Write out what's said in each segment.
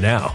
now.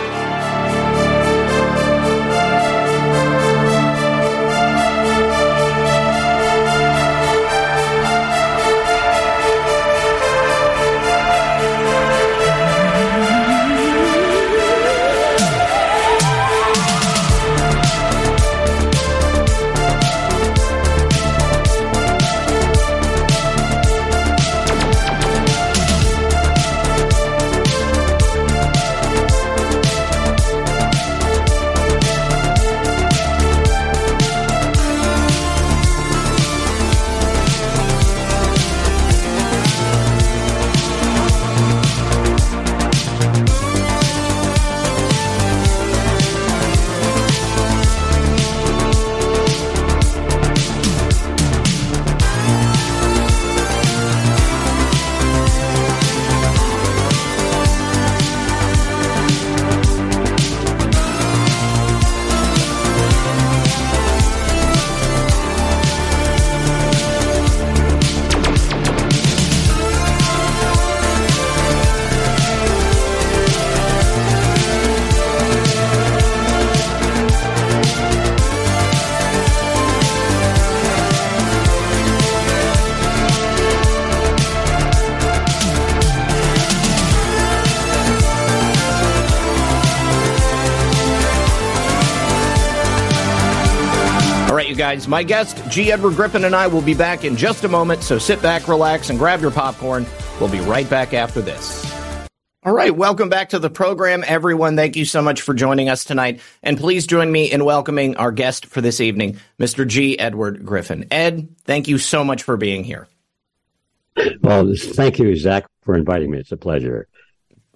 Guys. My guest, G. Edward Griffin, and I will be back in just a moment, so sit back, relax, and grab your popcorn. We'll be right back after this. All right, welcome back to the program, everyone. Thank you so much for joining us tonight. And please join me in welcoming our guest for this evening, Mr. G. Edward Griffin. Ed, thank you so much for being here. Well, thank you, Zach, for inviting me. It's a pleasure.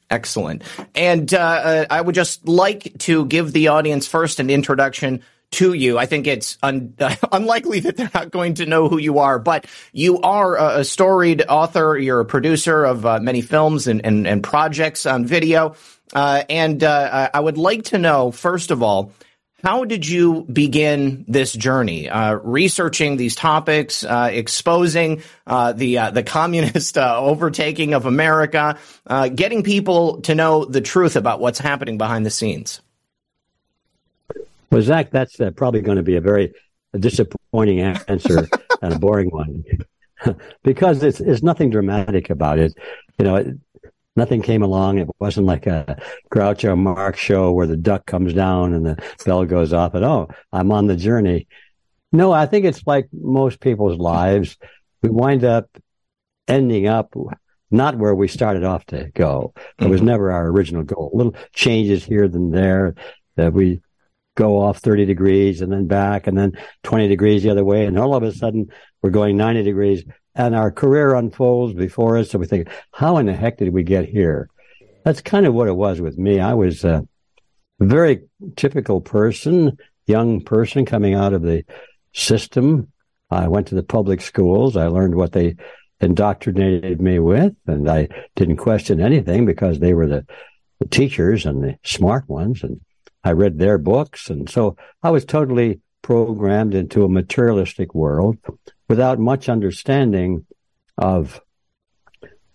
Excellent. And uh, uh I would just like to give the audience first an introduction to you. I think it's un- unlikely that they're not going to know who you are, but you are a, a storied author. You're a producer of uh, many films and, and, and, projects on video. Uh, and uh, I would like to know, first of all, how did you begin this journey, uh, researching these topics, uh, exposing uh, the the communist overtaking of America, getting people to know the truth about what's happening behind the scenes? Well, Zach, that's uh, probably going to be a very disappointing answer and a boring one because it's, it's nothing dramatic about it. You know, it, nothing came along. It wasn't like a Groucho Marx show where the duck comes down and the bell goes off and, oh, I'm on the journey. No, I think it's like most people's lives. We wind up ending up not where we started off to go. It was mm-hmm. never our original goal. Little changes here than there that we go off 30 degrees and then back and then 20 degrees the other way. And all of a sudden we're going 90 degrees and our career unfolds before us. So we think, how in the heck did we get here? That's kind of what it was with me. I was a very typical person, young person coming out of the system. I went to the public schools. I learned what they indoctrinated me with, and I didn't question anything because they were the, the teachers and the smart ones. And I read their books. And so I was totally programmed into a materialistic world without much understanding of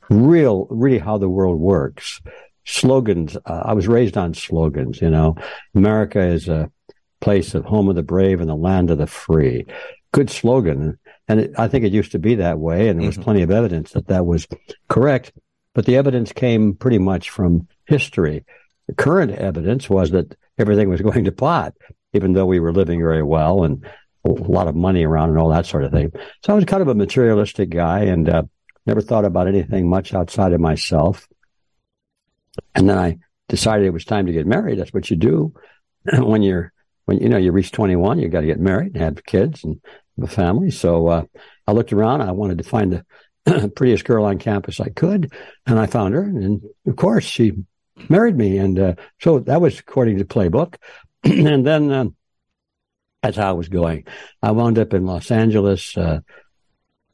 real, really how the world works. Slogans. Uh, I was raised on slogans, you know, America is a place of home of the brave and the land of the free. Good slogan. And it, I think it used to be that way. And there was mm-hmm. plenty of evidence that that was correct. But the evidence came pretty much from history. The current evidence was that everything was going to pot, even though we were living very well and a lot of money around and all that sort of thing. So I was kind of a materialistic guy and uh, never thought about anything much outside of myself. And then I decided it was time to get married. That's what you do when you're when you know you reach 21. You got to get married and have kids and have a family. So uh, I looked around. I wanted to find the prettiest girl on campus I could, and I found her. And of course, she married me. And uh, so that was according to playbook. and then uh, that's how I was going. I wound up in Los Angeles. Uh,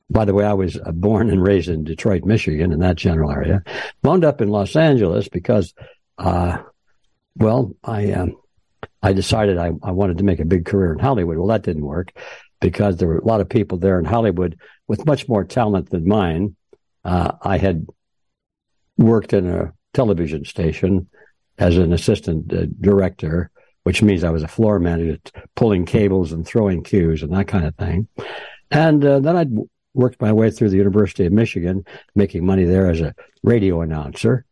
by the way, I was uh, born and raised in Detroit, Michigan, in that general area. Wound up in Los Angeles because, uh, well, I um, I decided I, I wanted to make a big career in Hollywood. Well, that didn't work because there were a lot of people there in Hollywood with much more talent than mine. Uh, I had worked in a television station as an assistant uh, director which means I was a floor manager, pulling cables and throwing cues and that kind of thing. And uh, then I'd worked my way through the University of Michigan, making money there as a radio announcer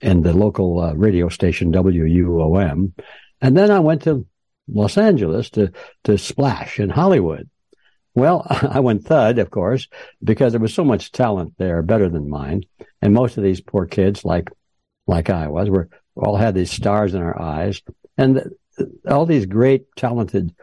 in the local uh, radio station WUOM. And then I went to Los Angeles to, to splash in Hollywood. Well, I went thud, of course, because there was so much talent there, better than mine. And most of these poor kids, like, like I was, we all had these stars in our eyes. And all these great, talented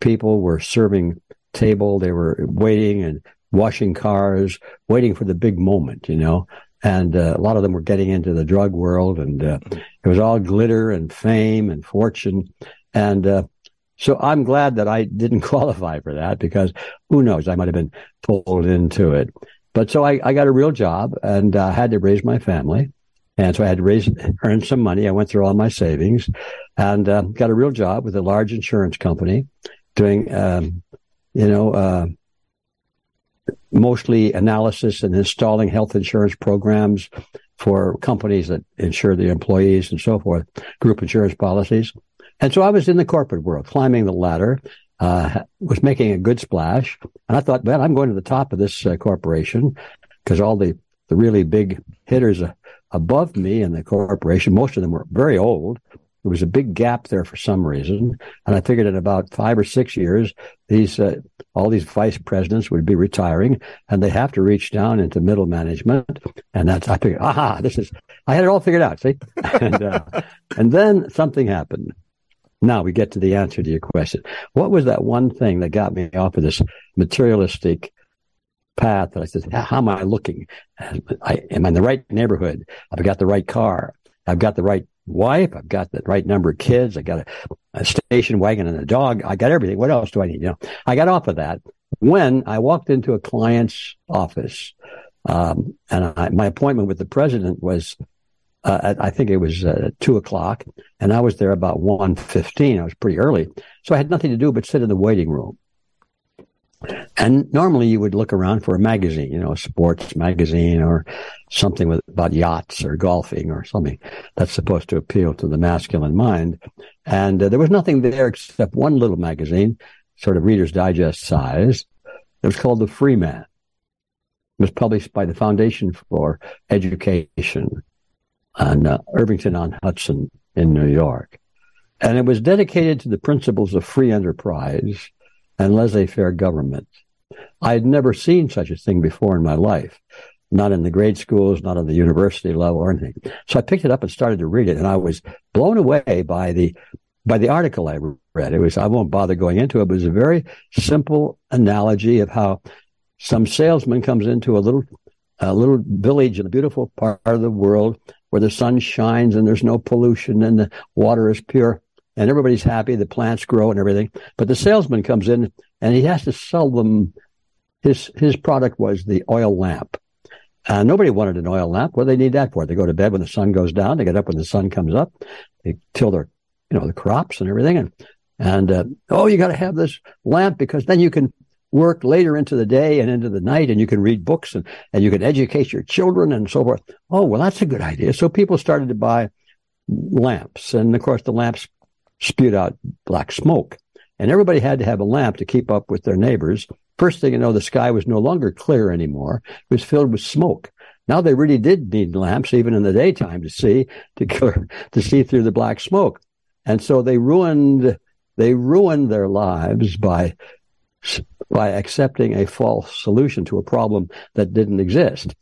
people were serving table. They were waiting and washing cars, waiting for the big moment, you know. And uh, a lot of them were getting into the drug world, and uh, it was all glitter and fame and fortune. And uh, so I'm glad that I didn't qualify for that because who knows, I might have been pulled into it. But so I, I got a real job and uh, had to raise my family. And so I had to raise, earn some money. I went through all my savings and uh, got a real job with a large insurance company doing, um, you know, uh, mostly analysis and installing health insurance programs for companies that insure the employees and so forth, group insurance policies. And so I was in the corporate world, climbing the ladder, uh, was making a good splash. And I thought, man, I'm going to the top of this uh, corporation because all the, the really big hitters uh, above me in the corporation. Most of them were very old. There was a big gap there for some reason, and I figured in about five or six years, these uh, all these vice presidents would be retiring, and they have to reach down into middle management. And that's I figured, aha, this is I had it all figured out. See, and uh, and then something happened. Now we get to the answer to your question. What was that one thing that got me off of this materialistic path. And I said, how am I looking? I, am I in the right neighborhood? I've got the right car. I've got the right wife. I've got the right number of kids. I got a, a station wagon and a dog. I got everything. What else do I need? You know, I got off of that when I walked into a client's office. Um, and I, my appointment with the president was, uh, I think it was uh, two o'clock, and I was there about one fifteen. I was pretty early, so I had nothing to do but sit in the waiting room. And normally you would look around for a magazine, you know, a sports magazine or something with, about yachts or golfing or something that's supposed to appeal to the masculine mind. And uh, there was nothing there except one little magazine, sort of Reader's Digest size. It was called The Freeman. It was published by the Foundation for Education on uh, Irvington on Hudson in New York. And it was dedicated to the principles of free enterprise and laissez-faire government. I had never seen such a thing before in my life, not in the grade schools, not on the university level or anything. So I picked it up and started to read it, and I was blown away by the by the article I read. It was I won't bother going into it, but it was a very simple analogy of how some salesman comes into a little a little village in a beautiful part of the world where the sun shines and there's no pollution and the water is pure and everybody's happy. The plants grow and everything. But the salesman comes in and he has to sell them. His his product was the oil lamp. Uh, nobody wanted an oil lamp. What do they need that for? They go to bed when the sun goes down. They get up when the sun comes up. They till their, you know, the crops and everything. And and uh, oh, you got to have this lamp because then you can work later into the day and into the night, and you can read books and and you can educate your children and so forth. Oh, well, that's a good idea. So people started to buy lamps, and of course, the lamps spewed out black smoke. And everybody had to have a lamp to keep up with their neighbors. First thing you know, the sky was no longer clear anymore. It was filled with smoke. Now they really did need lamps, even in the daytime, to see to to see through the black smoke. And so they ruined they ruined their lives by by accepting a false solution to a problem that didn't exist.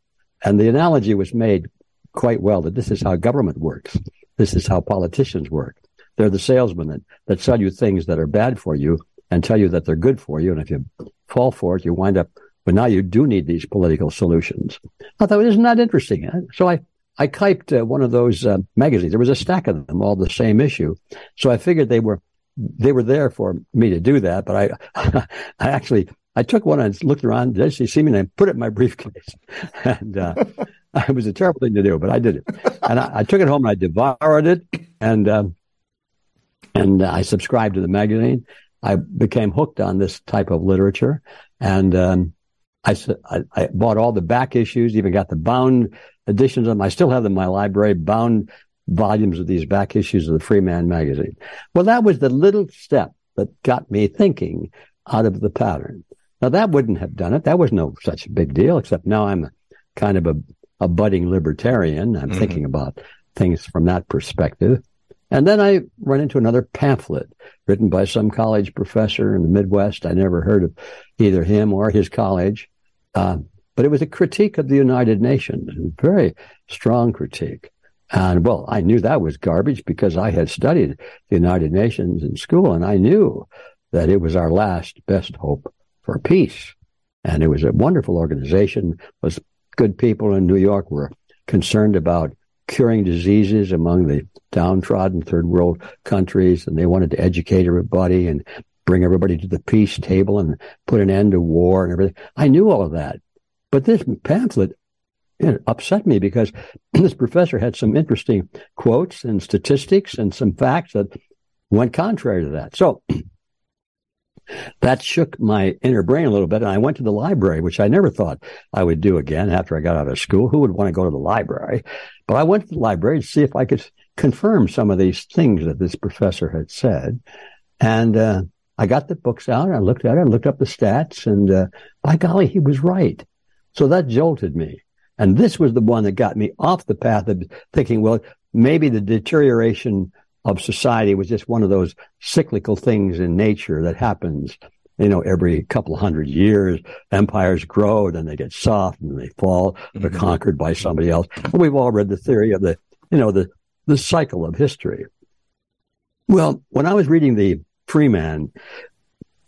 And the analogy was made quite well that this is how government works. This is how politicians work. They're the salesmen that, that sell you things that are bad for you and tell you that they're good for you. And if you fall for it, you wind up, but now you do need these political solutions. I thought, isn't that interesting? So I, I typed uh, one of those uh, magazines. There was a stack of them, all the same issue. So I figured they were, they were there for me to do that. But I, I actually, I took one and looked around. Did she see me? And I put it in my briefcase. and, uh, it was a terrible thing to do, but I did it. And I, I took it home and I devoured it. And, um, and I subscribed to the magazine. I became hooked on this type of literature, and um, I, I, I, bought all the back issues, even got the bound editions of them. I still have them in my library, bound volumes of these back issues of the Freeman magazine. Well, that was the little step that got me thinking out of the pattern. Now, that wouldn't have done it. That was no such big deal, except now I'm kind of a, a budding libertarian. I'm mm-hmm. thinking about things from that perspective. And then I run into another pamphlet written by some college professor in the Midwest. I never heard of either him or his college. Uh, but it was a critique of the United Nations, a very strong critique. And well, I knew that was garbage because I had studied the United Nations in school and I knew that it was our last best hope for peace. And it was a wonderful organization, was good people in New York were concerned about curing diseases among the downtrodden third world countries, and they wanted to educate everybody and bring everybody to the peace table and put an end to war and everything. I knew all of that. But this pamphlet it upset me because this professor had some interesting quotes and statistics and some facts that went contrary to that. So that shook my inner brain a little bit. And I went to the library, which I never thought I would do again after I got out of school. Who would want to go to the library? But I went to the library to see if I could confirm some of these things that this professor had said. And, uh, I got the books out. I looked at it. I looked up the stats and, uh, by golly, he was right. So that jolted me. And this was the one that got me off the path of thinking, well, maybe the deterioration of society was just one of those cyclical things in nature that happens you know, every couple hundred years, empires grow, then they get soft and they fall, they're mm-hmm. conquered by somebody else. we've all read the theory of the, you know, the, the cycle of history. Well, when I was reading the Freeman,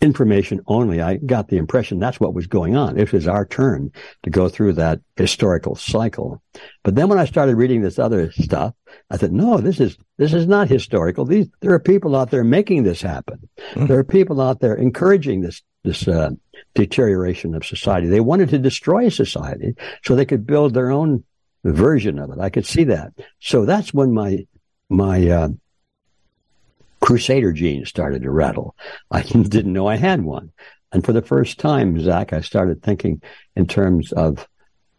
information only, I got the impression that's what was going on. It was our turn to go through that historical cycle. But then when I started reading this other stuff, I said, no, this is, this is not historical. These, there are people out there making this happen. Mm-hmm. There are people out there encouraging this, this, uh, deterioration of society. They wanted to destroy society so they could build their own version of it. I could see that. So that's when my, my, uh, crusader gene started to rattle. I didn't know I had one. And for the first time, Zach, I started thinking in terms of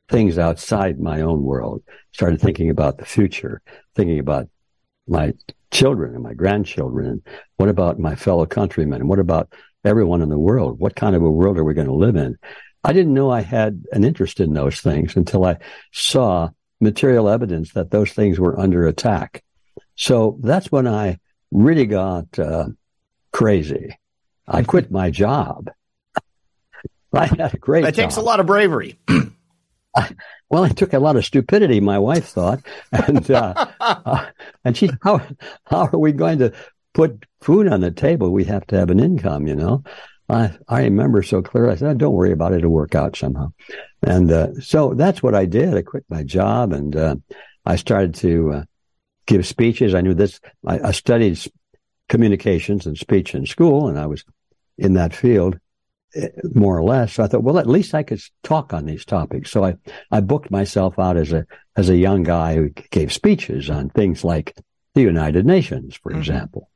things outside my own world, started thinking about the future, thinking about my children and my grandchildren. And what about my fellow countrymen? And what about everyone in the world? What kind of a world are we going to live in? I didn't know I had an interest in those things until I saw material evidence that those things were under attack. So that's when I really got uh, crazy. I quit my job. I had a great. That takes a lot of bravery. well, it took a lot of stupidity. My wife thought, and uh, uh, and she, how how are we going to put food on the table? We have to have an income, you know. I I remember so clearly. I said, "Don't worry about it; it'll work out somehow." And uh, so that's what I did. I quit my job, and uh, I started to uh, give speeches. I knew this. I, I studied communications and speech in school, and I was in that field eh, more or less. So I thought, well, at least I could talk on these topics. So I, I booked myself out as a, as a young guy who gave speeches on things like the United Nations, for mm-hmm. example.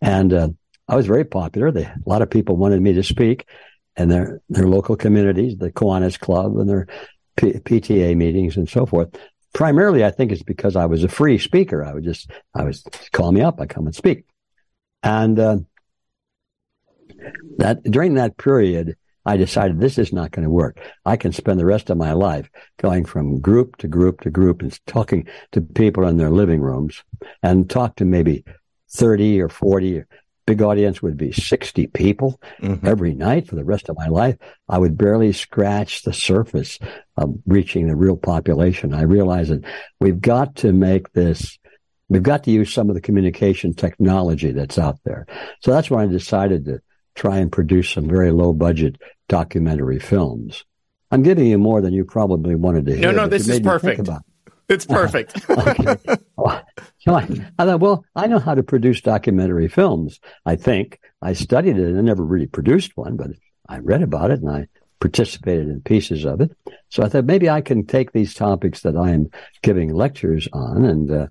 And, uh, I was very popular. They, a lot of people wanted me to speak in their, their local communities, the Kiwanis Club and their P- PTA meetings and so forth primarily, I think it's because I was a free speaker. I would just, I was call me up, I come and speak. And, uh, that during that period, I decided this is not going to work. I can spend the rest of my life going from group to group to group and talking to people in their living rooms and talk to maybe 30 or 40 big audience would be 60 people mm-hmm. every night for the rest of my life. I would barely scratch the surface of reaching the real population. I realized that we've got to make this, we've got to use some of the communication technology that's out there. So that's why I decided to try and produce some very low budget documentary films. I'm giving you more than you probably wanted to hear. No, no, this is perfect. It's perfect. So I, I, thought, well, I know how to produce documentary films. I think I studied it and I never really produced one, but I read about it and I participated in pieces of it. So I thought maybe I can take these topics that I am giving lectures on and uh,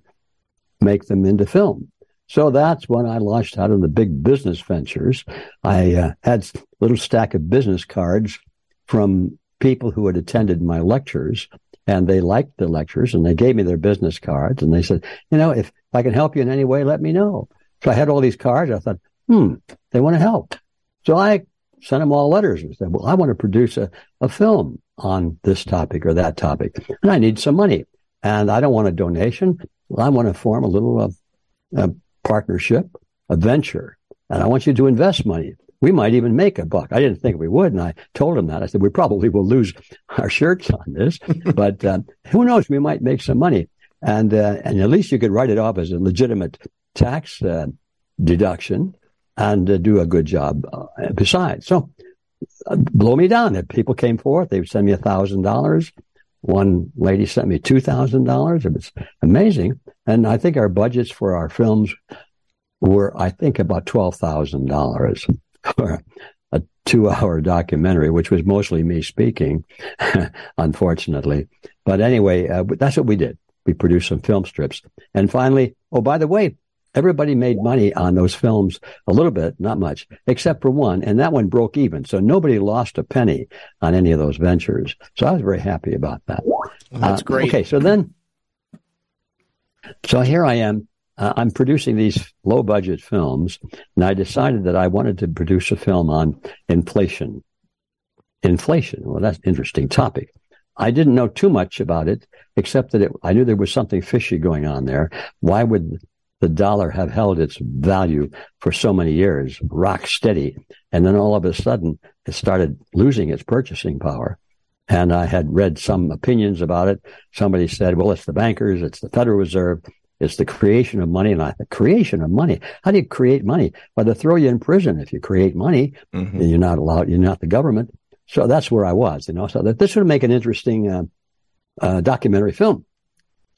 make them into film. So that's when I launched out of the big business ventures. I uh, had a little stack of business cards from people who had attended my lectures and they liked the lectures and they gave me their business cards and they said, you know, if I can help you in any way, let me know. So I had all these cards. I thought, hmm, they want to help. So I sent them all letters and said, well, I want to produce a, a film on this topic or that topic and I need some money and I don't want a donation. I want to form a little uh, a partnership, a venture, and I want you to invest money we might even make a buck. I didn't think we would. And I told him that. I said, we probably will lose our shirts on this, but uh, who knows? We might make some money. And, uh, and at least you could write it off as a legitimate tax uh, deduction and uh, do a good job uh, besides. So uh, blow me down. If people came forth, they would send me a thousand dollars. One lady sent me two thousand dollars. It was amazing. And I think our budgets for our films were, I think, about twelve thousand dollars a two hour documentary, which was mostly me speaking, unfortunately. But anyway, uh, that's what we did. We produced some film strips. And finally, oh, by the way, everybody made money on those films a little bit, not much, except for one. And that one broke even. So nobody lost a penny on any of those ventures. So I was very happy about that. That's uh, great. Okay. So then, so here I am uh, I'm producing these low budget films, and I decided that I wanted to produce a film on inflation. Inflation. Well, that's an interesting topic. I didn't know too much about it, except that it, I knew there was something fishy going on there. Why would the dollar have held its value for so many years, rock steady, and then all of a sudden it started losing its purchasing power? And I had read some opinions about it. Somebody said, well, it's the bankers, it's the Federal Reserve, it's the creation of money. not the creation of money. How do you create money? Well, they throw you in prison if you create money. Mm-hmm. You're not allowed. You're not the government. So that's where I was, you know. So that this would make an interesting uh, uh, documentary film.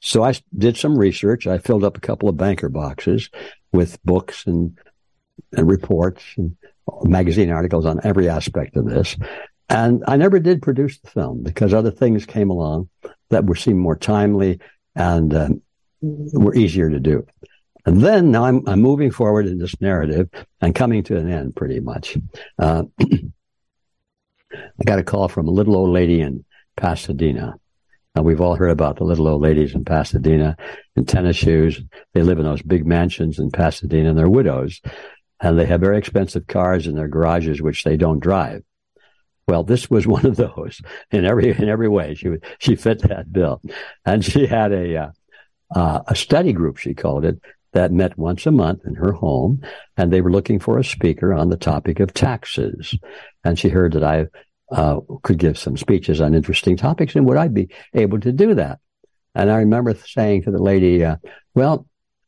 So I did some research. I filled up a couple of banker boxes with books and, and reports and magazine articles on every aspect of this. And I never did produce the film because other things came along that were seemed more timely and um, were easier to do. And then now I'm, I'm moving forward in this narrative and coming to an end pretty much. Uh, I got a call from a little old lady in Pasadena. Now we've all heard about the little old ladies in Pasadena in tennis shoes. They live in those big mansions in Pasadena and they're widows and they have very expensive cars in their garages, which they don't drive. Well, this was one of those in every, in every way. She she fit that bill and she had a, uh, uh, a study group, she called it, that met once a month in her home, and they were looking for a speaker on the topic of taxes. And she heard that I uh, could give some speeches on interesting topics, and would I be able to do that? And I remember saying to the lady, uh, "Well,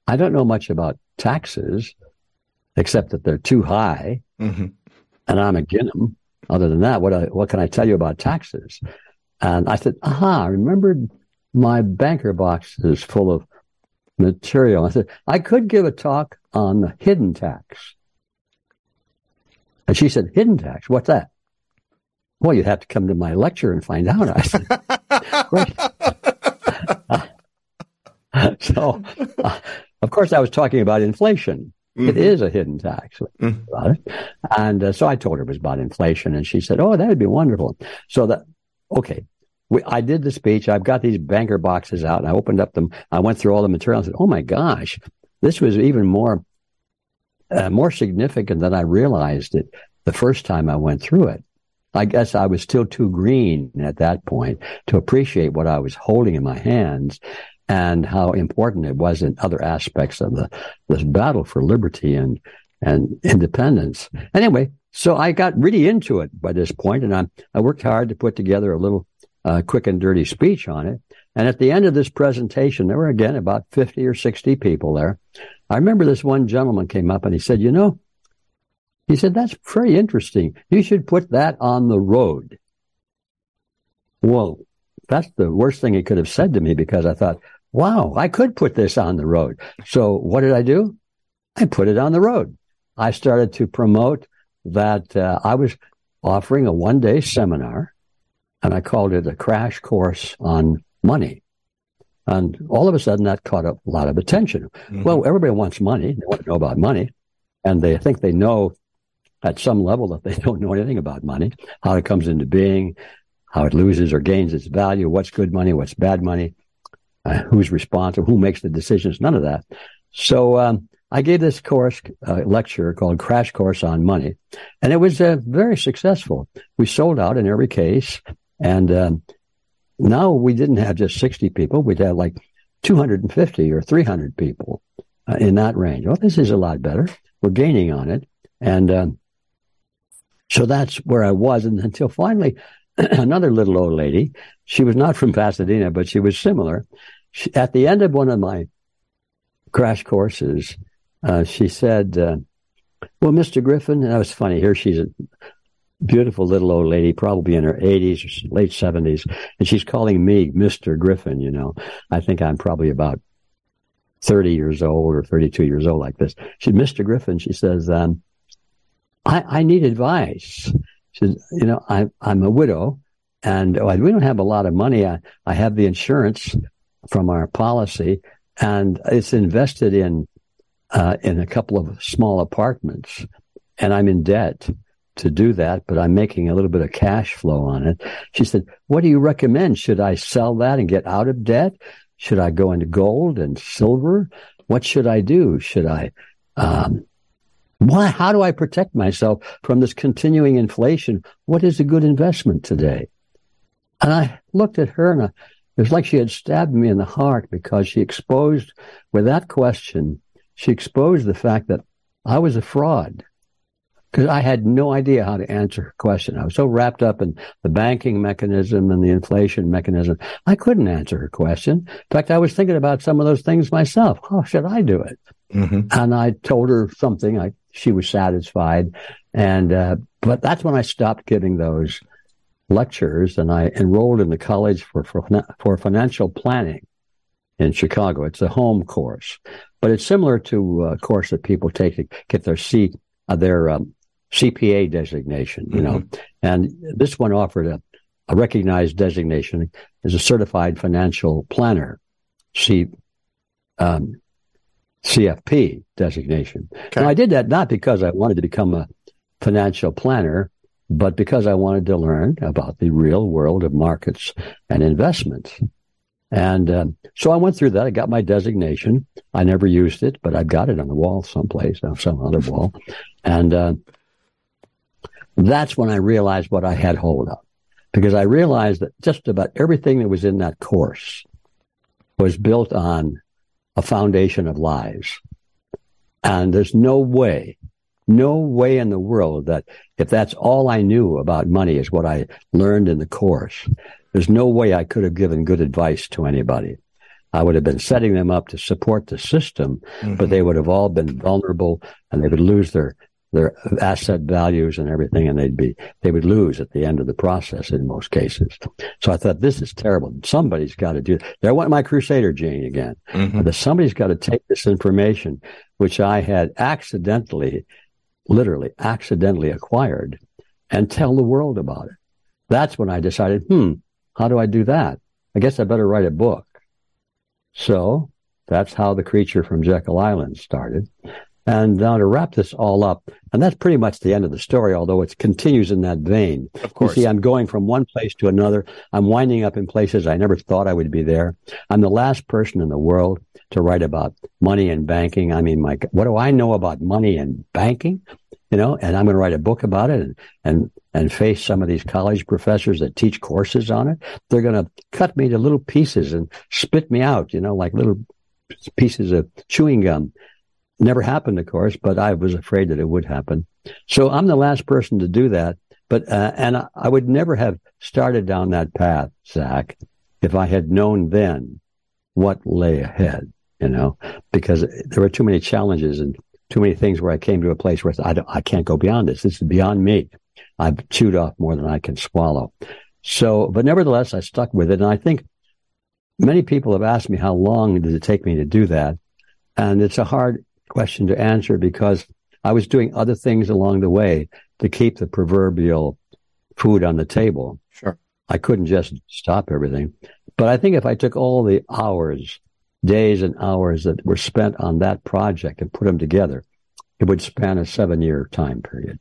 I don't know much about taxes, except that they're too high, mm-hmm. and I'm against them. Other than that, what I, what can I tell you about taxes?" And I said, "Aha! I remembered my banker box is full of material. I said, I could give a talk on the hidden tax. And she said, hidden tax? What's that? Well, you'd have to come to my lecture and find out. I said, great. so, uh, of course, I was talking about inflation. Mm-hmm. It is a hidden tax. Mm-hmm. And uh, so I told her it was about inflation, and she said, "Oh, that would be wonderful." So that okay, we, I did the speech. I've got these banker boxes out and I opened up them. I went through all the material and said, Oh my gosh, this was even more, uh, more significant than I realized it the first time I went through it. I guess I was still too green at that point to appreciate what I was holding in my hands and how important it was in other aspects of the this battle for liberty and and independence. Anyway, so I got really into it by this point, and I I worked hard to put together a little uh, quick and dirty speech on it. And at the end of this presentation, there were again about 50 or 60 people there. I remember this one gentleman came up and he said, You know, he said, That's very interesting. You should put that on the road. Well, that's the worst thing he could have said to me because I thought, wow, I could put this on the road. So what did I do? I put it on the road. I started to promote that uh, I was offering a one day seminar and I called it a crash course on money. And all of a sudden that caught up a lot of attention. Mm-hmm. Well, everybody wants money. They want to know about money. And they think they know at some level that they don't know anything about money, how it comes into being, how it loses or gains its value, what's good money, what's bad money, uh, who's responsible, who makes the decisions, none of that. So um, I gave this course uh, lecture called Crash Course on Money, and it was uh, very successful. We sold out in every case, and um, now we didn't have just 60 people, we'd have like 250 or 300 people uh, in that range. Well, this is a lot better. We're gaining on it. And um, so that's where I was. And until finally, another little old lady, she was not from Pasadena, but she was similar. She, at the end of one of my crash courses, uh, she said, uh, well, Mr. Griffin, that was funny. Here she's beautiful little old lady, probably in her 80s or late 70s, and she's calling me Mr. Griffin, you know. I think I'm probably about 30 years old or 32 years old like this. She, Mr. Griffin, she says, um, I, I need advice. She says, you know, I, I'm a widow and oh, we don't have a lot of money. I, I have the insurance from our policy and it's invested in, uh, in a couple of small apartments and I'm in debt to do that, but I'm making a little bit of cash flow on it. She said, what do you recommend? Should I sell that and get out of debt? Should I go into gold and silver? What should I do? Should I, um, why, how do I protect myself from this continuing inflation? What is a good investment today? And I looked at her and I, it was like she had stabbed me in the heart because she exposed, with that question, she exposed the fact that I was a fraud because I had no idea how to answer her question. I was so wrapped up in the banking mechanism and the inflation mechanism. I couldn't answer her question. In fact, I was thinking about some of those things myself. How should I do it? Mm-hmm. And I told her something. I, she was satisfied. And, uh, but that's when I stopped giving those lectures and I enrolled in the college for, for, for financial planning in Chicago. It's a home course, but it's similar to a course that people take to get their seat, uh, their, um, CPA designation, you mm-hmm. know, and this one offered a, a, recognized designation as a certified financial planner, C, um, CFP designation. Okay. Now I did that not because I wanted to become a financial planner, but because I wanted to learn about the real world of markets and investments. And um, so I went through that. I got my designation. I never used it, but I've got it on the wall someplace, on some other wall. And uh, that's when I realized what I had hold of. Because I realized that just about everything that was in that course was built on a foundation of lies. And there's no way, no way in the world that if that's all I knew about money is what I learned in the course, there's no way I could have given good advice to anybody. I would have been setting them up to support the system, mm-hmm. but they would have all been vulnerable and they would lose their their asset values and everything, and they'd be they would lose at the end of the process in most cases. So I thought this is terrible. Somebody's got to do. There went my Crusader gene again. Mm-hmm. somebody's got to take this information, which I had accidentally, literally accidentally acquired, and tell the world about it. That's when I decided, hmm, how do I do that? I guess I better write a book. So that's how the creature from Jekyll Island started. And now to wrap this all up, and that's pretty much the end of the story, although it continues in that vein. Of course. You see, I'm going from one place to another. I'm winding up in places I never thought I would be there. I'm the last person in the world to write about money and banking. I mean, my, what do I know about money and banking? You know, and I'm going to write a book about it and, and, and face some of these college professors that teach courses on it. They're going to cut me to little pieces and spit me out, you know, like little pieces of chewing gum never happened, of course, but I was afraid that it would happen. So I'm the last person to do that. But uh, and I, I would never have started down that path, Zach, if I had known then what lay ahead. You know, because there were too many challenges and too many things where I came to a place where I, I can't go beyond this. This is beyond me. I've chewed off more than I can swallow. So, but nevertheless, I stuck with it. And I think many people have asked me how long did it take me to do that? And it's a hard question to answer because I was doing other things along the way to keep the proverbial food on the table. Sure. I couldn't just stop everything. But I think if I took all the hours, days and hours that were spent on that project and put them together, it would span a seven year time period.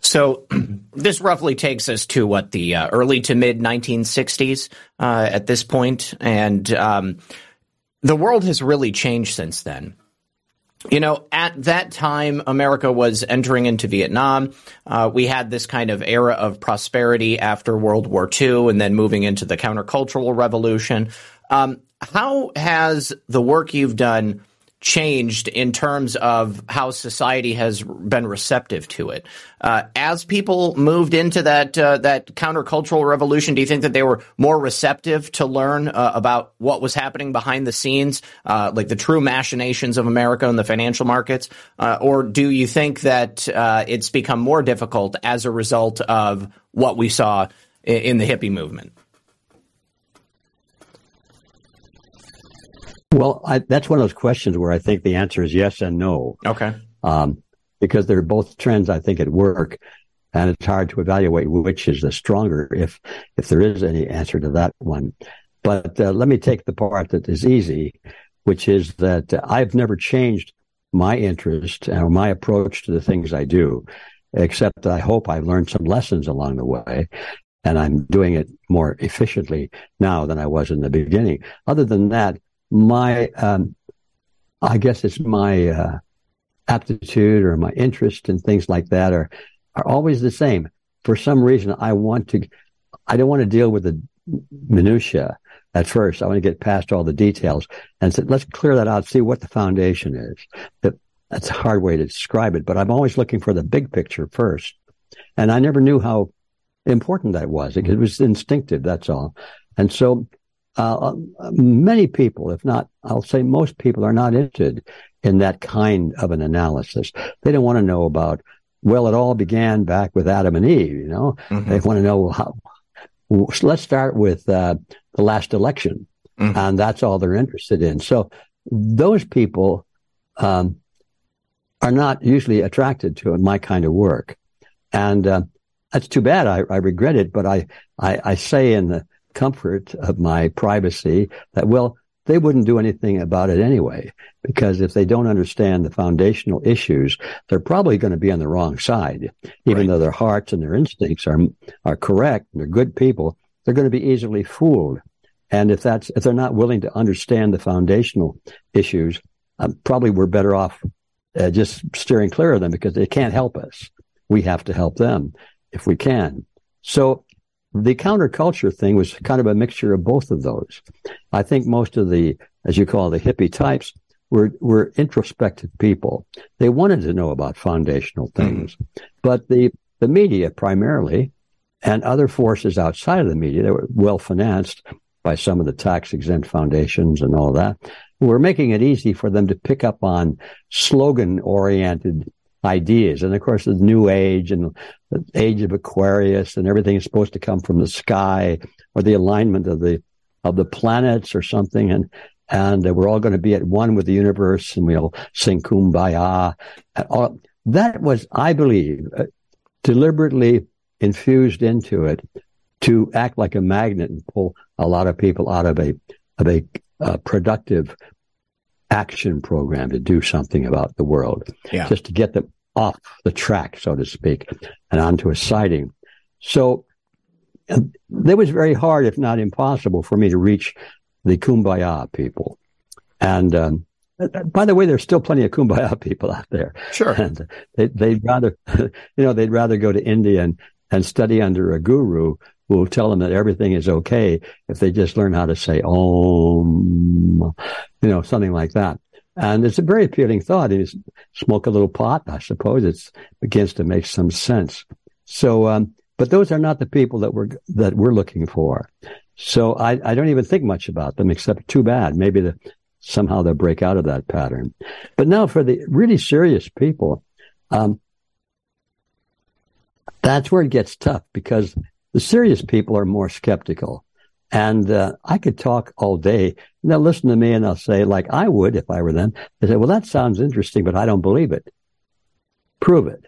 So this roughly takes us to what the uh, early to mid 1960s uh, at this point, and um, the world has really changed since then. You know, at that time, America was entering into Vietnam. Uh, we had this kind of era of prosperity after World War II and then moving into the countercultural revolution. Um, how has the work you've done changed in terms of how society has been receptive to it. Uh, as people moved into that uh, that countercultural revolution, do you think that they were more receptive to learn uh, about what was happening behind the scenes, uh, like the true machinations of America and the financial markets, uh, or do you think that uh, it's become more difficult as a result of what we saw in, in the hippie movement? Well, I, that's one of those questions where I think the answer is yes and no. Okay. Um, because they're both trends, I think, at work, and it's hard to evaluate which is the stronger, if if there is any answer to that one. But uh, let me take the part that is easy, which is that I've never changed my interest or my approach to the things I do, except I hope I've learned some lessons along the way. And I'm doing it more efficiently now than I was in the beginning. Other than that, my, um, I guess it's my uh, aptitude or my interest in things like that are are always the same. For some reason, I want to, I don't want to deal with the minutia at first. I want to get past all the details and say, let's clear that out, see what the foundation is. That, that's a hard way to describe it, but I'm always looking for the big picture first. And I never knew how important that was. It was instinctive. That's all. And so uh, many people, if not, I'll say most people are not interested in that kind of an analysis. They don't want to know about, well, it all began back with Adam and Eve, you know? Mm-hmm. They want to know how, let's start with uh, the last election. Mm-hmm. And that's all they're interested in. So those people um, are not usually attracted to my kind of work. And uh, that's too bad. I, I regret it, but I, I, I say in the comfort of my privacy that, well, they wouldn't do anything about it anyway, because if they don't understand the foundational issues, they're probably going to be on the wrong side. Even right. though their hearts and their instincts are, are correct and they're good people, they're going to be easily fooled. And if that's, if they're not willing to understand the foundational issues, um, probably we're better off uh, just steering clear of them because they can't help us. We have to help them if we can. So the counterculture thing was kind of a mixture of both of those. I think most of the, as you call it, the hippie types were, were introspective people. They wanted to know about foundational mm-hmm. things, mm. but the, the media primarily and other forces outside of the media that were well financed by some of the tax exempt foundations and all that were making it easy for them to pick up on slogan oriented ideas. And of course, the new age and the age of Aquarius and everything is supposed to come from the sky or the alignment of the, of the planets or something. And, and we're all going to be at one with the universe and we'll sing kumbaya. All, that was, I believe, uh, deliberately infused into it to act like a magnet and pull a lot of people out of a, of a uh, productive action program to do something about the world. Yeah. Just to get them off the track, so to speak, and onto a siding. So it was very hard, if not impossible, for me to reach the kumbaya people. And um, by the way, there's still plenty of kumbaya people out there. Sure. And they, they'd rather, you know, they'd rather go to India and, and study under a guru will tell them that everything is okay if they just learn how to say om, you know, something like that. And it's a very appealing thought. You smoke a little pot, I suppose it begins to make some sense. So, um, but those are not the people that we're, that we're looking for. So I, I don't even think much about them except too bad. Maybe the, somehow they'll break out of that pattern. But now for the really serious people, um, that's where it gets tough because the serious people are more skeptical. And uh, I could talk all day. And they'll listen to me and they'll say, like I would if I were them, they say, well, that sounds interesting, but I don't believe it. Prove it.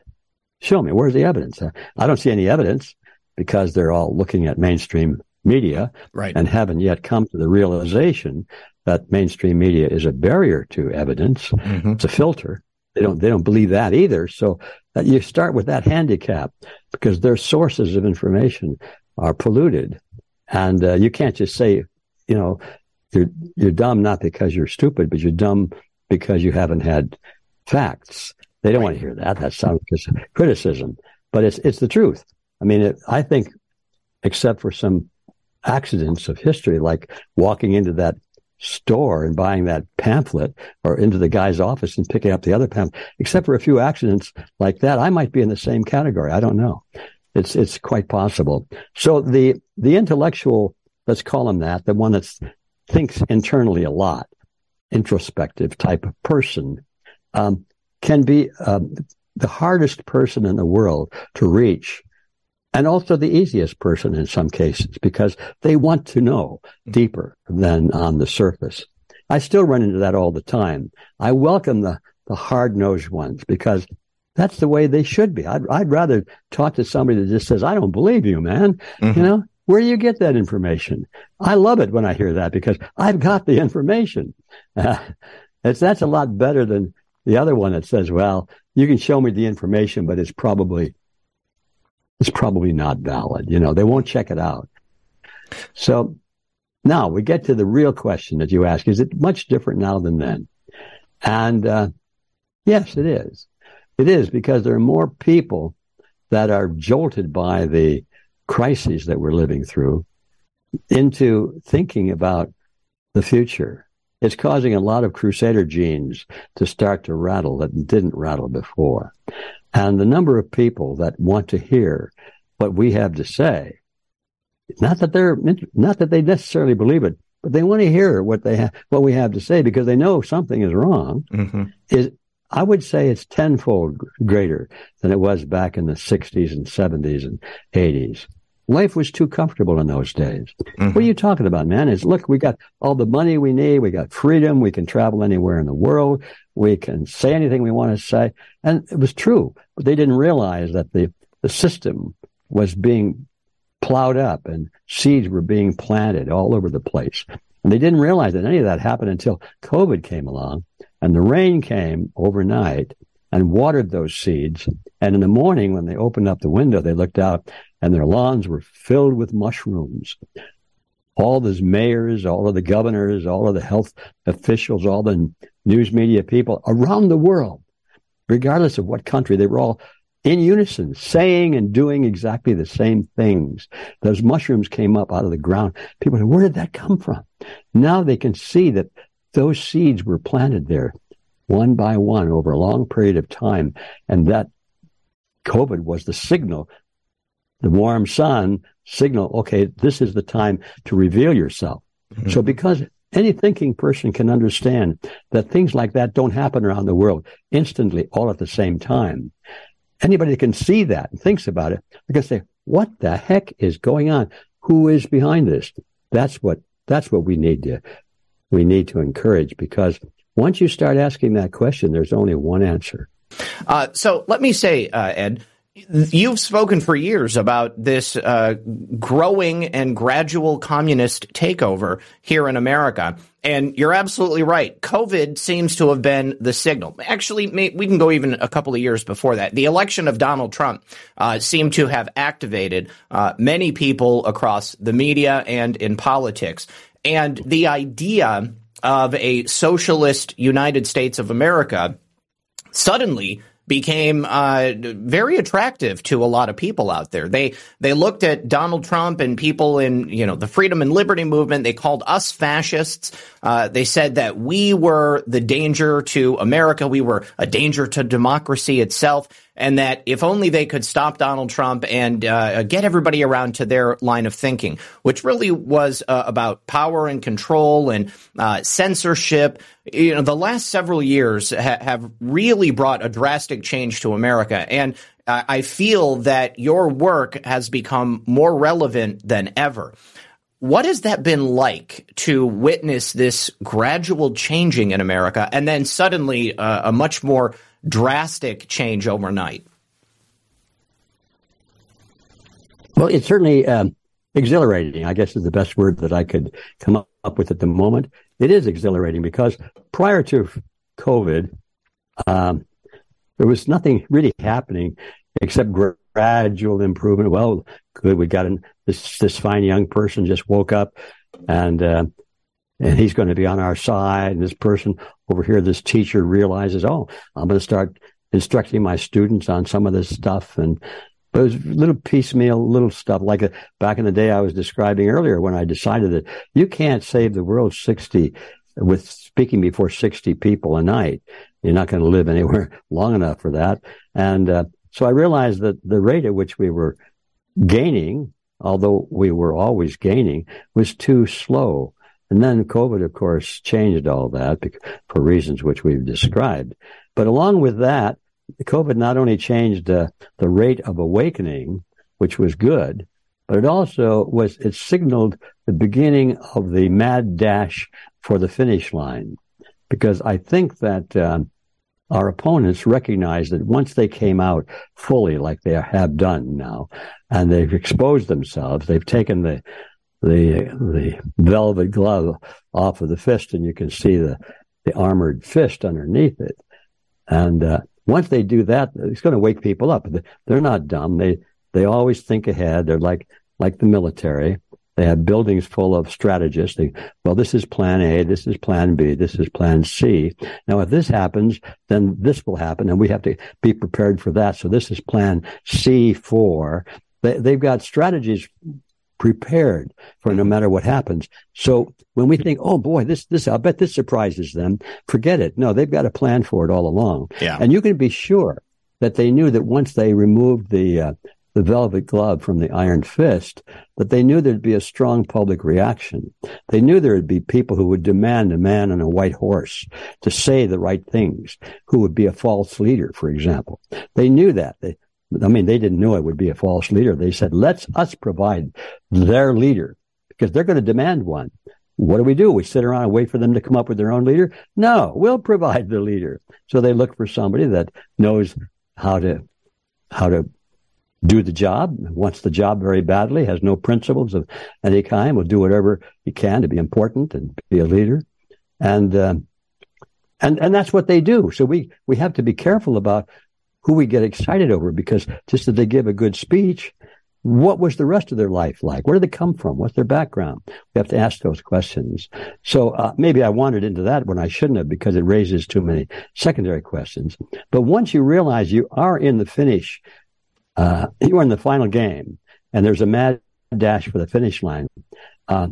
Show me. Where's the evidence? I don't see any evidence because they're all looking at mainstream media right. and haven't yet come to the realization that mainstream media is a barrier to evidence. Mm-hmm. It's a filter. They don't, they don't believe that either. So uh, you start with that handicap because their sources of information are polluted. And uh, you can't just say, you know, you're, you're dumb not because you're stupid, but you're dumb because you haven't had facts. They don't want to hear that. That sounds just criticism, but it's, it's the truth. I mean, it, I think, except for some accidents of history, like walking into that store and buying that pamphlet or into the guy's office and picking up the other pamphlet, except for a few accidents like that, I might be in the same category. I don't know. It's, it's quite possible. So the, the intellectual, let's call him that, the one that thinks internally a lot, introspective type of person, um, can be um, the hardest person in the world to reach and also the easiest person in some cases because they want to know deeper than on the surface. I still run into that all the time. I welcome the, the hard nosed ones because that's the way they should be. I'd, I'd rather talk to somebody that just says, I don't believe you, man. Mm-hmm. You know, where do you get that information? I love it when I hear that because I've got the information. Uh, it's, that's a lot better than the other one that says, well, you can show me the information, but it's probably it's probably not valid. You know, they won't check it out. So now we get to the real question that you ask. Is it much different now than then? And, uh, yes, it is. It is because there are more people that are jolted by the crises that we're living through into thinking about the future. It's causing a lot of crusader genes to start to rattle that didn't rattle before. And the number of people that want to hear what we have to say, not that they're, not that they necessarily believe it, but they want to hear what they have, what we have to say because they know something is wrong mm-hmm. is, I would say it's tenfold greater than it was back in the 60s and 70s and 80s. Life was too comfortable in those days. Mm-hmm. What are you talking about, man? Is look, we got all the money we need. We got freedom. We can travel anywhere in the world. We can say anything we want to say. And it was true, but they didn't realize that the, the system was being plowed up and seeds were being planted all over the place. And they didn't realize that any of that happened until COVID came along and the rain came overnight and watered those seeds. And in the morning, when they opened up the window, they looked out and their lawns were filled with mushrooms. All the mayors, all of the governors, all of the health officials, all the news media people around the world, regardless of what country, they were all in unison, saying and doing exactly the same things. Those mushrooms came up out of the ground. People said, where did that come from? Now they can see that those seeds were planted there one by one over a long period of time. And that COVID was the signal the warm sun signal, okay, this is the time to reveal yourself. Mm-hmm. So because any thinking person can understand that things like that don't happen around the world instantly all at the same time. Anybody that can see that and thinks about it, they can say, what the heck is going on? Who is behind this? That's what, that's what we need to, we need to encourage because once you start asking that question, there's only one answer. Uh, so let me say, uh, Ed, You've spoken for years about this uh, growing and gradual communist takeover here in America. And you're absolutely right. COVID seems to have been the signal. Actually, we can go even a couple of years before that. The election of Donald Trump uh, seemed to have activated uh, many people across the media and in politics. And the idea of a socialist United States of America suddenly became uh, very attractive to a lot of people out there. They they looked at Donald Trump and people in you know the freedom and liberty movement. They called us fascists. Uh, they said that we were the danger to America. We were a danger to democracy itself and that if only they could stop Donald Trump and uh, get everybody around to their line of thinking, which really was uh, about power and control and uh, censorship. You know, the last several years ha- have really brought a drastic change to America, and I feel that your work has become more relevant than ever. What has that been like to witness this gradual changing in America and then suddenly uh, a much more drastic change overnight? Well, it's certainly um, exhilarating, I guess is the best word that I could come up with at the moment. It is exhilarating because prior to COVID, um, there was nothing really happening except gradual improvement. Well, good, we got an, this this fine young person just woke up, and uh, and he's going to be on our side. And this person over here, this teacher realizes, oh, I'm going to start instructing my students on some of this stuff. And but it those little piecemeal little stuff, like a, back in the day I was describing earlier when I decided that you can't save the world 60 with speaking before 60 people a night. You're not going to live anywhere long enough for that. And uh, so I realized that the rate at which we were gaining, although we were always gaining, was too slow. And then COVID, of course, changed all that for reasons which we've described. But along with that, COVID not only changed uh, the rate of awakening, which was good, but it also was, it signaled the beginning of the mad dash for the finish line. Because I think that, um, our opponents recognized that once they came out fully, like they have done now, and they've exposed themselves, they've taken the the the velvet glove off of the fist, and you can see the the armored fist underneath it. And uh, once they do that, it's going to wake people up. They're not dumb. They they always think ahead. They're like like the military. They have buildings full of strategists. They, well, this is plan A, this is plan B, this is plan C. Now, if this happens, then this will happen, and we have to be prepared for that. So this is plan C4. They, they've got strategies prepared for no matter what happens. So when we think, oh boy, this, this, I bet this surprises them, forget it. No, they've got a plan for it all along. Yeah. And you can be sure that they knew that once they removed the, uh, the velvet glove from the iron fist, that they knew there'd be a strong public reaction. They knew there would be people who would demand a man on a white horse to say the right things, who would be a false leader, for example. They knew that. They, I mean, they didn't know it would be a false leader. They said, let's us provide their leader because they're going to demand one. What do we do? We sit around and wait for them to come up with their own leader? No, we'll provide the leader. So they look for somebody that knows how to, how to do the job, wants the job very badly, has no principles of any kind, will do whatever he can to be important and be a leader. And, uh, and, and that's what they do. So we, we have to be careful about who we get excited over because just that they give a good speech, what was the rest of their life like? Where did they come from? What's their background? We have to ask those questions. So uh, maybe I wandered into that when I shouldn't have because it raises too many secondary questions. But once you realize you are in the finish, uh, you are in the final game, and there's a mad dash for the finish line. Uh,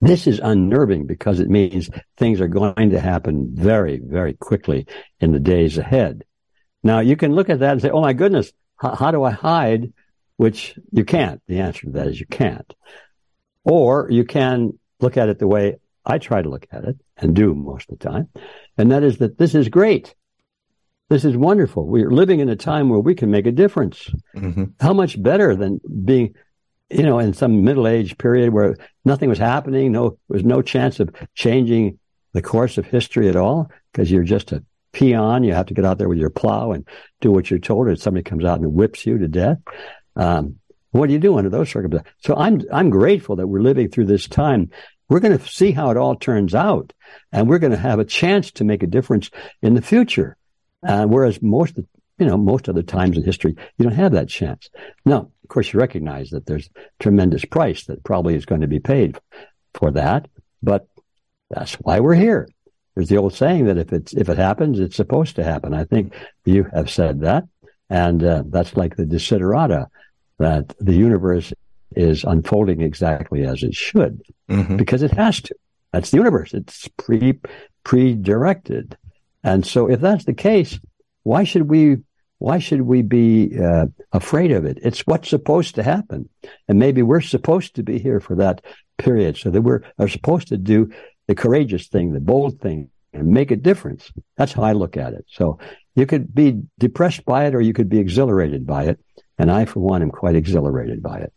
this is unnerving because it means things are going to happen very, very quickly in the days ahead. Now you can look at that and say, "Oh my goodness, how, how do I hide?" Which you can't. The answer to that is you can't. Or you can look at it the way I try to look at it and do most of the time, and that is that this is great. This is wonderful. We're living in a time where we can make a difference. Mm-hmm. How much better than being, you know, in some middle age period where nothing was happening, no, there was no chance of changing the course of history at all because you're just a peon. You have to get out there with your plow and do what you're told, or somebody comes out and whips you to death. Um, what do you do under those circumstances? So I'm I'm grateful that we're living through this time. We're going to see how it all turns out, and we're going to have a chance to make a difference in the future. Uh, whereas most of you know most other times in history, you don't have that chance. Now, of course, you recognize that there's tremendous price that probably is going to be paid for that, but that's why we're here. There's the old saying that if it's if it happens, it's supposed to happen. I think you have said that, and uh, that's like the desiderata that the universe is unfolding exactly as it should mm-hmm. because it has to. That's the universe. It's pre pre-directed, and so if that's the case, why should we why should we be uh, afraid of it? It's what's supposed to happen, and maybe we're supposed to be here for that period, so that we're are supposed to do the courageous thing, the bold thing, and make a difference. That's how I look at it. So you could be depressed by it, or you could be exhilarated by it, and I, for one, am quite exhilarated by it.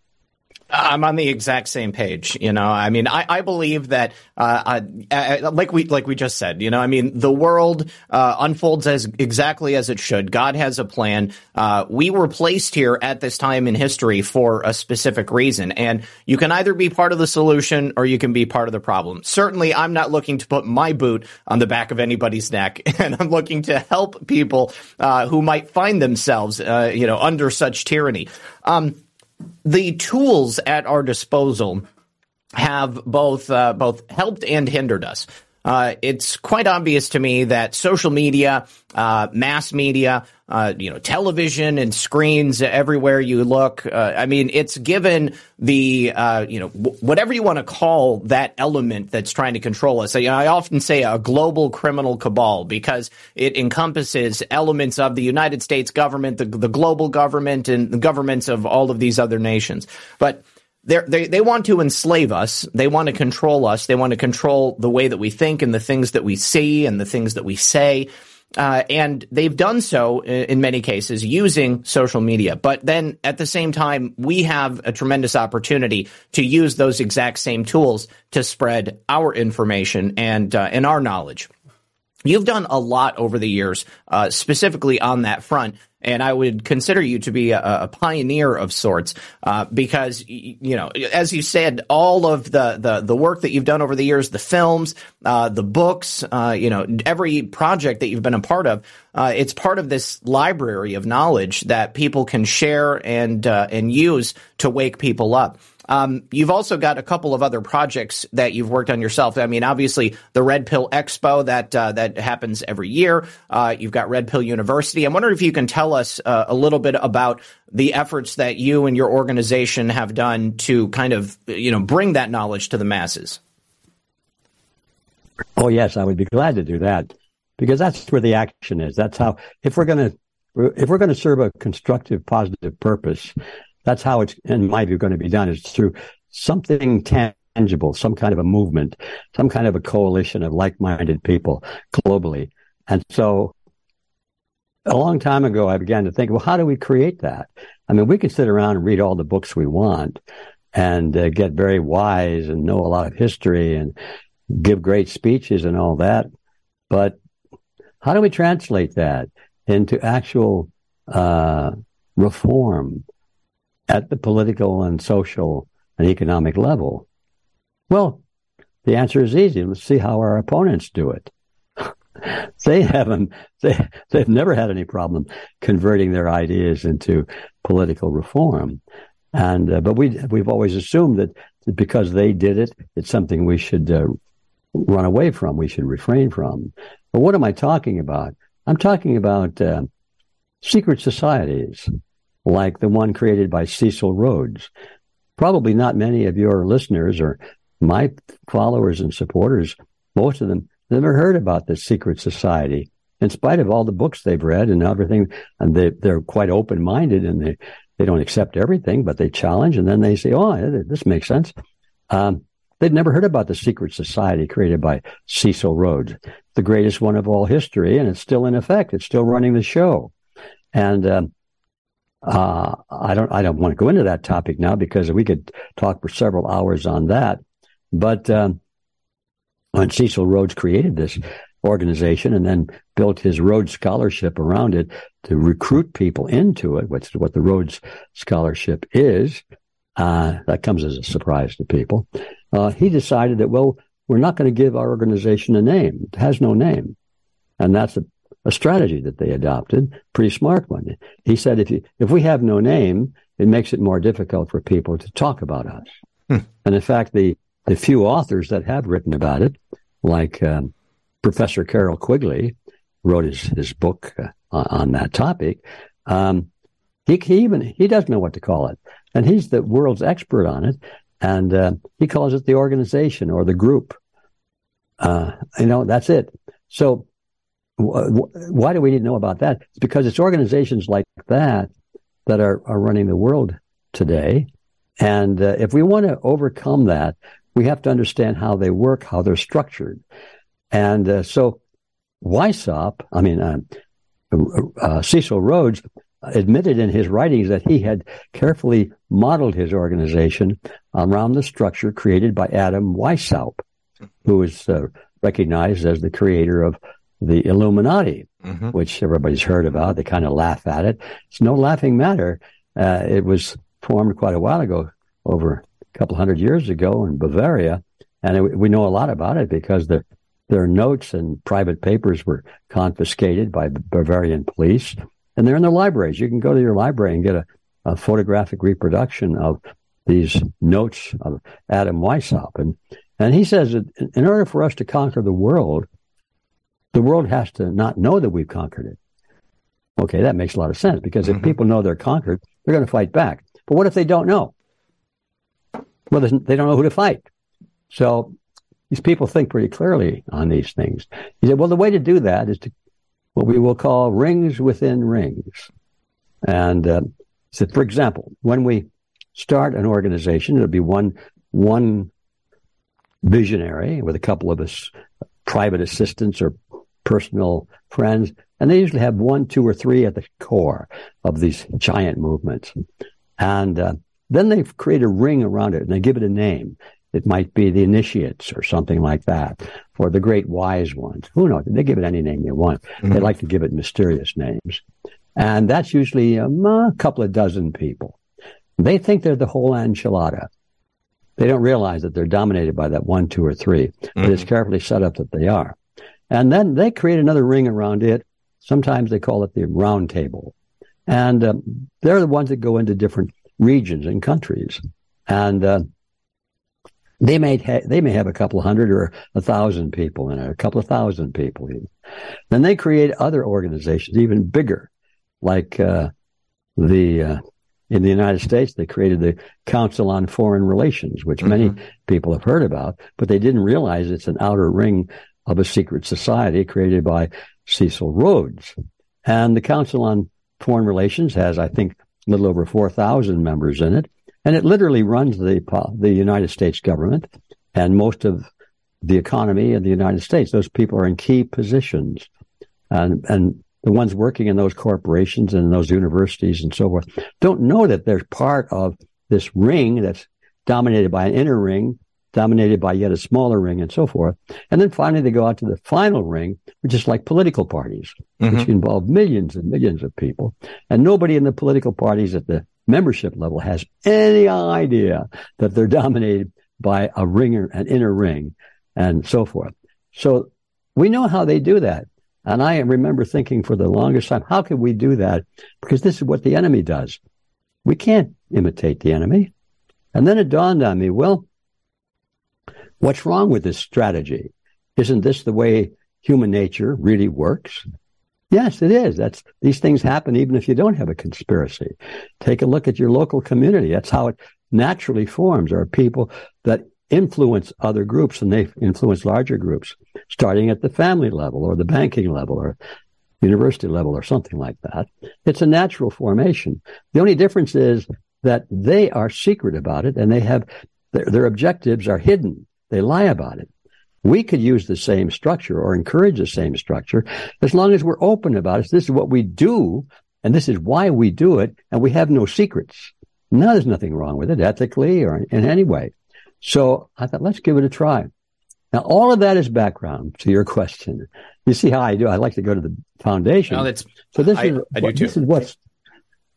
I'm on the exact same page. You know, I mean, I, I believe that, uh, uh, like we like we just said, you know, I mean, the world uh, unfolds as exactly as it should. God has a plan. Uh, we were placed here at this time in history for a specific reason, and you can either be part of the solution or you can be part of the problem. Certainly, I'm not looking to put my boot on the back of anybody's neck, and I'm looking to help people uh, who might find themselves, uh, you know, under such tyranny. Um, the tools at our disposal have both uh, both helped and hindered us. Uh, it's quite obvious to me that social media, uh, mass media, uh, you know, television and screens everywhere you look. Uh, I mean, it's given the, uh, you know, w- whatever you want to call that element that's trying to control us. So, you know, I often say a global criminal cabal because it encompasses elements of the United States government, the, the global government, and the governments of all of these other nations. But they they want to enslave us. They want to control us. They want to control the way that we think and the things that we see and the things that we say. Uh, and they've done so in many cases using social media. But then at the same time, we have a tremendous opportunity to use those exact same tools to spread our information and uh, and our knowledge. You've done a lot over the years, uh, specifically on that front and I would consider you to be a, a pioneer of sorts uh, because you know, as you said, all of the, the the work that you've done over the years, the films, uh, the books, uh, you know, every project that you've been a part of, uh, it's part of this library of knowledge that people can share and uh, and use to wake people up. Um, you've also got a couple of other projects that you've worked on yourself. I mean, obviously the Red Pill Expo that uh, that happens every year. Uh, you've got Red Pill University. I'm wondering if you can tell us uh, a little bit about the efforts that you and your organization have done to kind of you know bring that knowledge to the masses. Oh yes, I would be glad to do that because that's where the action is. That's how if we're going to if we're going to serve a constructive, positive purpose, that's how it's, in my view, going to be done is through something tangible, some kind of a movement, some kind of a coalition of like-minded people globally. And so a long time ago, I began to think, well, how do we create that? I mean, we can sit around and read all the books we want and uh, get very wise and know a lot of history and give great speeches and all that. But how do we translate that into actual uh, reform at the political and social and economic level? Well, the answer is easy. Let's see how our opponents do it. they haven't, they, they've never had any problem converting their ideas into political reform. And, uh, but we, we've always assumed that because they did it, it's something we should uh, run away from, we should refrain from. But what am I talking about? I'm talking about uh, secret societies like the one created by Cecil Rhodes. Probably not many of your listeners or my followers and supporters, most of them never heard about this secret society. In spite of all the books they've read and everything, and they, they're quite open minded and they, they don't accept everything, but they challenge and then they say, oh, this makes sense. Um, they'd never heard about the secret society created by Cecil Rhodes, the greatest one of all history, and it's still in effect. It's still running the show. And um, uh, I don't I don't want to go into that topic now because we could talk for several hours on that. But um, when Cecil Rhodes created this organization and then built his Rhodes Scholarship around it to recruit people into it, which is what the Rhodes Scholarship is, uh, that comes as a surprise to people. Uh, he decided that well, we're not going to give our organization a name. It has no name, and that's a a strategy that they adopted, pretty smart one. He said, if you, if we have no name, it makes it more difficult for people to talk about us. Hmm. And in fact, the, the few authors that have written about it, like um, Professor Carroll Quigley wrote his, his book uh, on that topic. Um, he, he, even he doesn't know what to call it, and he's the world's expert on it. And uh, he calls it the organization or the group. Uh, you know, that's it. So, why do we need to know about that? It's because it's organizations like that that are, are running the world today. And uh, if we want to overcome that, we have to understand how they work, how they're structured. And uh, so Weishaupt, I mean, uh, uh, Cecil Rhodes admitted in his writings that he had carefully modeled his organization around the structure created by Adam Weishaupt, who is uh, recognized as the creator of the Illuminati, mm-hmm. which everybody's heard about. They kind of laugh at it. It's no laughing matter. Uh, it was formed quite a while ago, over a couple hundred years ago in Bavaria, and it, we know a lot about it because the, their notes and private papers were confiscated by Bavarian police, and they're in their libraries. You can go to your library and get a, a photographic reproduction of these notes of Adam Weishaupt, and and he says that in order for us to conquer the world, the world has to not know that we've conquered it. Okay, that makes a lot of sense because if mm-hmm. people know they're conquered, they're going to fight back. But what if they don't know? Well, they don't know who to fight. So these people think pretty clearly on these things. He said, well, the way to do that is to what we will call rings within rings. And uh, so, for example, when we start an organization, it'll be one one visionary with a couple of us private assistants or personal friends, and they usually have one, two, or three at the core of these giant movements. And uh, then they create a ring around it and they give it a name. It might be the initiates or something like that, or the great wise ones. Who knows? They give it any name they want. Mm-hmm. They like to give it mysterious names. And that's usually um, a couple of dozen people. They think they're the whole enchilada. They don't realize that they're dominated by that one, two, or 3 mm-hmm. but it's mm-hmm. carefully set up that they are. And then they create another ring around it. Sometimes they call it the round table. And uh, they're the ones that go into different regions and countries. And uh, they may ha- they may have a couple of hundred or a thousand people in it, a couple of thousand people. Even. Then they create other organizations even bigger, like uh, the uh, in the United States they created the Council on Foreign Relations, which mm-hmm. many people have heard about, but they didn't realize it's an outer ring of a secret society created by Cecil Rhodes. And the Council on Foreign Relations has, I think, a little over 4,000 members in it. And it literally runs the, the United States government and most of the economy of the United States. Those people are in key positions. And, and the ones working in those corporations and those universities and so forth don't know that they're part of this ring that's dominated by an inner ring dominated by yet a smaller ring and so forth. And then finally they go out to the final ring, which is like political parties, mm-hmm. which involve millions and millions of people. And nobody in the political parties at the membership level has any idea that they're dominated by a ringer, an inner ring and so forth. So we know how they do that. And I remember thinking for the longest time, how can we do that? Because this is what the enemy does. We can't imitate the enemy. And then it dawned on me, well, What's wrong with this strategy? Isn't this the way human nature really works? Yes, it is. That's these things happen even if you don't have a conspiracy. Take a look at your local community. That's how it naturally forms. There are people that influence other groups and they influence larger groups, starting at the family level or the banking level or university level or something like that. It's a natural formation. The only difference is that they are secret about it and they have their, their objectives are hidden. They lie about it. We could use the same structure or encourage the same structure as long as we're open about it. This is what we do, and this is why we do it, and we have no secrets. Now, there's nothing wrong with it ethically or in any way. So I thought, let's give it a try. Now, all of that is background to your question. You see how I do? I like to go to the foundation. No, that's, so this I, is I what, this is what's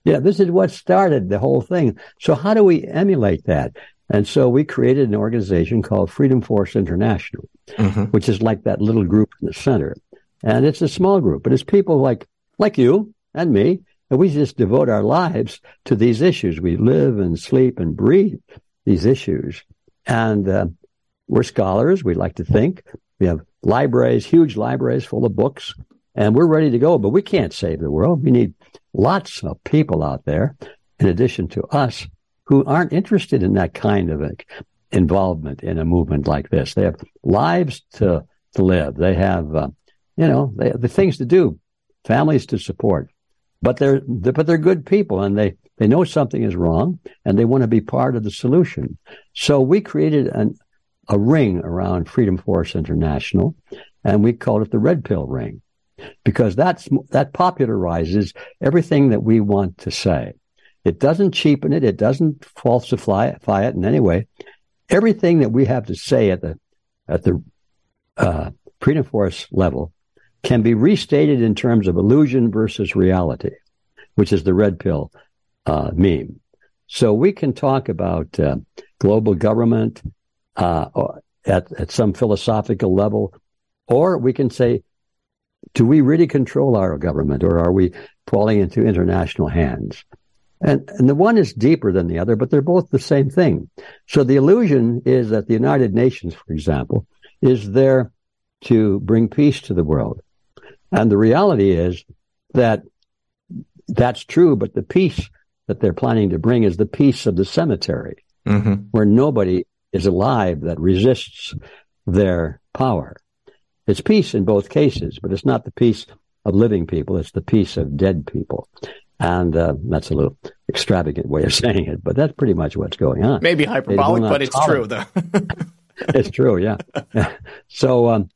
yeah, this is what started the whole thing. So how do we emulate that? And so we created an organization called Freedom Force International, mm-hmm. which is like that little group in the center. And it's a small group, but it's people like, like you and me. And we just devote our lives to these issues. We live and sleep and breathe these issues. And uh, we're scholars. We like to think. We have libraries, huge libraries full of books, and we're ready to go. But we can't save the world. We need lots of people out there, in addition to us, who aren't interested in that kind of involvement in a movement like this. They have lives to to live. They have, uh, you know, they have the things to do, families to support. But they're, but they're good people, and they they know something is wrong, and they want to be part of the solution. So we created an, a ring around Freedom Force International, and we called it the Red Pill Ring because that's that popularizes everything that we want to say. It doesn't cheapen it. It doesn't falsify it in any way. Everything that we have to say at the at the uh, Freedom Force level can be restated in terms of illusion versus reality, which is the red pill uh, meme. So we can talk about uh, global government uh, at at some philosophical level, or we can say do we really control our government or are we falling into international hands? And, and the one is deeper than the other, but they're both the same thing. So the illusion is that the United Nations, for example, is there to bring peace to the world. And the reality is that that's true, but the peace that they're planning to bring is the peace of the cemetery, mm-hmm. where nobody is alive that resists their power. It's peace in both cases, but it's not the peace of living people. It's the peace of dead people. And uh, that's a little extravagant way of saying it, but that's pretty much what's going on. Maybe hyperbolic, but it's true, though. it's true, yeah. so, um,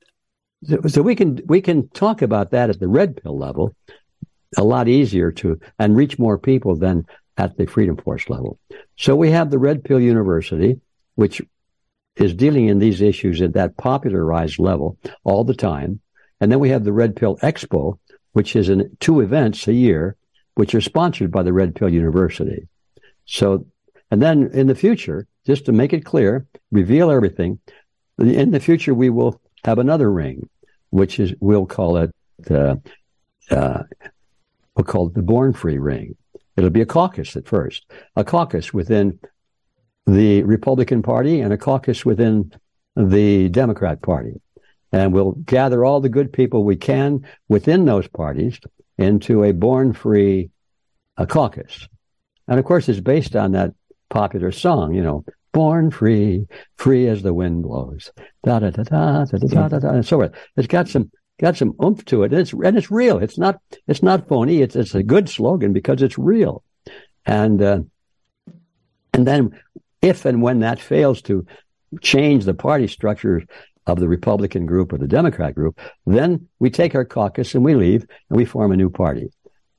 so, so we can we can talk about that at the red pill level a lot easier to and reach more people than at the Freedom Force level. So we have the Red Pill University, which is dealing in these issues at that popularized level all the time. And then we have the Red Pill Expo, which is in two events a year, which are sponsored by the Red Pill University. So, and then in the future, just to make it clear, reveal everything, in the future, we will have another ring, which is, we'll call it, uh, uh, we'll call it the Born Free Ring. It'll be a caucus at first, a caucus within the Republican Party and a caucus within the Democrat Party. And we'll gather all the good people we can within those parties into a born free caucus. And of course, it's based on that popular song, you know, born free, free as the wind blows, da da da da da da da da, and so forth. It's got some got some oomph to it, and it's and it's real. It's not it's not phony. It's it's a good slogan because it's real, and uh, and then if and when that fails to change the party structure of the Republican group or the Democrat group, then we take our caucus and we leave and we form a new party.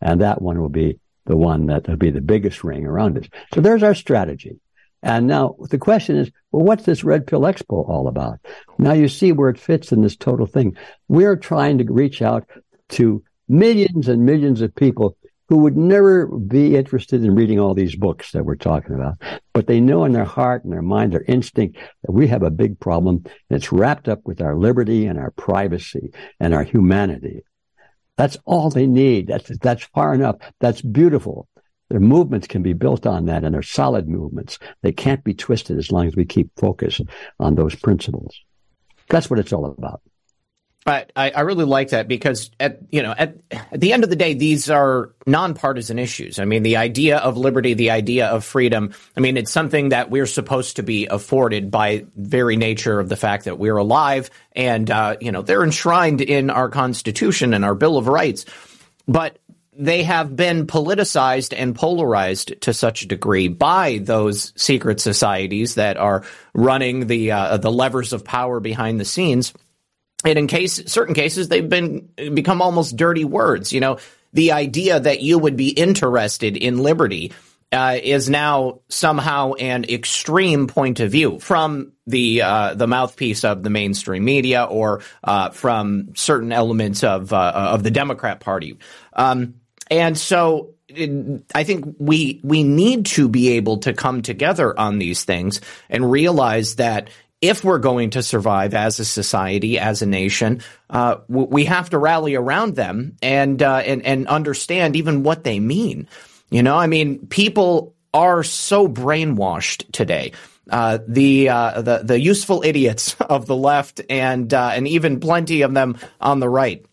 And that one will be the one that will be the biggest ring around us. So there's our strategy. And now the question is, well, what's this Red Pill Expo all about? Now you see where it fits in this total thing. We're trying to reach out to millions and millions of people who would never be interested in reading all these books that we're talking about. But they know in their heart and their mind, their instinct, that we have a big problem. And it's wrapped up with our liberty and our privacy and our humanity. That's all they need. That's, that's far enough. That's beautiful. Their movements can be built on that and they're solid movements. They can't be twisted as long as we keep focused on those principles. That's what it's all about. I, I really like that because at you know at, at the end of the day these are nonpartisan issues. I mean the idea of liberty, the idea of freedom. I mean it's something that we're supposed to be afforded by very nature of the fact that we're alive and uh, you know they're enshrined in our Constitution and our Bill of Rights. But they have been politicized and polarized to such a degree by those secret societies that are running the uh, the levers of power behind the scenes and in case certain cases they've been become almost dirty words. You know the idea that you would be interested in liberty uh, is now somehow an extreme point of view from the uh, the mouthpiece of the mainstream media or uh, from certain elements of uh, of the Democrat Party, um, and so I think we we need to be able to come together on these things and realize that if we're going to survive as a society, as a nation, uh, we have to rally around them and, uh, and and understand even what they mean. You know, I mean, people are so brainwashed today. Uh, the uh, the the useful idiots of the left and uh, and even plenty of them on the right.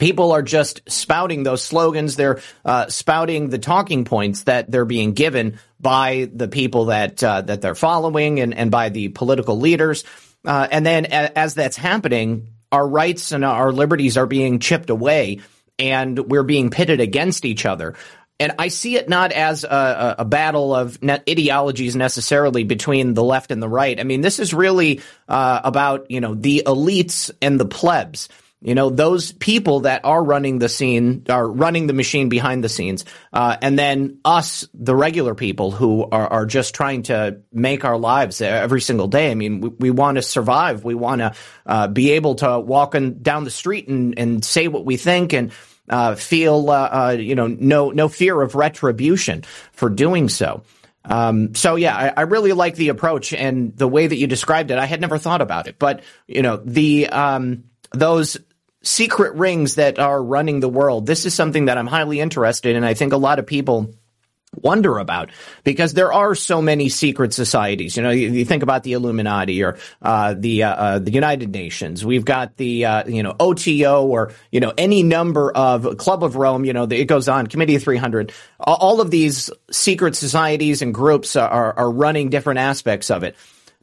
People are just spouting those slogans. They're uh, spouting the talking points that they're being given by the people that uh, that they're following and, and by the political leaders. Uh, and then as that's happening, our rights and our liberties are being chipped away and we're being pitted against each other. And I see it not as a, a battle of ideologies necessarily between the left and the right. I mean, this is really uh, about, you know, the elites and the plebs. You know, those people that are running the scene, are running the machine behind the scenes. Uh, and then us, the regular people who are, are just trying to make our lives every single day. I mean, we, we want to survive. We want to uh, be able to walk in, down the street and, and say what we think and uh, feel, uh, uh, you know, no, no fear of retribution for doing so. Um, so yeah, I, I, really like the approach and the way that you described it. I had never thought about it, but you know, the, um, those secret rings that are running the world. This is something that I'm highly interested in. I think a lot of people wonder about because there are so many secret societies. You know, you, you think about the Illuminati or uh, the uh, uh, the United Nations. We've got the uh, you know OTO or you know any number of Club of Rome. You know, it goes on. Committee of 300. All of these secret societies and groups are are running different aspects of it.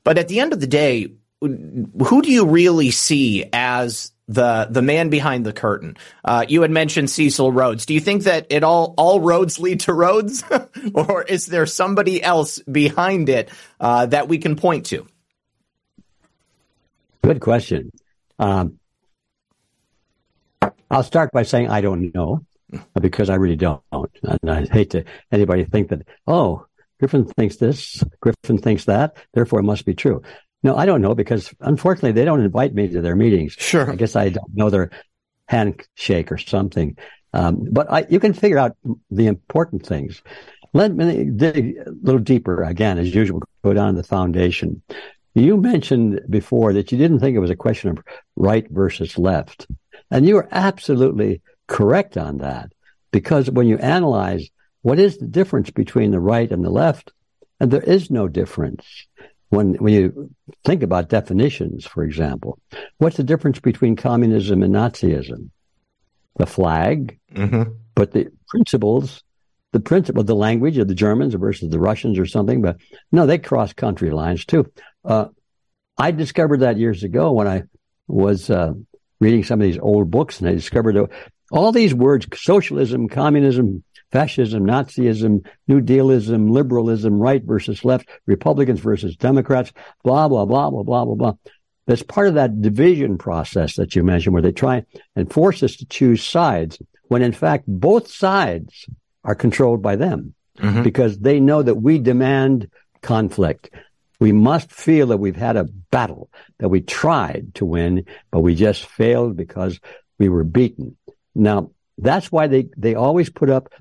But at the end of the day, who do you really see as the the man behind the curtain. Uh, you had mentioned Cecil Rhodes. Do you think that it all all roads lead to Rhodes, or is there somebody else behind it uh, that we can point to? Good question. Um, I'll start by saying I don't know because I really don't, and I hate to anybody think that oh Griffin thinks this, Griffin thinks that, therefore it must be true. No, I don't know because unfortunately they don't invite me to their meetings. Sure. I guess I don't know their handshake or something. Um, but I, you can figure out the important things. Let me dig a little deeper again, as usual, go down to the foundation. You mentioned before that you didn't think it was a question of right versus left. And you are absolutely correct on that because when you analyze what is the difference between the right and the left, and there is no difference when when you think about definitions, for example, what's the difference between communism and Nazism? The flag, mm-hmm. but the principles, the principle, the language of the Germans versus the Russians or something. But no, they cross country lines too. Uh, I discovered that years ago when I was uh, reading some of these old books, and I discovered that all these words: socialism, communism, fascism, Nazism, New Dealism, liberalism, right versus left, Republicans versus Democrats, blah, blah, blah, blah, blah, blah, blah. That's part of that division process that you mentioned where they try and force us to choose sides when in fact both sides are controlled by them mm-hmm. because they know that we demand conflict. We must feel that we've had a battle, that we tried to win, but we just failed because we were beaten. Now, that's why they, they always put up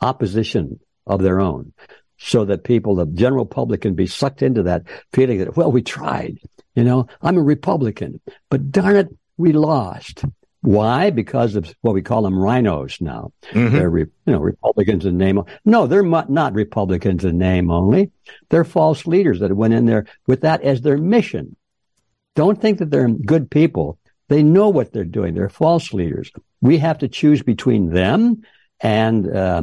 opposition of their own so that people, the general public can be sucked into that feeling that, well, we tried. You know, I'm a Republican, but darn it, we lost. Why? Because of what we call them RINOs now. Mm-hmm. They're, you know, Republicans in name. No, they're not Republicans in name only. They're false leaders that went in there with that as their mission. Don't think that they're good people. They know what they're doing. They're false leaders. We have to choose between them and uh,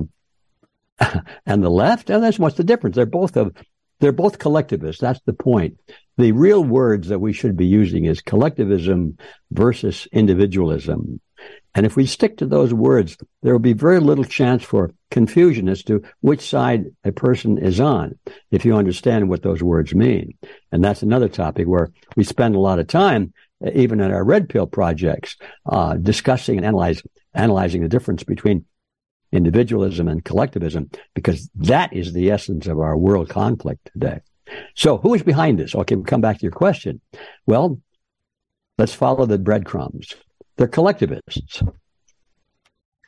and the left. And that's what's the difference. They're both of, they're both collectivists. That's the point. The real words that we should be using is collectivism versus individualism. And if we stick to those words, there will be very little chance for confusion as to which side a person is on, if you understand what those words mean. And that's another topic where we spend a lot of time, even in our red pill projects, uh, discussing and analyze, analyzing the difference between individualism and collectivism, because that is the essence of our world conflict today. So who is behind this? Okay, we'll come back to your question. Well, let's follow the breadcrumbs. They're collectivists.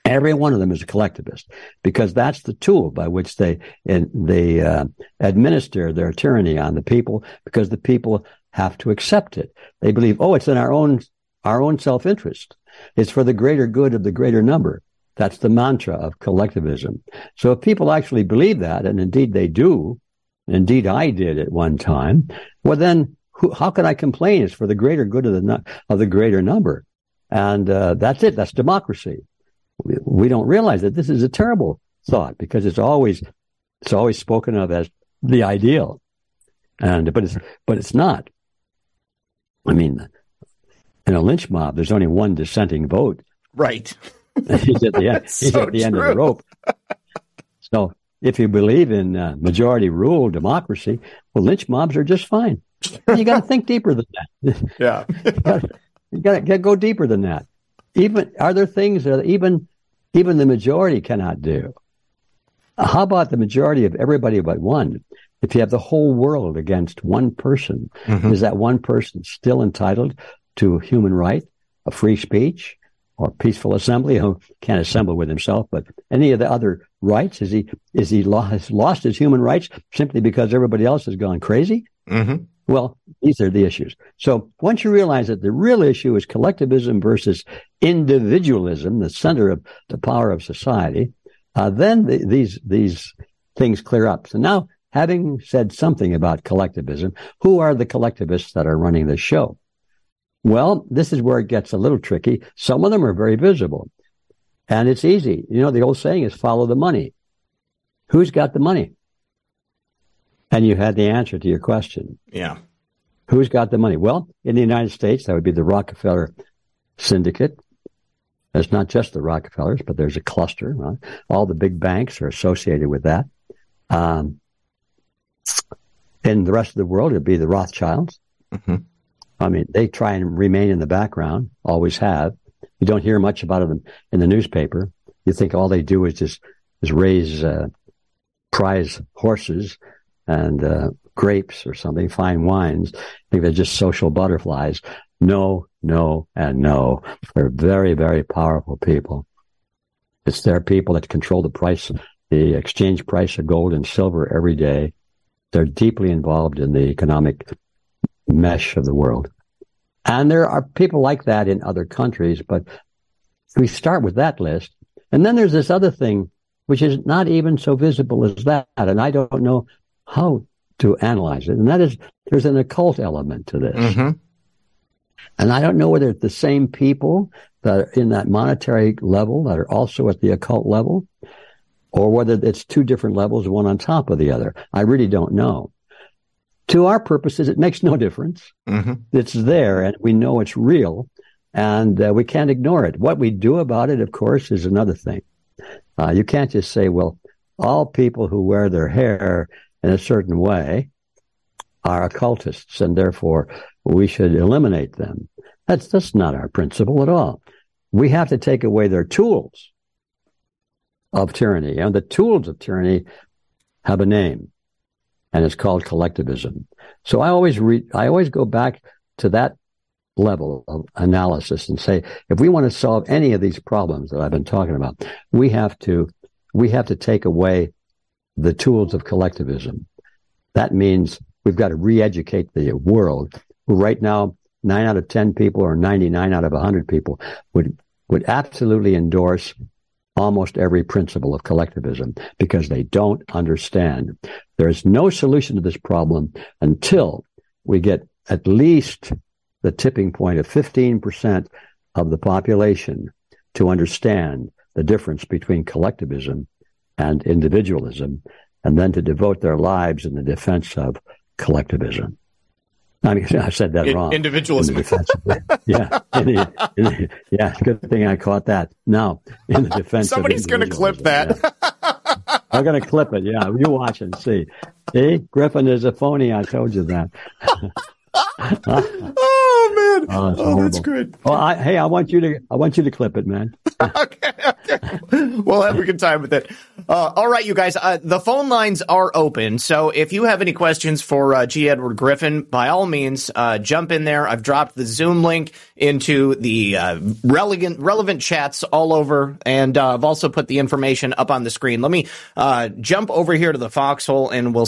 Every one of them is a collectivist because that's the tool by which they they uh, administer their tyranny on the people because the people have to accept it. They believe, oh, it's in our own our own self interest. It's for the greater good of the greater number. That's the mantra of collectivism. So if people actually believe that, and indeed they do, indeed I did at one time, well then who, how can I complain? It's for the greater good of the of the greater number, and uh, that's it. That's democracy. We, we don't realize that this is a terrible thought because it's always it's always spoken of as the ideal, and but it's but it's not. I mean, in a lynch mob, there's only one dissenting vote. Right. he's at the end. he's so at the true. end of the rope. So if you believe in uh, majority rule democracy, well, lynch mobs are just fine. you got to think deeper than that. Yeah. you got to go deeper than that. Even are there things that even even the majority cannot do? How about the majority of everybody but one? If you have the whole world against one person, mm-hmm. is that one person still entitled to a human right, a free speech, or peaceful assembly? Who can't assemble with himself, but any of the other rights? Is he is he lost, lost his human rights simply because everybody else has gone crazy? Mm-hmm. Well, these are the issues. So once you realize that the real issue is collectivism versus individualism, the center of the power of society, uh, then the, these these things clear up. So now, having said something about collectivism, who are the collectivists that are running the show? Well, this is where it gets a little tricky. Some of them are very visible, and it's easy. You know, the old saying is "follow the money." Who's got the money? And you had the answer to your question. Yeah. Who's got the money? Well, in the United States, that would be the Rockefeller Syndicate. It's not just the Rockefellers, but there's a cluster. Right? All the big banks are associated with that. Um, in the rest of the world, it'd be the Rothschilds. Mm-hmm. I mean, they try and remain in the background, always have. You don't hear much about them in the newspaper. You think all they do is just is raise uh, prize horses and uh, grapes or something, fine wines. I think they're just social butterflies. No, no, and no. They're very, very powerful people. It's their people that control the price, the exchange price of gold and silver every day. They're deeply involved in the economic mesh of the world. And there are people like that in other countries, but we start with that list. And then there's this other thing, which is not even so visible as that. And I don't know how to analyze it. And that is, there's an occult element to this. Mm-hmm. And I don't know whether it's the same people that are in that monetary level that are also at the occult level, or whether it's two different levels, one on top of the other. I really don't know. To our purposes, it makes no difference. Mm-hmm. It's there and we know it's real and uh, we can't ignore it. What we do about it, of course, is another thing. Uh, you can't just say, well, all people who wear their hair in a certain way are occultists, and therefore we should eliminate them. That's that's not our principle at all. We have to take away their tools of tyranny, and the tools of tyranny have a name, and it's called collectivism. So I always read, I always go back to that level of analysis and say, if we want to solve any of these problems that I've been talking about, we have to we have to take away the tools of collectivism. That means we've got to re-educate the world. Right now, nine out of 10 people or 99 out of 100 people would, would absolutely endorse almost every principle of collectivism because they don't understand. There's no solution to this problem until we get at least the tipping point of 15% of the population to understand the difference between collectivism and individualism, and then to devote their lives in the defense of collectivism. I mean, I said that wrong. Individualism. In yeah. In the, in the, yeah. Good thing I caught that. Now, in the defense Somebody's going to clip that. Yeah. I'm going to clip it. Yeah. You watch and see. See? Griffin is a phony. I told you that. oh! Oh, oh that's good. Well, I, hey, I want you to I want you to clip it, man. okay, okay. We'll have a good time with it. Uh, all right, you guys. Uh, the phone lines are open, so if you have any questions for uh, G. Edward Griffin, by all means, uh, jump in there. I've dropped the Zoom link into the uh, relevant relevant chats all over, and uh, I've also put the information up on the screen. Let me jump over here to the foxhole, and we'll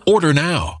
Order now.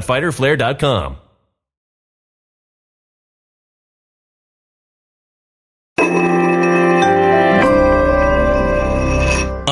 www.fighterflare.com.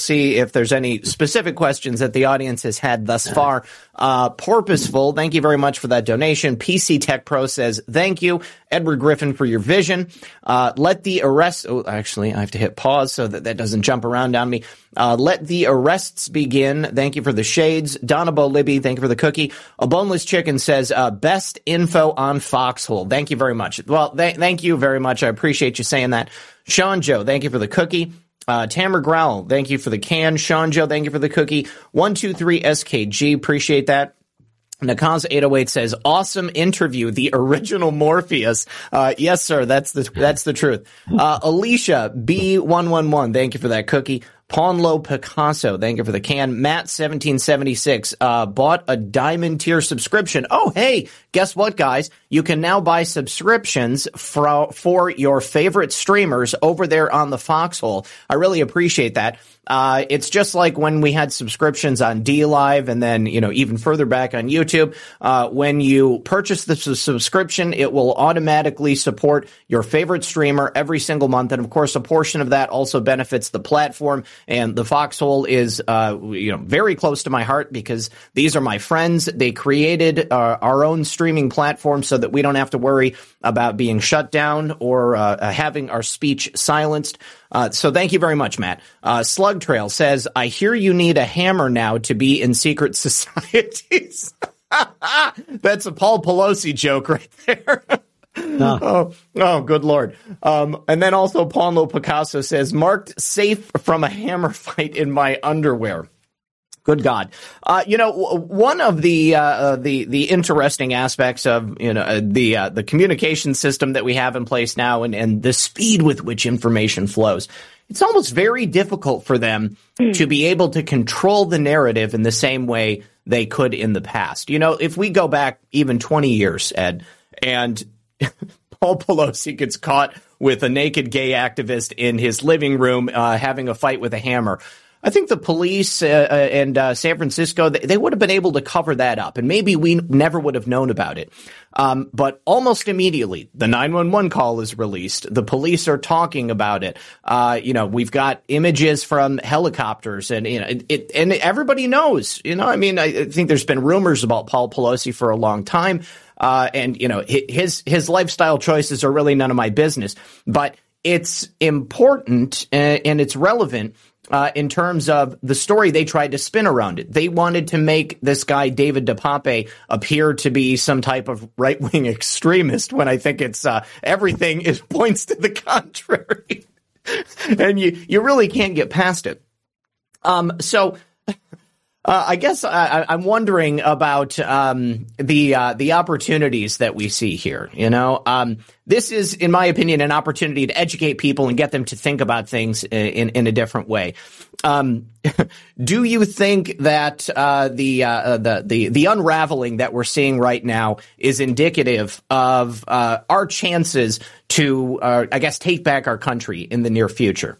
See if there's any specific questions that the audience has had thus far. Uh, Porpoiseful, thank you very much for that donation. PC Tech Pro says, thank you. Edward Griffin for your vision. Uh, let the arrest, oh, actually, I have to hit pause so that that doesn't jump around on me. Uh, let the arrests begin. Thank you for the shades. Donabo Libby, thank you for the cookie. A boneless chicken says, uh, best info on Foxhole. Thank you very much. Well, th- thank you very much. I appreciate you saying that. Sean Joe, thank you for the cookie. Uh, Tamara Growl, thank you for the can. Sean Joe, thank you for the cookie. 123 SKG, appreciate that. Nakaz808 says, awesome interview, the original Morpheus. Uh, yes, sir, that's the, that's the truth. Uh, Alicia B111, thank you for that cookie. Pawnlo Picasso, thank you for the can. Matt1776, uh, bought a diamond tier subscription. Oh, hey, guess what, guys? You can now buy subscriptions for, for your favorite streamers over there on the Foxhole. I really appreciate that. Uh, it's just like when we had subscriptions on DLive and then, you know, even further back on YouTube. Uh, when you purchase the subscription, it will automatically support your favorite streamer every single month. And of course, a portion of that also benefits the platform. And the Foxhole is, uh, you know, very close to my heart because these are my friends. They created uh, our own streaming platform so that we don't have to worry about being shut down or uh, having our speech silenced. Uh, so thank you very much, Matt. Uh, Slug Trail says, I hear you need a hammer now to be in secret societies. That's a Paul Pelosi joke right there. No. Oh, oh, good lord. Um, and then also Paulo Picasso says, marked safe from a hammer fight in my underwear. Good God! Uh, you know, one of the uh, uh, the the interesting aspects of you know uh, the uh, the communication system that we have in place now, and and the speed with which information flows, it's almost very difficult for them mm. to be able to control the narrative in the same way they could in the past. You know, if we go back even twenty years, Ed, and Paul Pelosi gets caught with a naked gay activist in his living room uh, having a fight with a hammer I think the police uh, uh, and uh, San Francisco they, would have been able to cover that up, and maybe we never would have known about it. Um, but almost immediately, the 911 call is released. The police are talking about it. Uh, you know, we've got images from helicopters, and you know, it, it, and everybody knows. You know, I mean, I think there's been rumors about Paul Pelosi for a long time, uh, and you know, his his lifestyle choices are really none of my business, but it's important uh, and it's relevant uh, in terms of the story they tried to spin around it. They wanted to make this guy, David DePape, appear to be some type of right wing extremist when I think it's uh, everything is points to the contrary. and you, you really can't get past it. Um, so uh, I guess I, am wondering about um, the uh, the opportunities that we see here. You know, um, this is, in my opinion, an opportunity to educate people and get them to think about things in in a different way. Um, do you think that uh, the uh, the the the unraveling that we're seeing right now is indicative of uh, our chances to, uh, I guess, take back our country in the near future?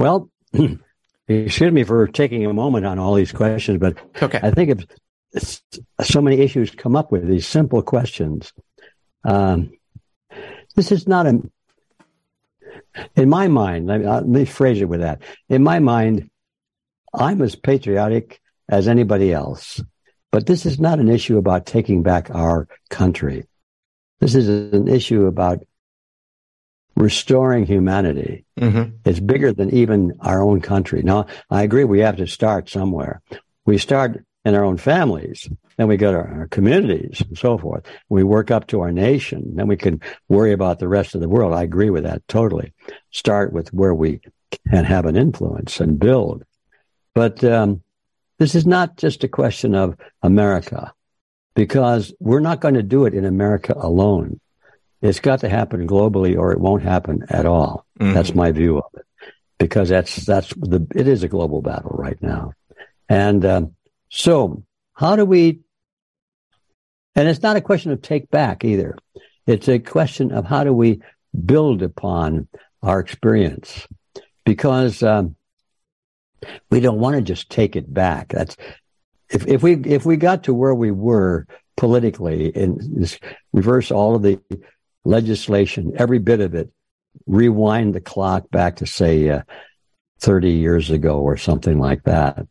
Well, excuse me for taking a moment on all these questions, but okay. I think it's, so many issues come up with these simple questions. Um, this is not a, in my mind, let me, let me phrase it with that. In my mind, I'm as patriotic as anybody else, but this is not an issue about taking back our country. This is an issue about restoring humanity mm-hmm. is bigger than even our own country. Now, I agree we have to start somewhere. We start in our own families, then we go to our communities and so forth. We work up to our nation, then we can worry about the rest of the world. I agree with that totally. Start with where we can have an influence and build. But um, this is not just a question of America, because we're not going to do it in America alone. It's got to happen globally or it won't happen at all. Mm-hmm. That's my view of it because that's, that's the, it is a global battle right now. And, um, so how do we, and it's not a question of take back either. It's a question of how do we build upon our experience because, um, we don't want to just take it back. That's, if, if we, if we got to where we were politically and reverse all of the legislation, every bit of it, rewind the clock back to say uh, 30 years ago or something like that.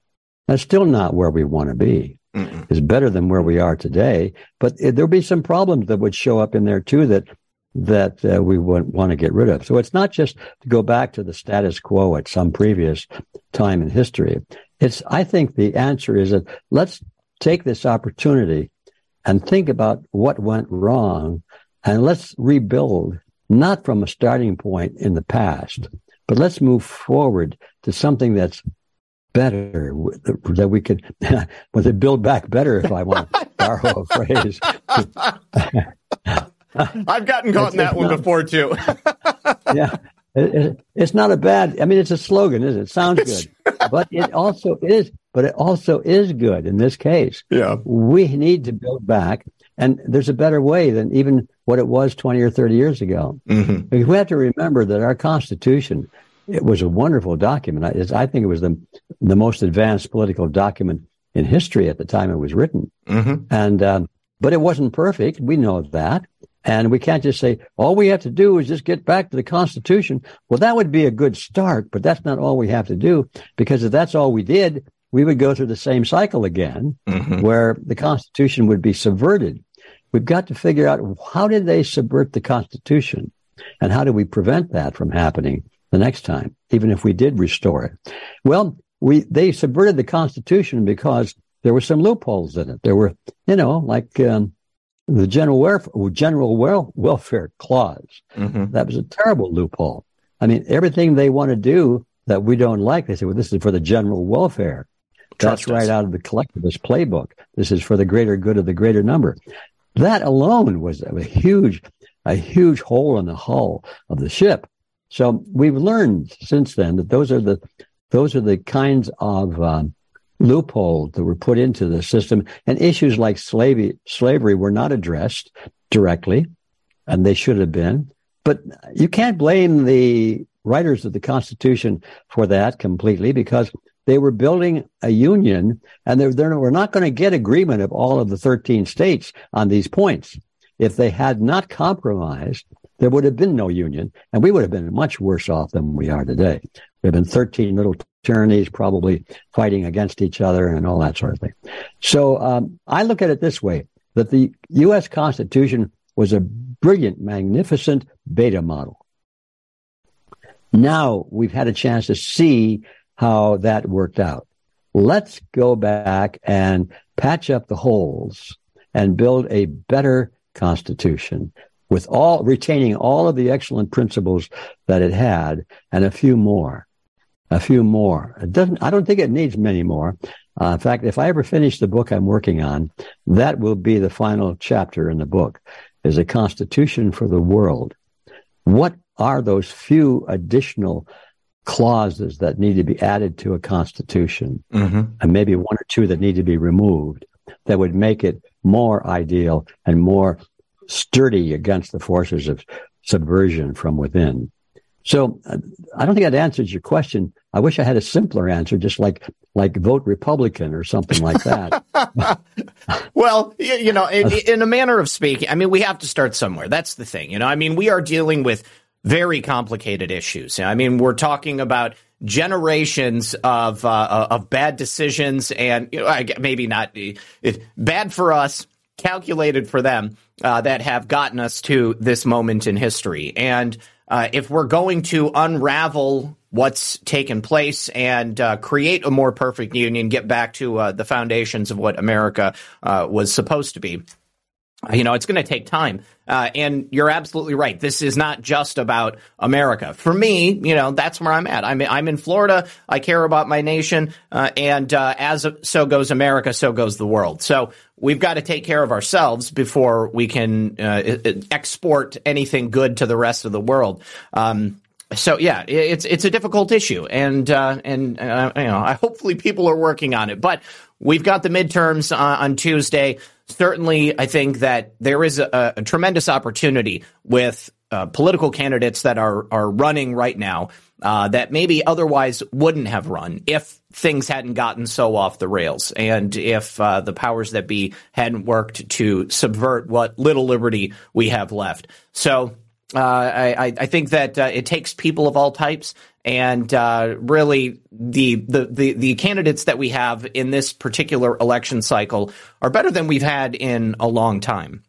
That's still not where we want to be. Mm-mm. It's better than where we are today, but it, there'll be some problems that would show up in there too that that uh, we would want to get rid of. So it's not just to go back to the status quo at some previous time in history. It's I think the answer is that let's take this opportunity and think about what went wrong and let's rebuild not from a starting point in the past, but let's move forward to something that's better that we could well they build back better if i want to borrow a phrase. I've gotten caught in that one not, before too. Yeah. It, it, it's not a bad i mean it's a slogan isn't it, it sounds good. but it also is but it also is good in this case. Yeah. We need to build back and there's a better way than even what it was 20 or 30 years ago. Mm-hmm. We have to remember that our Constitution, it was a wonderful document. I, I think it was the, the most advanced political document in history at the time it was written. Mm-hmm. And, um, but it wasn't perfect. We know that. And we can't just say, all we have to do is just get back to the Constitution. Well, that would be a good start, but that's not all we have to do because if that's all we did, we would go through the same cycle again mm-hmm. where the Constitution would be subverted. We've got to figure out how did they subvert the Constitution and how do we prevent that from happening the next time, even if we did restore it? Well, we, they subverted the Constitution because there were some loopholes in it. There were, you know, like, um, the general welfare, general wel- welfare clause. Mm-hmm. That was a terrible loophole. I mean, everything they want to do, that we don't like, they say, well, this is for the general welfare. Trust That's right out of the collectivist playbook. This is for the greater good of the greater number. That alone was a huge, a huge hole in the hull of the ship. So we've learned since then that those are the, those are the kinds of um, loopholes that were put into the system, and issues like slavery, slavery were not addressed directly, and they should have been. But you can't blame the writers of the Constitution for that completely because they were building a union and they're, they're, we're not going to get agreement of all of the 13 states on these points. If they had not compromised, there would have been no union and we would have been much worse off than we are today. There have been 13 little tyrannies probably fighting against each other and all that sort of thing. So um, I look at it this way, that the U.S. Constitution was a brilliant, magnificent beta model. Now we've had a chance to see how that worked out. Let's go back and patch up the holes and build a better constitution with all retaining all of the excellent principles that it had and a few more. A few more. It doesn't, I don't think it needs many more. Uh, in fact, if I ever finish the book I'm working on, that will be the final chapter in the book is a constitution for the world. What are those few additional clauses that need to be added to a constitution Mm-hmm. and maybe one or two that need to be removed that would make it more ideal and more sturdy against the forces of subversion from within. So uh, I don't think that answers your question. I wish I had a simpler answer, just like like vote Republican or something like that. Well, y- you know, in, in a manner of speaking, I mean, we have to start somewhere. That's the thing. You know, I mean, we are dealing with very complicated issues. I mean, we're talking about generations of uh, of bad decisions, and you know, maybe not it, bad for us, calculated for them, uh, that have gotten us to this moment in history. And uh, if we're going to unravel what's taken place and uh, create a more perfect union, get back to uh, the foundations of what America uh, was supposed to be. You know, it's going to take time. Uh, and you're absolutely right. This is not just about America. For me, you know, that's where I'm at. I'm, I'm in Florida. I care about my nation. Uh, and uh, as so goes America, so goes the world. So we've got to take care of ourselves before we can uh, export anything good to the rest of the world. Um, so yeah, it's it's a difficult issue, and uh, and uh, you know, hopefully people are working on it. But we've got the midterms uh, on Tuesday. Certainly, I think that there is a, a tremendous opportunity with uh, political candidates that are are running right now uh, that maybe otherwise wouldn't have run if things hadn't gotten so off the rails, and if uh, the powers that be hadn't worked to subvert what little liberty we have left. So. Uh, I, I think that uh, it takes people of all types, and uh, really the, the the the candidates that we have in this particular election cycle are better than we've had in a long time.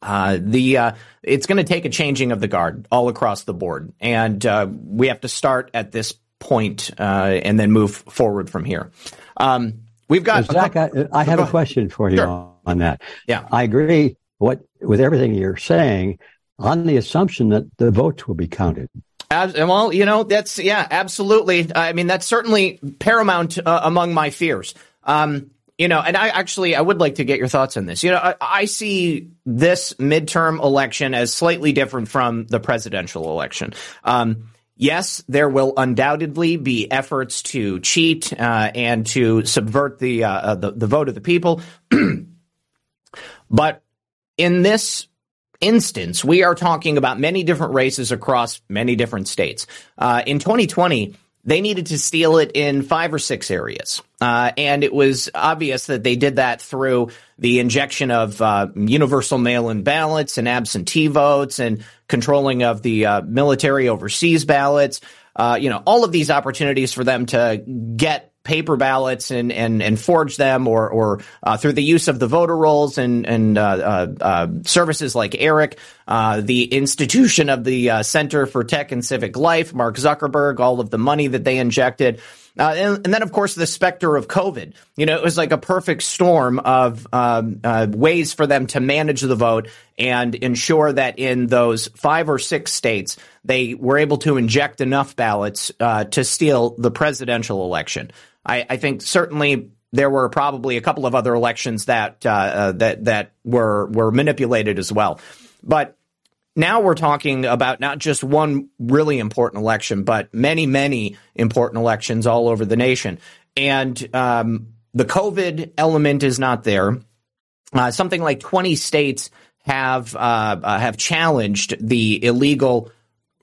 Uh, the uh, it's going to take a changing of the guard all across the board, and uh, we have to start at this point, uh, and then move forward from here. Um, we've got Zach, I, I have a question for you Sure. on, on that. Yeah. I agree what with everything you're saying on the assumption that the votes will be counted. Well, you know, that's yeah, absolutely. I mean, that's certainly paramount uh, among my fears. Um, you know, and I actually I would like to get your thoughts on this. You know, I, I see this midterm election as slightly different from the presidential election. Um, yes, there will undoubtedly be efforts to cheat uh, and to subvert the, uh, uh, the the vote of the people, but in this instance, we are talking about many different races across many different states. Uh, in 2020, they needed to steal it in five or six areas. Uh, and it was obvious that they did that through the injection of uh, universal mail in ballots and absentee votes and controlling of the uh, military overseas ballots. Uh, you know, all of these opportunities for them to get paper ballots and and and forge them, or or uh, through the use of the voter rolls and and uh, uh, uh, services like ERIC, uh, the institution of the Center for Tech and Civic Life, Mark Zuckerberg, all of the money that they injected. Uh, and, and, then, of course, the specter of COVID. You know, it was like a perfect storm of um, uh, ways for them to manage the vote and ensure that in those five or six states, they were able to inject enough ballots uh, to steal the presidential election. I, I, think certainly there were probably a couple of other elections that uh, uh, that that were were manipulated as well, but now we're talking about not just one really important election, but many, many important elections all over the nation. And um, the COVID element is not there. Uh, something like 20 states have uh, uh, have challenged the illegal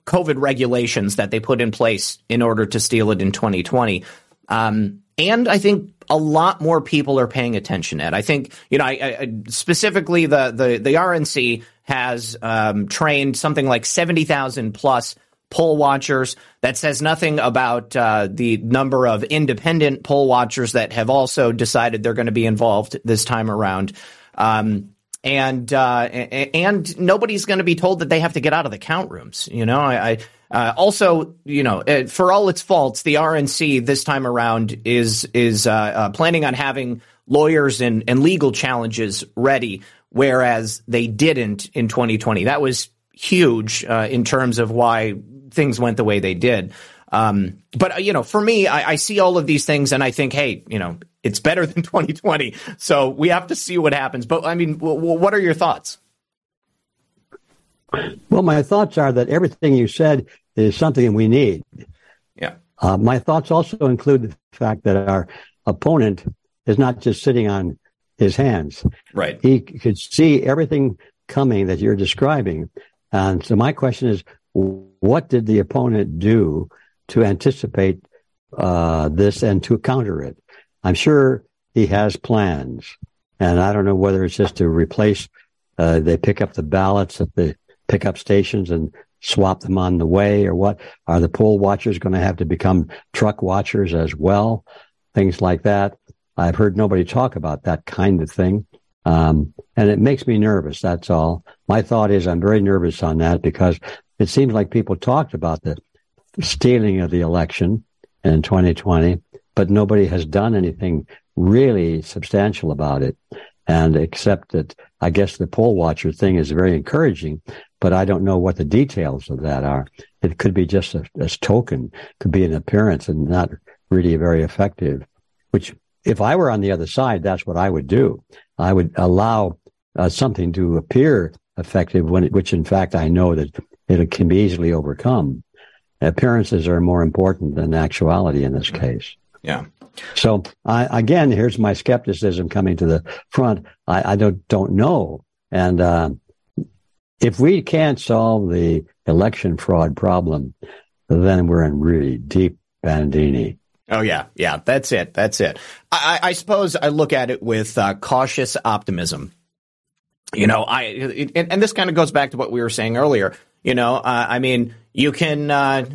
COVID regulations that they put in place in order to steal it in 2020. Um, and I think a lot more people are paying attention. Ed, I think you know, I, I, specifically the the the RNC has um, trained something like 70,000 plus poll watchers. That says nothing about uh, the number of independent poll watchers that have also decided they're going to be involved this time around. Um, and uh, and nobody's going to be told that they have to get out of the count rooms. You know, I, I uh, also, you know, uh, for all its faults, the RNC this time around is is uh, uh, planning on having lawyers and, and legal challenges ready whereas they didn't in 2020. That was huge uh, in terms of why things went the way they did. Um, but uh, you know, for me, I, I, see all of these things and I think, hey, you know, it's better than 2020. So we have to see what happens. But I mean, w- w- what are your thoughts? Well, my thoughts are that everything you said is something we need. Yeah. Uh, my thoughts also include the fact that our opponent is not just sitting on his hands. Right. He could see everything coming that you're describing. And so my question is, what did the opponent do to anticipate uh, this and to counter it? I'm sure he has plans, and I don't know whether it's just to replace. Uh, they pick up the ballots at the pickup stations and swap them on the way, or what? Are the poll watchers going to have to become truck watchers as well? Things like that. I've heard nobody talk about that kind of thing. Um, and it makes me nervous. That's all. My thought is I'm very nervous on that because it seems like people talked about the stealing of the election in 2020, but nobody has done anything really substantial about it. And except that I guess the poll watcher thing is very encouraging, but I don't know what the details of that are. It could be just a, a token, could be an appearance and not really very effective, which if I were on the other side, that's what I would do. I would allow uh, something to appear effective when, it, which in fact I know that it can be easily overcome. Appearances are more important than actuality in this case. Yeah. So I, again, here's my skepticism coming to the front. I, I don't don't know, and uh, if we can't solve the election fraud problem, then we're in really deep bandini. Oh yeah, yeah, that's it, that's it. I, I suppose I look at it with uh, cautious optimism. You know, I and, and, this kind of goes back to what we were saying earlier. You know, uh, I mean, you can, uh,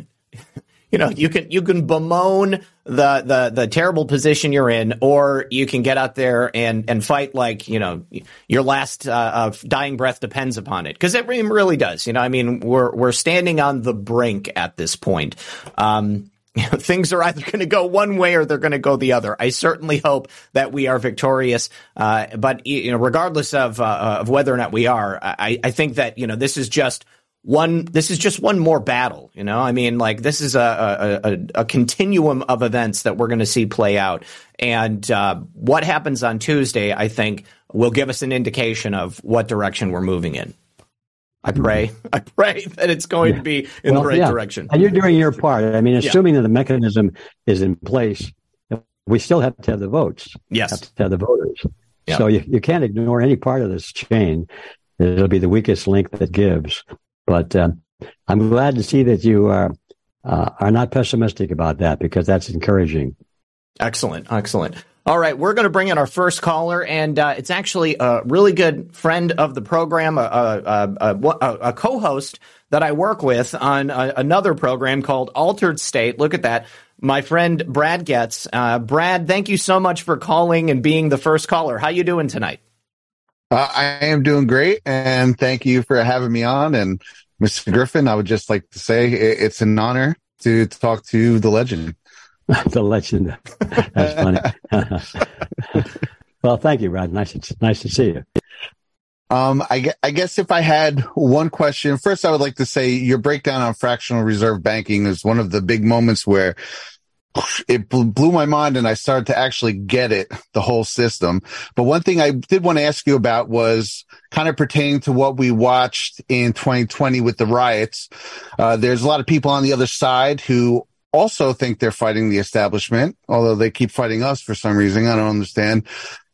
you know, you can you can bemoan the the the terrible position you're in, or you can get out there and and fight like you know your last uh, dying breath depends upon it, because it really does. You know, I mean, we're we're standing on the brink at this point. Um, things are either going to go one way or they're going to go the other. I certainly hope that we are victorious. Uh, but you know, regardless of uh, of whether or not we are, I, I think that you know this is just one. This is just one more battle. You know, I mean, like this is a a, a, continuum of events that we're going to see play out. And uh, what happens on Tuesday, I think, will give us an indication of what direction we're moving in. I pray, I pray that it's going yeah. to be in well, the right yeah. direction. And you're doing your part. I mean, assuming yeah. that the mechanism is in place, we still have to have the votes. Yes. Have to have the voters. So you, you can't ignore any part of this chain. It'll be the weakest link that gives. But um, I'm glad to see that you are uh, are not pessimistic about that because that's encouraging. Excellent, excellent. All right, we're going to bring in our first caller, and uh, it's actually a really good friend of the program, a, a, a, a co-host that I work with on another program called Altered State. Look at that. My friend Brad Getz. Uh, Brad, thank you so much for calling and being the first caller. How you doing tonight? Uh, I am doing great, and thank you for having me on. And Mr. Griffin, I would just like to say it's an honor to talk to the legend. the legend. That's funny. well, thank you, Rod. Nice, nice to see you. Um, I, I guess if I had one question, first I would like to say your breakdown on fractional reserve banking is one of the big moments where it blew my mind and I started to actually get it, the whole system. But one thing I did want to ask you about was kind of pertaining to what we watched in 2020 with the riots. Uh, there's a lot of people on the other side who also think they're fighting the establishment, although they keep fighting us for some reason. I don't understand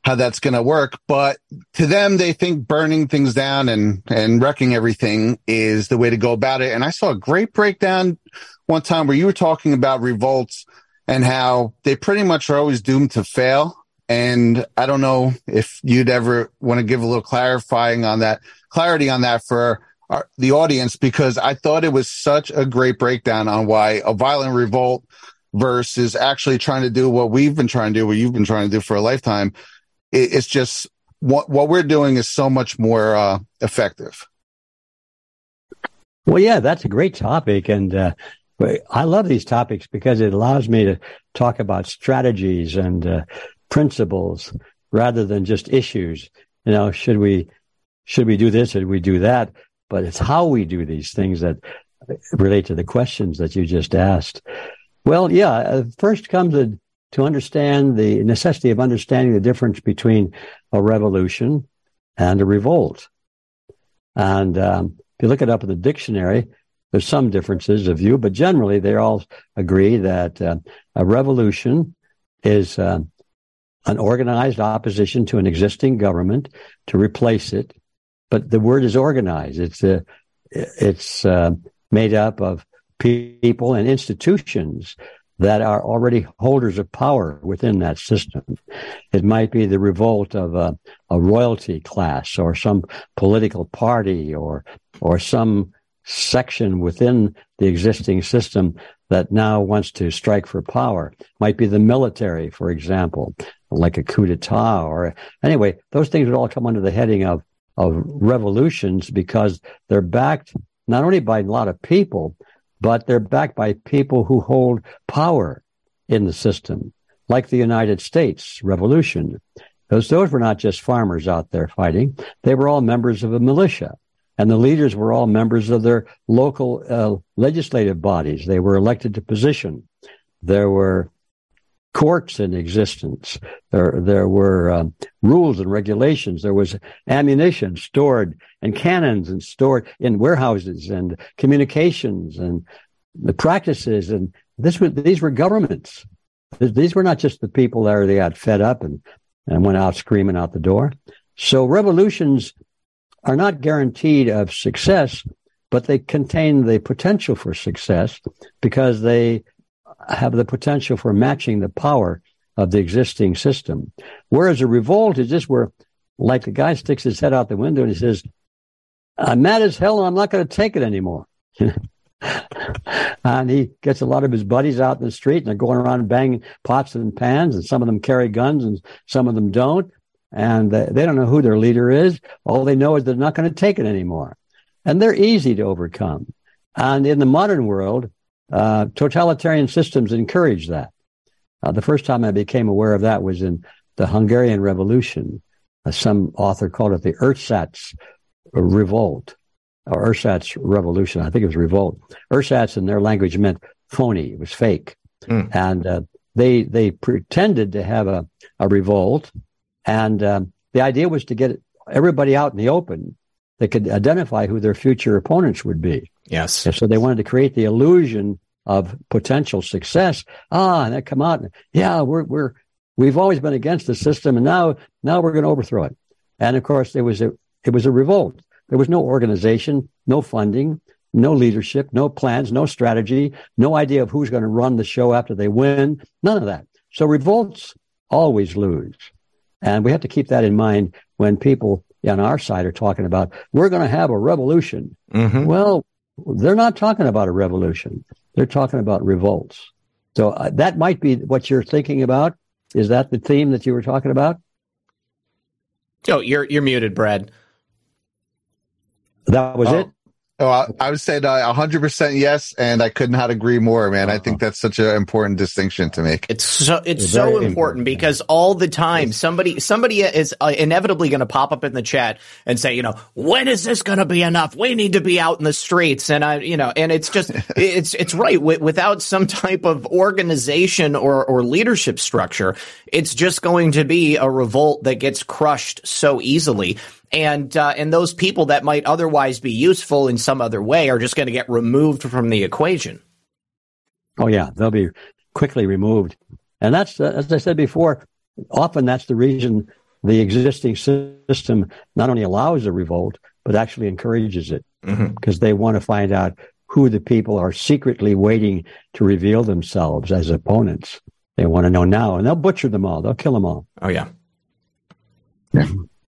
how that's going to work. But to them, they think burning things down and, and wrecking everything is the way to go about it. And I saw a great breakdown one time where you were talking about revolts and how they pretty much are always doomed to fail. And I don't know if you'd ever want to give a little clarifying on that, clarity on that for our, the audience, because I thought it was such a great breakdown on why a violent revolt versus actually trying to do what we've been trying to do, what you've been trying to do for a lifetime. It, it's just what, what we're doing is so much more uh, effective. Well, yeah, that's a great topic. And, uh, I love these topics because it allows me to talk about strategies and uh, principles rather than just issues. You know, should we should we do this? Or should we do that? But it's how we do these things that relate to the questions that you just asked. Well, yeah, uh, first comes a, to understand the necessity of understanding the difference between a revolution and a revolt. And um, if you look it up in the dictionary, there's some differences of view, but generally they all agree that uh, a revolution is uh, an organized opposition to an existing government to replace it. But the word is organized. It's uh, it's uh, made up of people and institutions that are already holders of power within that system. It might be the revolt of a, a royalty class or some political party or or some section within the existing system that now wants to strike for power. Might be the military, for example, like a coup d'etat or anyway, those things would all come under the heading of, of revolutions because they're backed not only by a lot of people, but they're backed by people who hold power in the system, like the United States Revolution. Those, those were not just farmers out there fighting. They were all members of a militia and the leaders were all members of their local uh, legislative bodies. They were elected to position. There were courts in existence. There, there were um, rules and regulations. There was ammunition stored and cannons and stored in warehouses and communications and the practices. And this was, these were governments. These were not just the people that they got fed up and, and went out screaming out the door. So revolutions are not guaranteed of success, but they contain the potential for success because they have the potential for matching the power of the existing system. Whereas a revolt is just where, like the guy sticks his head out the window and he says, I'm mad as hell and I'm not going to take it anymore. and he gets a lot of his buddies out in the street and they're going around banging pots and pans and some of them carry guns and some of them don't and they don't know who their leader is. All they know is they're not going to take it anymore. And they're easy to overcome. And in the modern world, uh, totalitarian systems encourage that. Uh, the first time I became aware of that was in the Hungarian Revolution. Uh, some author called it the Ersatz Revolt or Ersatz Revolution. I think it was revolt. Ersatz in their language meant phony. It was fake. Mm. And uh, they they pretended to have a, a revolt and um, the idea was to get everybody out in the open that could identify who their future opponents would be. Yes. And so they wanted to create the illusion of potential success. Ah, and they come out. And, yeah, we're we're we've always been against the system, and now now we're going to overthrow it. And of course, there was a it was a revolt. There was no organization, no funding, no leadership, no plans, no strategy, no idea of who's going to run the show after they win. None of that. So revolts always lose. And we have to keep that in mind when people on our side are talking about, we're going to have a revolution. Mm-hmm. Well, they're not talking about a revolution. They're talking about revolts. So uh, that might be what you're thinking about. Is that the theme that you were talking about? Oh, you're you're muted, Brad. That was oh. it. Oh, I, I would say uh, 100% yes, and I could not agree more, man. Uh-huh. I think that's such an important distinction to make. It's so it's, it's so important, important because all the time somebody somebody is uh, inevitably going to pop up in the chat and say, you know, when is this going to be enough? We need to be out in the streets, and I, you know, and it's just it's it's right without some type of organization or or leadership structure, it's just going to be a revolt that gets crushed so easily and uh, and those people that might otherwise be useful in some other way are just going to get removed from the equation. Oh yeah, they'll be quickly removed, and that's uh, as I said before. Often that's the reason the existing system not only allows a revolt but actually encourages it because mm-hmm. they want to find out who the people are secretly waiting to reveal themselves as opponents. They want to know now, and they'll butcher them all. They'll kill them all. Oh yeah. Yeah.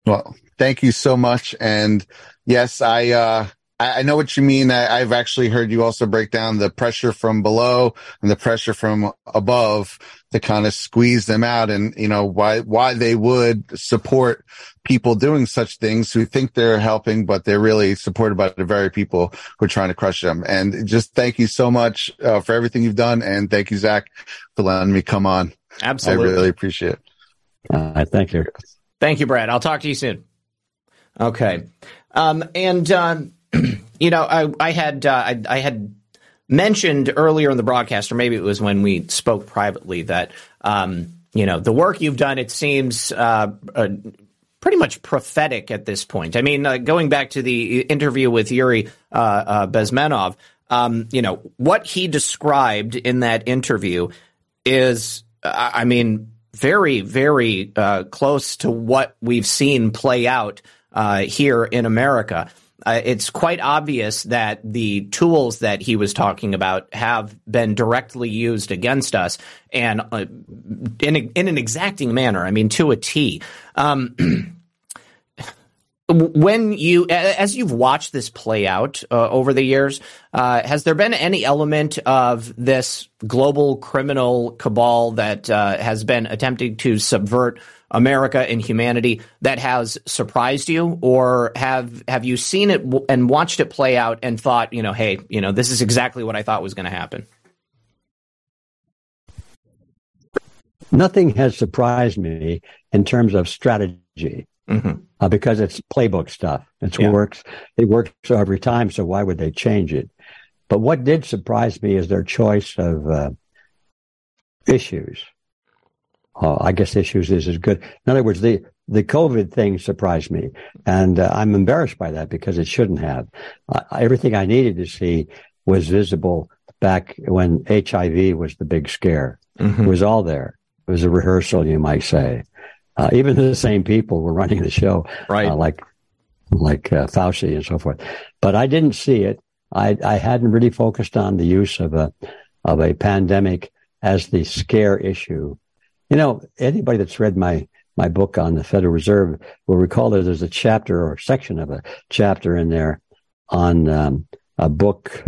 Well, thank you so much. And yes, I, uh, I know what you mean. I, have actually heard you also break down the pressure from below and the pressure from above to kind of squeeze them out and, you know, why, why they would support people doing such things who think they're helping, but they're really supported by the very people who are trying to crush them. And just thank you so much uh, for everything you've done. And thank you, Zach, for letting me come on. Absolutely. I really appreciate it. Uh, thank you. Thank you, Brad. I'll talk to you soon. Okay. Um, and, um, you know, I, I had, uh, I, I, had mentioned earlier in the broadcast, or maybe it was when we spoke privately, that, um, you know, the work you've done, it seems, uh, uh, pretty much prophetic at this point. I mean, uh, going back to the interview with Yuri uh, uh, Bezmenov, um, you know, what he described in that interview is, I mean, very, very uh, close to what we've seen play out uh, here in America. Uh, it's quite obvious that the tools that he was talking about have been directly used against us and uh, in, a, in an exacting manner. I mean, to a T. Um, when you as you've watched this play out uh, over the years uh, has there been any element of this global criminal cabal that uh, has been attempting to subvert America and humanity that has surprised you or have have you seen it w- and watched it play out and thought you know hey you know this is exactly what I thought was going to happen Nothing has surprised me in terms of strategy mm-hmm. uh, because it's playbook stuff. It yeah. works. It works every time. So why would they change it? But what did surprise me is their choice of uh, issues. Uh, I guess issues is as good. In other words, the the COVID thing surprised me, and uh, I'm embarrassed by that because it shouldn't have. everything I needed to see was visible back when HIV was the big scare. Mm-hmm. It was all there. It was a rehearsal, you might say. Uh, even the same people were running the show, right? Uh, like like uh, Fauci and so forth. But I didn't see it. I I hadn't really focused on the use of a of a pandemic as the scare issue. You know, anybody that's read my my book on the Federal Reserve will recall that there's a chapter or section of a chapter in there on um, a book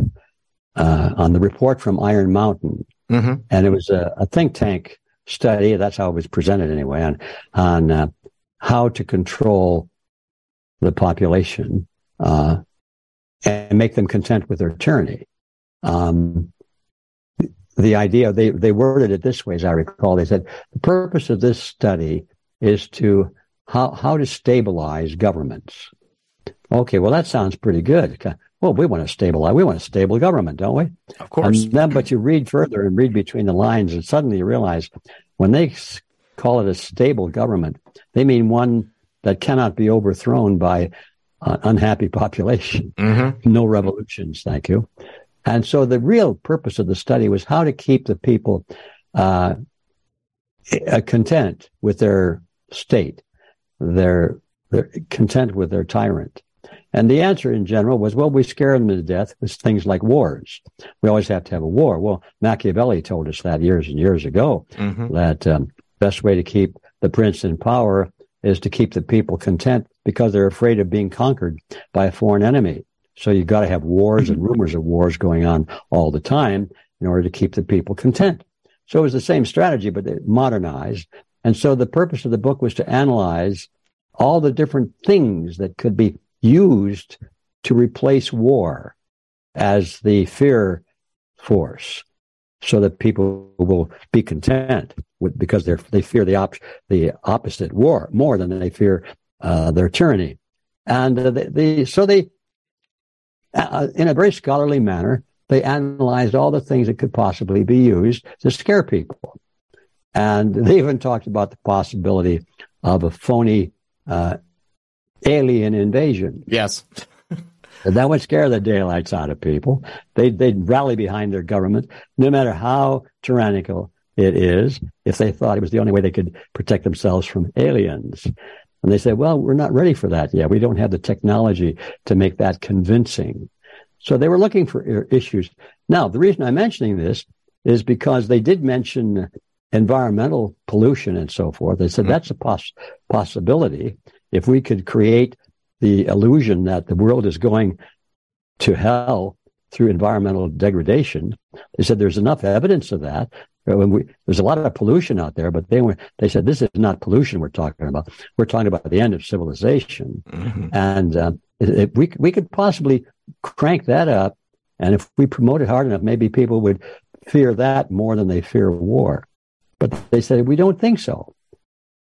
uh, on the report from Iron Mountain, mm-hmm. and it was a, a think tank study. That's how it was presented anyway on on uh, how to control the population uh, and make them content with their tyranny. Um, the idea they they worded it this way, as I recall. They said the purpose of this study is to how how to stabilize governments. Okay, well that sounds pretty good. Well, we want to stabilize. We want a stable government, don't we? Of course. And then, but you read further and read between the lines, and suddenly you realize when they call it a stable government, they mean one that cannot be overthrown by an unhappy population. Mm-hmm. No revolutions, thank you. And so the real purpose of the study was how to keep the people uh, content with their state, their, their content with their tyrant. And the answer in general was, well, we scare them to death with things like wars. We always have to have a war. Well, Machiavelli told us that years and years ago, mm-hmm. that um, best way to keep the prince in power is to keep the people content because they're afraid of being conquered by a foreign enemy. So you've got to have wars and rumors of wars going on all the time in order to keep the people content. So it was the same strategy, but modernized. And so the purpose of the book was to analyze all the different things that could be used to replace war as the fear force so that people will be content with, because they they fear the op- the opposite war more than they fear uh, their tyranny, and uh, they, they, so they uh, in a very scholarly manner they analyzed all the things that could possibly be used to scare people, and they even talked about the possibility of a phony uh, alien invasion. Yes. And that would scare the daylights out of people. They'd, they'd rally behind their government, no matter how tyrannical it is, if they thought it was the only way they could protect themselves from aliens. And they said, well, we're not ready for that yet. We don't have the technology to make that convincing. So they were looking for issues. Now, the reason I'm mentioning this is because they did mention environmental pollution and so forth. They said mm-hmm. that's a poss- possibility. If we could create the illusion that the world is going to hell through environmental degradation. They said there's enough evidence of that. When we, there's a lot of pollution out there, but they were, they said this is not pollution we're talking about. We're talking about the end of civilization, mm-hmm. and uh, if we we could possibly crank that up, and if we promote it hard enough, maybe people would fear that more than they fear war. But they said we don't think so.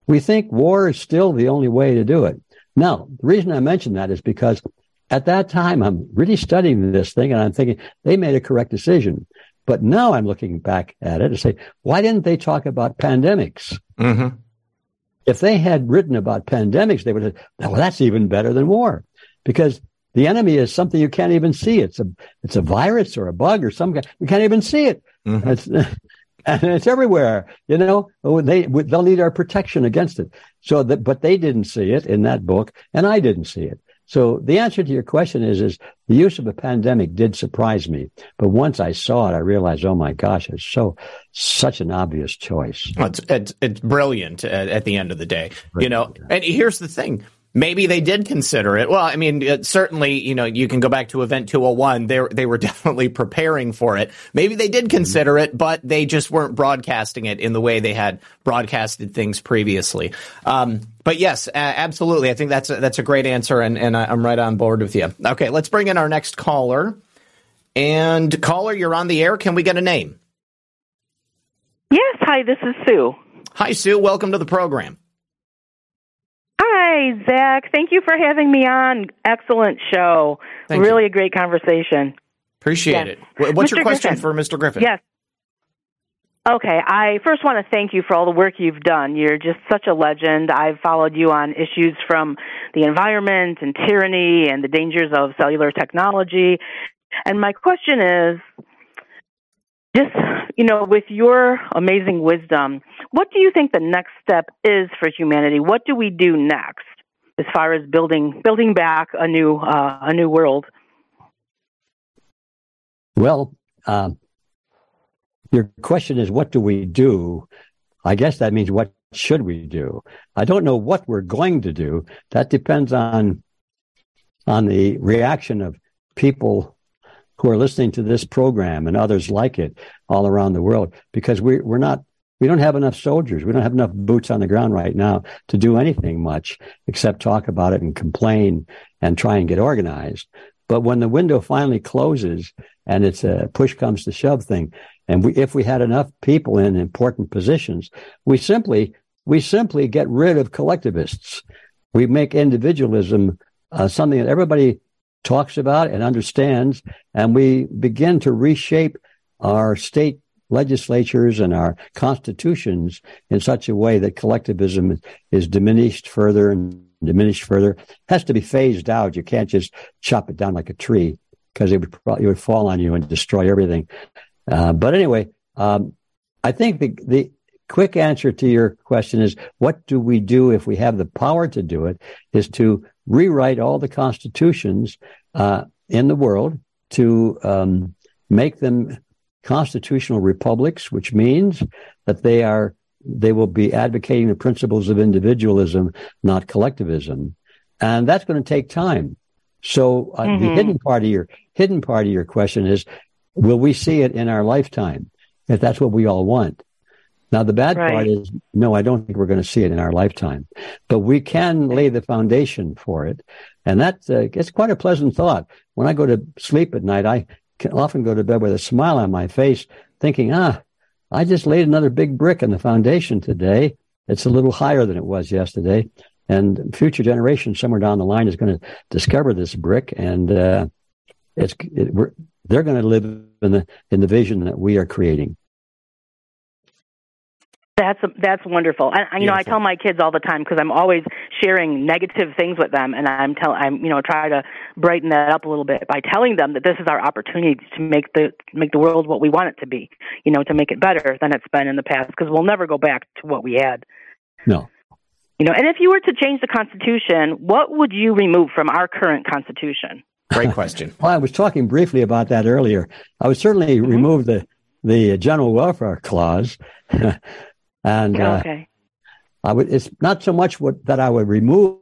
We think war is still the only way to do it. Now, the reason I mention that is because at that time, I'm really studying this thing and I'm thinking they made a correct decision. But now I'm looking back at it and say, why didn't they talk about pandemics? Mm-hmm. If they had written about pandemics, they would have, well, that's even better than war because the enemy is something you can't even see. It's a, it's a virus or a bug or some kind. We can't even see it. Mm-hmm. and it's everywhere. You know, oh, they they'll need our protection against it. So that, but they didn't see it in that book, and I didn't see it. So the answer to your question is, is the use of a pandemic did surprise me. But once I saw it, I realized, oh my gosh, it's so, such an obvious choice. It's, it's, it's, brilliant at, at, the end of the day, right. you know, and here's the thing. Maybe they did consider it. Well, I mean, certainly, you know, you can go back to Event 201. They they were definitely preparing for it. Maybe they did consider it, but they just weren't broadcasting it in the way they had broadcasted things previously. Um, but yes, absolutely. I think that's a, that's a great answer, and, and I'm right on board with you. Okay, let's bring in our next caller. And caller, you're on the air. Can we get a name? Yes. Hi, this is Sue. Hi, Sue. Welcome to the program. Hi, Zach. Thank you for having me on. Excellent show. Thank really you. a great conversation. Appreciate yes. it. What's Mr. your question Griffin. for Mr. Griffin? Yes. Okay, I first want to thank you for all the work you've done. You're just such a legend. I've followed you on issues from the environment and tyranny and the dangers of cellular technology. And my question is just, you know, with your amazing wisdom, what do you think the next step is for humanity? What do we do next as far as building building back a new uh, a new world? Well, um, your question is, what do we do? I guess that means what should we do? I don't know what we're going to do. That depends on on the reaction of people who are listening to this program and others like it all around the world because we, we're not we don't have enough soldiers. We don't have enough boots on the ground right now to do anything much except talk about it and complain and try and get organized. But when the window finally closes and it's a push comes to shove thing, and we, if we had enough people in important positions, we simply we simply get rid of collectivists. We make individualism uh, something that everybody talks about and understands, and we begin to reshape our state legislatures and our constitutions in such a way that collectivism is diminished further and diminished further. It has to be phased out. You can't just chop it down like a tree because it would it would fall on you and destroy everything. Uh, but anyway, um, I think the the quick answer to your question is what do we do if we have the power to do it? Is to rewrite all the constitutions uh, in the world to um, make them constitutional republics, which means that they are they will be advocating the principles of individualism, not collectivism, and that's going to take time. So uh, mm-hmm. the hidden part of your hidden part of your question is, will we see it in our lifetime? If that's what we all want, Now, the bad Right. part is, no, I don't think we're going to see it in our lifetime, but we can lay the foundation for it. And that's, uh, it's quite a pleasant thought. When I go to sleep at night, I can often go to bed with a smile on my face thinking, ah, I just laid another big brick in the foundation today. It's a little higher than it was yesterday. And future generations somewhere down the line is going to discover this brick and, uh, it's, it, we're, they're going to live in the, in the vision that we are creating. That's that's wonderful. And and, you know, I tell my kids all the time because I'm always sharing negative things with them, and I'm tell I'm you know try to brighten that up a little bit by telling them that this is our opportunity to make the make the world what we want it to be. You know, to make it better than it's been in the past because we'll never go back to what we had. No. You know, and if you were to change the Constitution, what would you remove from our current Constitution? Great question. Well, I was talking briefly about that earlier. I would certainly mm-hmm. remove the the general welfare clause, and uh, okay. I would. It's not so much what that I would remove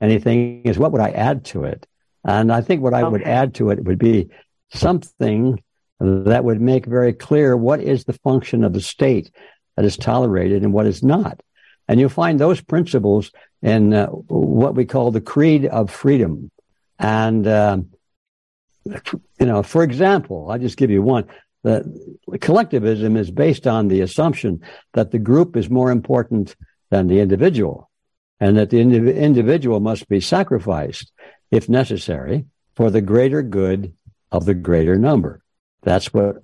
anything is what would I add to it, and I think what I would add to it would be something that would make very clear what is the function of the state that is tolerated and what is not, and you'll find those principles in uh, what we call the creed of freedom, and. Um, you know, for example, I'll just give you one. The collectivism is based on the assumption that the group is more important than the individual and that the indiv- individual must be sacrificed if necessary for the greater good of the greater number. That's what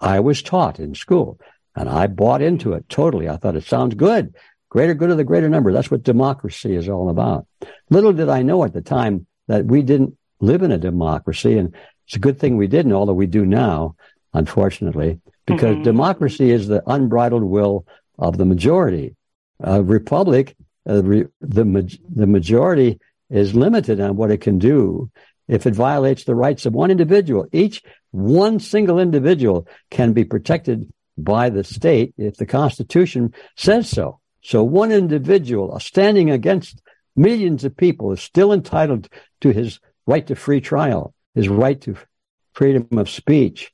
I was taught in school and I bought into it totally. I thought it sounds good. Greater good of the greater number. That's what democracy is all about. Little did I know at the time that we didn't live in a democracy. And it's a good thing we didn't, although we do now, unfortunately, because Mhm. democracy is the unbridled will of the majority. A republic, uh, re- the, maj- the majority is limited on what it can do if it violates the rights of one individual. Each one single individual can be protected by the state if the Constitution says so. So one individual standing against millions of people is still entitled to his right to free trial, his right to freedom of speech.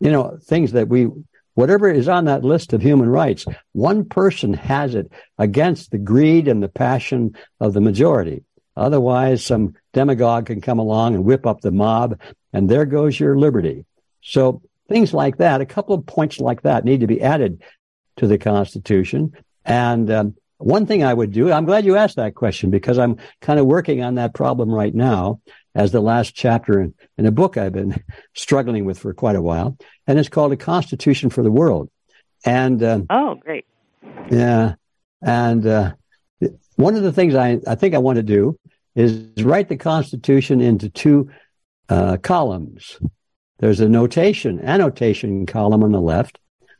You know, things that we, whatever is on that list of human rights, one person has it against the greed and the passion of the majority. Otherwise, some demagogue can come along and whip up the mob, and there goes your liberty. So things like that, a couple of points like that need to be added to the Constitution. And um, one thing I would do, I'm glad you asked that question because I'm kind of working on that problem right now as the last chapter in, in a book I've been struggling with for quite a while. And it's called A Constitution for the World. And um, Oh, great. yeah. And uh, one of the things I, I think I want to do is write the Constitution into two uh, columns. There's a notation, annotation column on the left,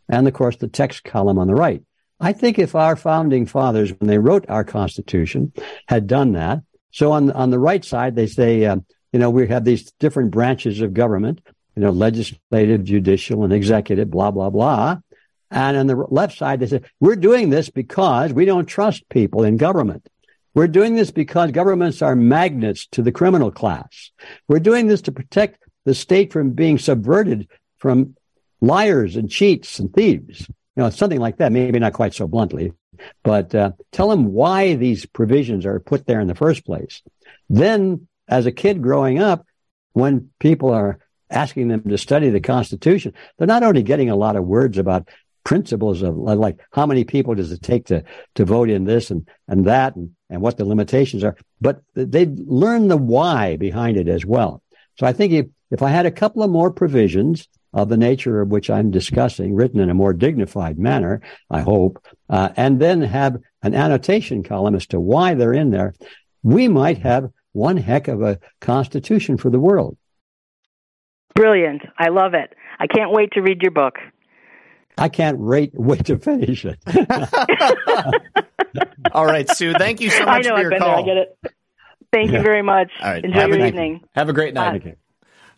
and of course the text column on the right. I think if our founding fathers, when they wrote our Constitution, had done that, so on on the right side they say, um, you know, we have these different branches of government, you know, legislative, judicial, and executive, blah blah blah. And on the left side, they say, we're doing this because we don't trust people in government. We're doing this because governments are magnets to the criminal class. We're doing this to protect the state from being subverted from liars and cheats and thieves. You know, something like that. Maybe not quite so bluntly, but uh, tell them why these provisions are put there in the first place. Then, as a kid growing up, when people are asking them to study the Constitution, they're not only getting a lot of words about principles of like how many people does it take to to vote in this and and that and, and what the limitations are, but they learn the why behind it as well. So I think if if I had a couple of more provisions of the nature of which I'm discussing, written in a more dignified manner, I hope, uh, and then have an annotation column as to why they're in there, we might have one heck of a constitution for the world. Brilliant. I love it. I can't wait to read your book. I can't wait, wait to finish it. All right, Sue. Thank you so I much know for I've your been call. there. I get it. Thank you very much. All right. Enjoy Have a your night. evening. Have a great night. Okay.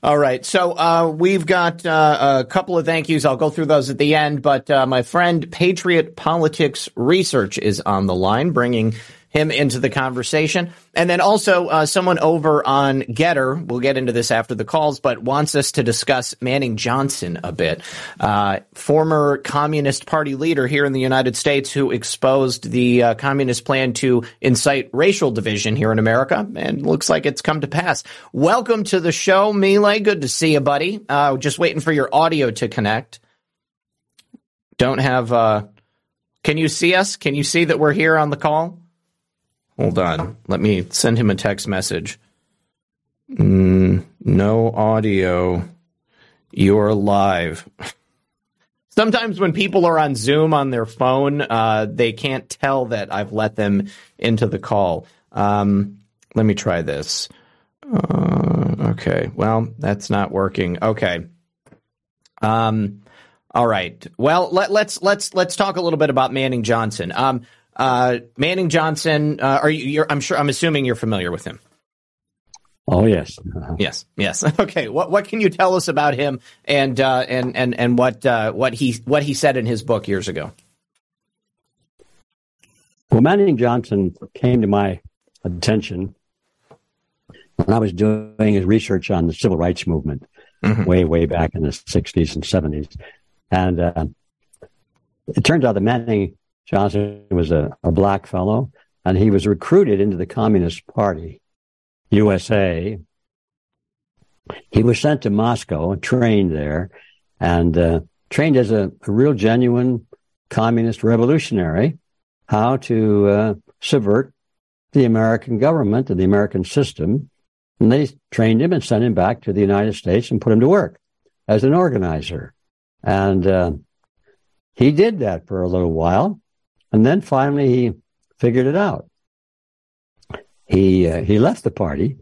All right. So uh, we've got uh, a couple of thank yous. I'll go through those at the end. But uh, my friend Patriot Politics Research is on the line, bringing him into the conversation. And then also uh, someone over on GETTR, we'll get into this after the calls, but wants us to discuss Manning Johnson a bit, uh, former Communist Party leader here in the United States who exposed the uh, communist plan to incite racial division here in America, and looks like it's come to pass. Welcome to the show, Mile. Good to see you, buddy. Uh, just waiting for your audio to connect. Don't have. Uh, can you see us? Can you see that we're here on the call? Hold on. Let me send him a text message. Mm, no audio. You're live. Sometimes when people are on Zoom on their phone, uh, they can't tell that I've let them into the call. Um, let me try this. Uh, okay. Well, that's not working. Okay. Um, all right. Well, let, us let's, let's let's talk a little bit about Manning Johnson. Um, uh, Manning Johnson, uh, are you? I'm sure. I'm assuming you're familiar with him. Oh yes, yes, yes. Okay. What what can you tell us about him and uh, and and and what uh, what he what he said in his book years ago? Well, Manning Johnson came to my attention when I was doing his research on the civil rights movement mm-hmm. way way back in the '60s and '70s, and uh, it turns out that Manning Johnson was a, a black fellow, and he was recruited into the Communist Party, USA. He was sent to Moscow trained there, and uh, trained as a, a, real genuine communist revolutionary, how to uh, subvert the American government and the American system. And they trained him and sent him back to the United States and put him to work as an organizer. And uh, he did that for a little while. And then finally, he figured it out. He uh, he left the party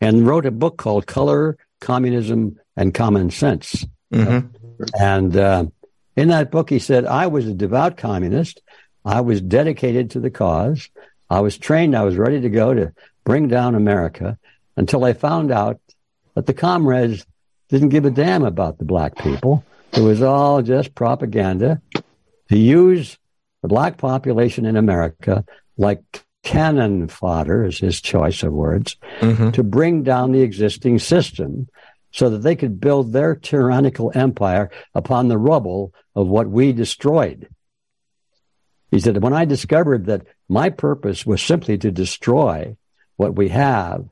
and wrote a book called "Color, Communism, and Common Sense." Mm-hmm. And uh, in that book, he said, "I was a devout communist. I was dedicated to the cause. I was trained. I was ready to go to bring down America until I found out that the comrades didn't give a damn about the black people. It was all just propaganda to use the black population in America like cannon fodder is his choice of words mm-hmm. to bring down the existing system so that they could build their tyrannical empire upon the rubble of what we destroyed. He said, when I discovered that my purpose was simply to destroy what we have,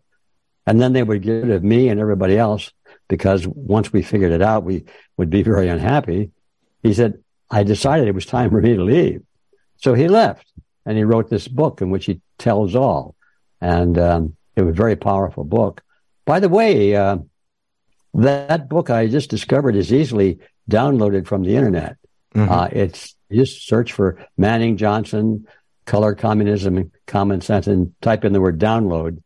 and then they would get rid of me and everybody else, because once we figured it out, we would be very unhappy. He said, I decided it was time for me to leave. So he left and he wrote this book in which he tells all. And um, it was a very powerful book. By the way, uh, that book I just discovered is easily downloaded from the internet. Mm-hmm. Uh, it's just search for Manning Johnson, Color Communism, Common Sense, and type in the word download.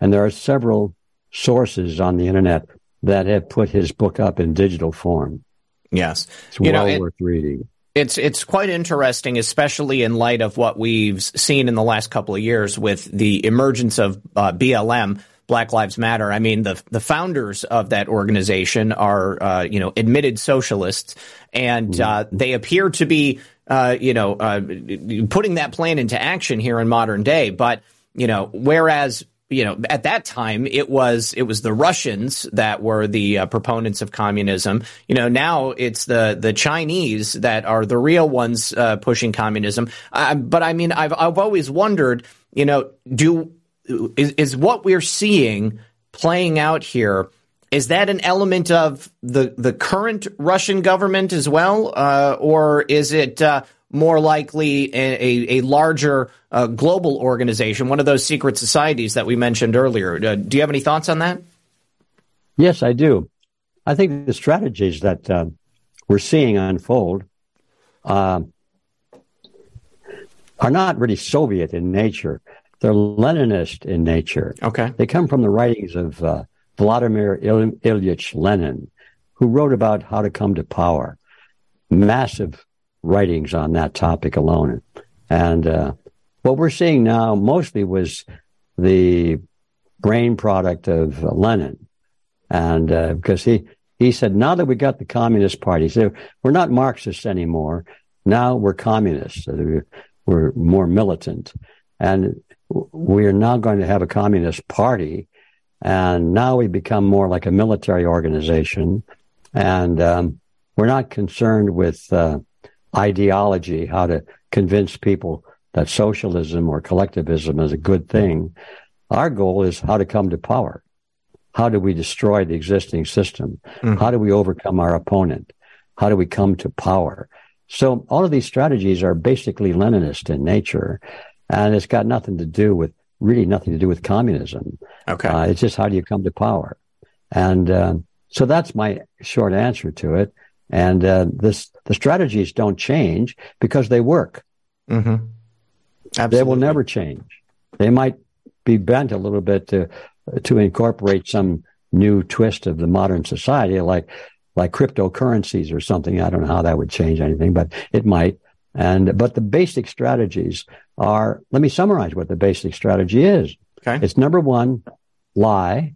And there are several sources on the internet that have put his book up in digital form. Yes. It's you well know, it, worth reading. It's it's quite interesting, especially in light of what we've seen in the last couple of years with the emergence of uh, BLM, Black Lives Matter. I mean, the the founders of that organization are uh, you know admitted socialists, and mm-hmm. uh, they appear to be uh, you know uh, putting that plan into action here in modern day. But you know, whereas you know, at that time it was it was the Russians that were the uh, proponents of communism. You know, now it's the the Chinese that are the real ones uh, pushing communism. Uh, but I mean, I've I've always wondered, you know, do is, is what we're seeing playing out here? Is that an element of the the current Russian government as well, uh, or is it uh, more likely a, a, a larger uh, global organization, one of those secret societies that we mentioned earlier. Uh, do you have any thoughts on that? Yes, I do. I think the strategies that uh, we're seeing unfold uh, are not really Soviet in nature. They're Leninist in nature. Okay. They come from the writings of uh, Vladimir Il- Ilyich Lenin, who wrote about how to come to power. Massive writings on that topic alone. And uh, what we're seeing now mostly was the brain product of Lenin. And uh, because he, he said, now that we got the Communist Party, so we're not Marxists anymore. Now we're communists. We're more militant. And we are now going to have a communist party, and now we become more like a military organization, and um, we're not concerned with uh, ideology, how to convince people that socialism or collectivism is a good thing. Our goal is how to come to power. How do we destroy the existing system? Mm-hmm. How do we overcome our opponent? How do we come to power? So all of these strategies are basically Leninist in nature, and it's got nothing to do with really nothing to do with communism. Okay, uh, it's just how do you come to power, and uh, so that's my short answer to it. And uh, this the strategies don't change because they work. Mm-hmm. They will never change. They might be bent a little bit to to incorporate some new twist of the modern society, like like cryptocurrencies or something. I don't know how that would change anything, but it might. And but the basic strategies are. Let me summarize what the basic strategy is. Okay. It's number one, lie.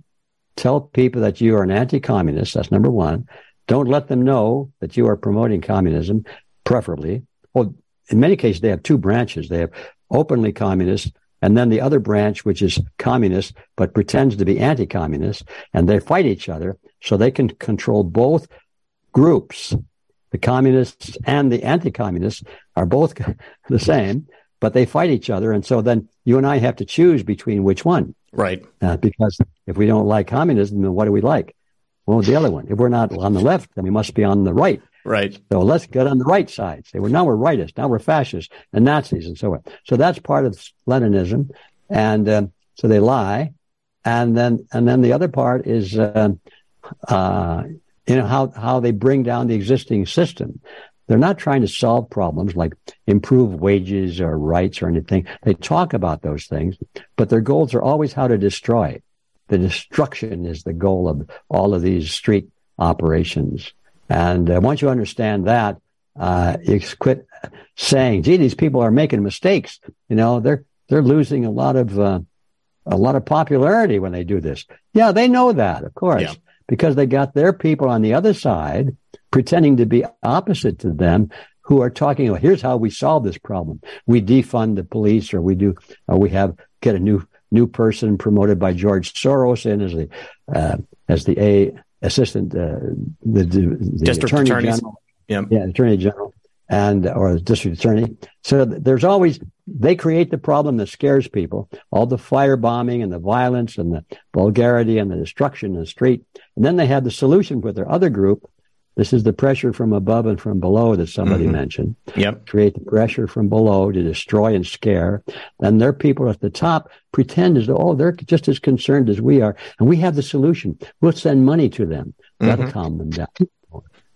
Tell people that you are an anti-communist. That's number one. Don't let them know that you are promoting communism, preferably. Well, in many cases, they have two branches. They have openly communist and then the other branch, which is communist, but pretends to be anti-communist, and they fight each other so they can control both groups. The communists and the anti-communists are both the same, but they fight each other. And so then you and I have to choose between which one. Right. Uh, because if we don't like communism, then what do we like? Well, the other one. If we're not on the left, then we must be on the right. Right. So let's get on the right side. Say, well, now we're rightists, now we're fascists and Nazis and so on. So that's part of Leninism, and uh, so they lie, and then and then the other part is, uh, uh, you know, how how they bring down the existing system. They're not trying to solve problems like improve wages or rights or anything. They talk about those things, but their goals are always how to destroy. The destruction is the goal of all of these street operations. And uh, once you understand that, uh, you quit saying, "Gee, these people are making mistakes." You know, they're they're losing a lot of uh, a lot of popularity when they do this. Yeah, they know that, of course, yeah. because they got their people on the other side pretending to be opposite to them, who are talking. Well, here's how we solve this problem: we defund the police, or we do, or we have get a new new person promoted by George Soros in as the uh, as the a assistant, uh, the, the district attorney attorneys. general, yeah, yeah, attorney general, and or the district attorney. So there's always they create the problem that scares people. All the firebombing and the violence and the vulgarity and the destruction in the street, and then they have the solution with their other group. This is the pressure from above and from below that somebody Mhm. mentioned. Yep. Create the pressure from below to destroy and scare. And their people at the top pretend as though, oh, they're just as concerned as we are. And we have the solution. We'll send money to them. That'll Mhm. calm them down.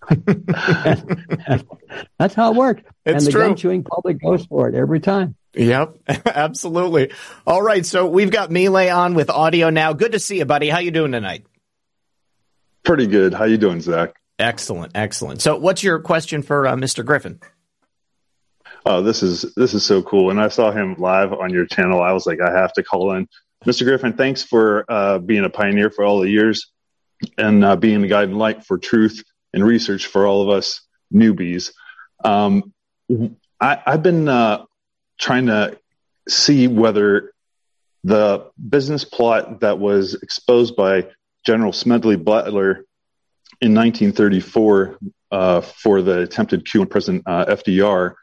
That's how it worked. It's and the true. gun chewing public goes for it every time. Yep, absolutely. All right, so we've got Melee on with audio now. Good to see you, buddy. How you doing tonight? Pretty good. How you doing, Zach? Excellent, excellent. So, what's your question for uh, Mr. Griffin? Oh, this is this is so cool. And I saw him live on your channel. I was like, I have to call in. Mr. Griffin, thanks for uh, being a pioneer for all the years and uh, being a guiding light for truth and research for all of us newbies. Um, I, I've been uh, trying to see whether the business plot that was exposed by General Smedley Butler in 1934 uh, for the attempted coup on President uh, FDR,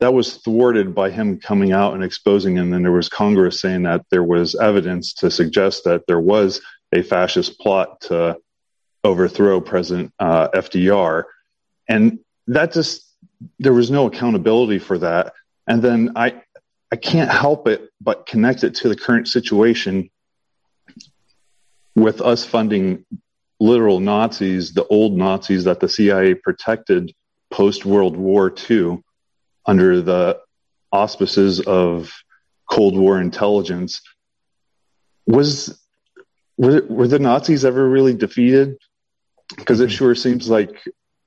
that was thwarted by him coming out and exposing, and then there was Congress saying that there was evidence to suggest that there was a fascist plot to overthrow President uh, FDR, and that just there was no accountability for that. And then I I can't help it but connect it to the current situation with us funding literal Nazis, the old Nazis that the CIA protected post World War II under the auspices of Cold War intelligence. Was were, were the Nazis ever really defeated? Because it sure seems like,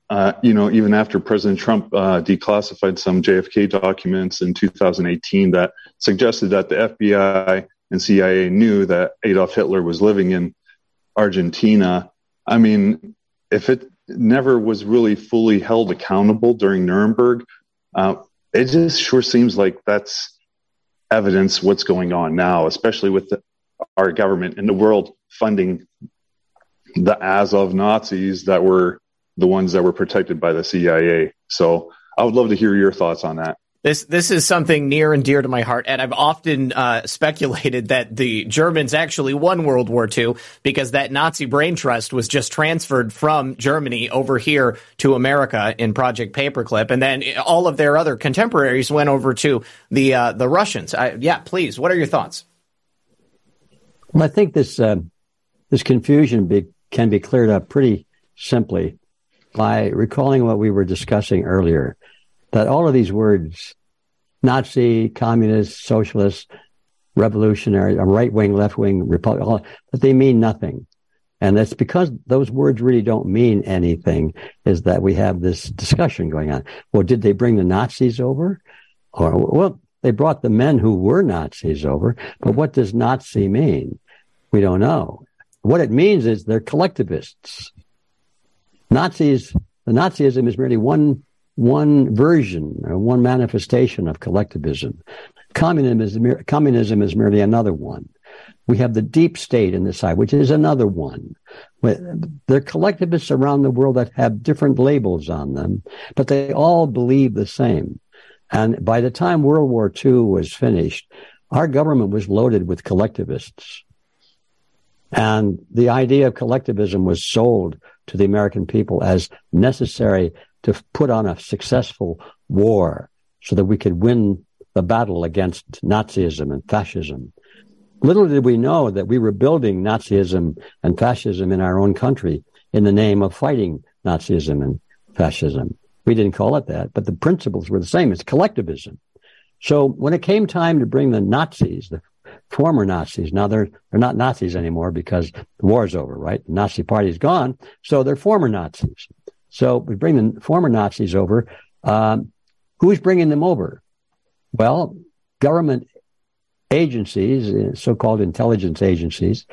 uh, you know, even after President Trump uh, declassified some JFK documents in 2018 that suggested that the FBI and CIA knew that Adolf Hitler was living in Argentina. I mean, if it never was really fully held accountable during Nuremberg, uh, it just sure seems like that's evidence what's going on now, especially with the, our government and the world funding the Azov Nazis that were the ones that were protected by the CIA. So I would love to hear your thoughts on that. This this is something near and dear to my heart, and I've often uh, speculated that the Germans actually won World War II because that Nazi brain trust was just transferred from Germany over here to America in Project Paperclip, and then all of their other contemporaries went over to the uh, the Russians. I, yeah, please, what are your thoughts? Well, I think this uh, this confusion be, can be cleared up pretty simply by recalling what we were discussing earlier that all of these words, Nazi, communist, socialist, revolutionary, right wing, left wing, Republican, that they mean nothing. And that's because those words really don't mean anything, is that we have this discussion going on. Well, did they bring the Nazis over? Or, well, they brought the men who were Nazis over, but what does Nazi mean? We don't know. What it means is they're collectivists. Nazis, the Nazism is merely one one version or one manifestation of collectivism. Communism is, communism is merely another one. We have the deep state in the side, which is another one. There are collectivists around the world that have different labels on them, but they all believe the same. And by the time World War II was finished, our government was loaded with collectivists. And the idea of collectivism was sold to the American people as necessary to put on a successful war so that we could win the battle against Nazism and fascism. Little did we know that we were building Nazism and fascism in our own country in the name of fighting Nazism and fascism. We didn't call it that, but the principles were the same. It's collectivism. So when it came time to bring the Nazis, the former Nazis, now they're they're not Nazis anymore because the war is over, right? The Nazi party's gone, so they're former Nazis. So we bring the former Nazis over. Um, who's bringing them over? Well, government agencies, uh, so-called intelligence agencies,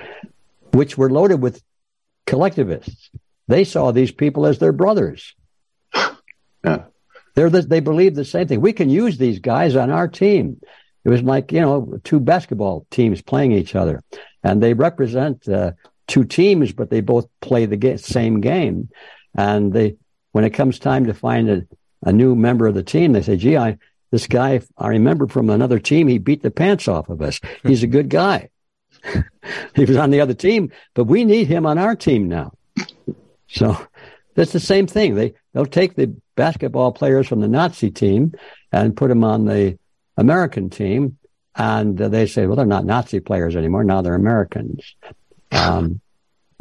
which were loaded with collectivists. They saw these people as their brothers. Yeah. They're the, they believe the same thing. We can use these guys on our team. It was like, you know, two basketball teams playing each other and they represent uh, two teams, but they both play the ga- same game. And they, when it comes time to find a, a new member of the team, they say, gee, I, this guy, I remember from another team, he beat the pants off of us. He's a good guy. he was on the other team, but we need him on our team now. So that's the same thing. They, they'll take the basketball players from the Nazi team and put them on the American team. And they say, well, they're not Nazi players anymore. Now they're Americans. Um,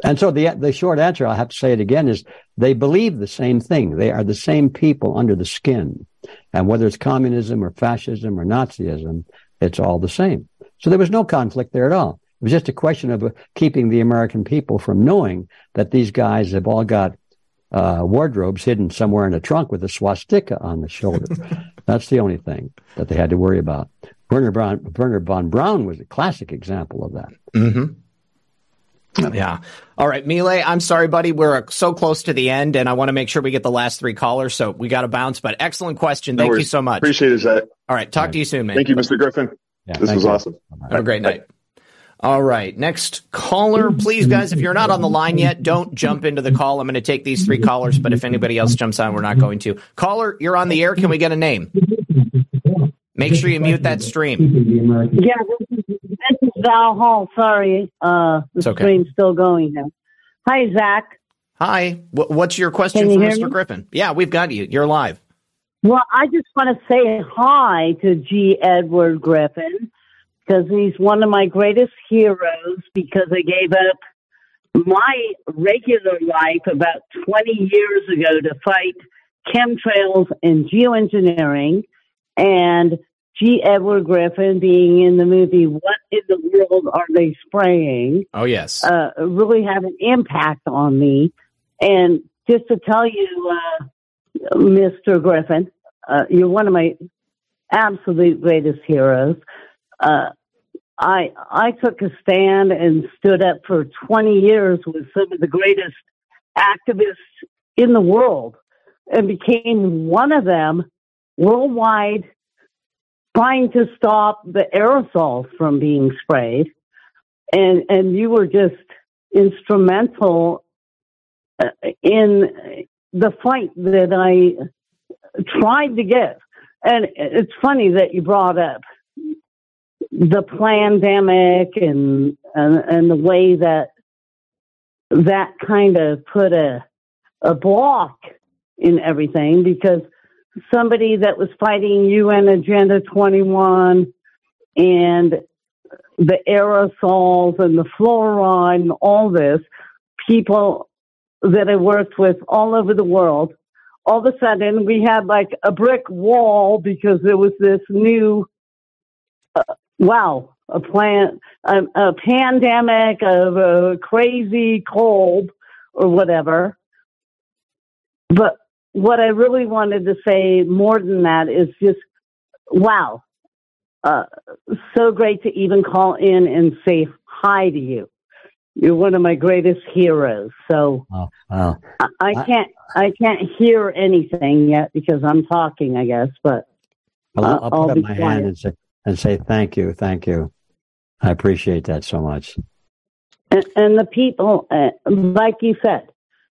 and so the the short answer, I have to say it again, is they believe the same thing. They are the same people under the skin, and whether it's communism or fascism or Nazism, it's all the same. So there was no conflict there at all. It was just a question of keeping the American people from knowing that these guys have all got uh, wardrobes hidden somewhere in a trunk with a swastika on the shoulder. That's the only thing that they had to worry about. Werner, Braun, Wernher von Braun was a classic example of that. Mm-hmm. Yeah. All right, Mile, I'm sorry, buddy. We're so close to the end, and I want to make sure we get the last three callers, so we got to bounce. But excellent question. Thank no you so much. Appreciate it, Zach. All right. Talk to you soon, man. Thank you, Mr. Griffin. Yeah, this was you. awesome. Have a great night. All right. Next caller, please, guys. If you're not on the line yet, don't jump into the call. I'm going to take these three callers, but if anybody else jumps on, we're not going to. Caller, you're on the air. Can we get a name? Make sure you mute that stream. Yeah, this is, this is Val Hall. Sorry, uh, the okay. stream's still going now. Hi, Zach. Hi. what's your question you for Mr. Me? Griffin? Yeah, we've got you. You're live. Well, I just want to say hi to G. Edward Griffin because he's one of my greatest heroes because I gave up my regular life about 20 years ago to fight chemtrails and geoengineering and G. Edward Griffin being in the movie What in the World Are They Spraying? Oh, yes. Uh, really had an impact on me. And just to tell you, uh, Mr. Griffin, uh, you're one of my absolute greatest heroes. Uh, I I took a stand and stood up for 20 years with some of the greatest activists in the world and became one of them worldwide trying to stop the aerosols from being sprayed, and and you were just instrumental uh, in the fight that I tried to get. And it's funny that you brought up the pandemic and and, and the way that that kind of put a a block in everything because somebody that was fighting UN Agenda 21 and the aerosols and the fluoride and all this, people that I worked with all over the world, all of a sudden we had like a brick wall because there was this new, uh, wow, a plant, a, a pandemic of a crazy cold or whatever. But what I really wanted to say more than that is just, wow, uh, so great to even call in and say hi to you. You're one of my greatest heroes. So oh, wow. I, I can't I can't hear anything yet because I'm talking, I guess. But I'll, I'll, I'll put up my quiet. hand and say and say thank you, thank you. I appreciate that so much. And, and the people, uh, like you said,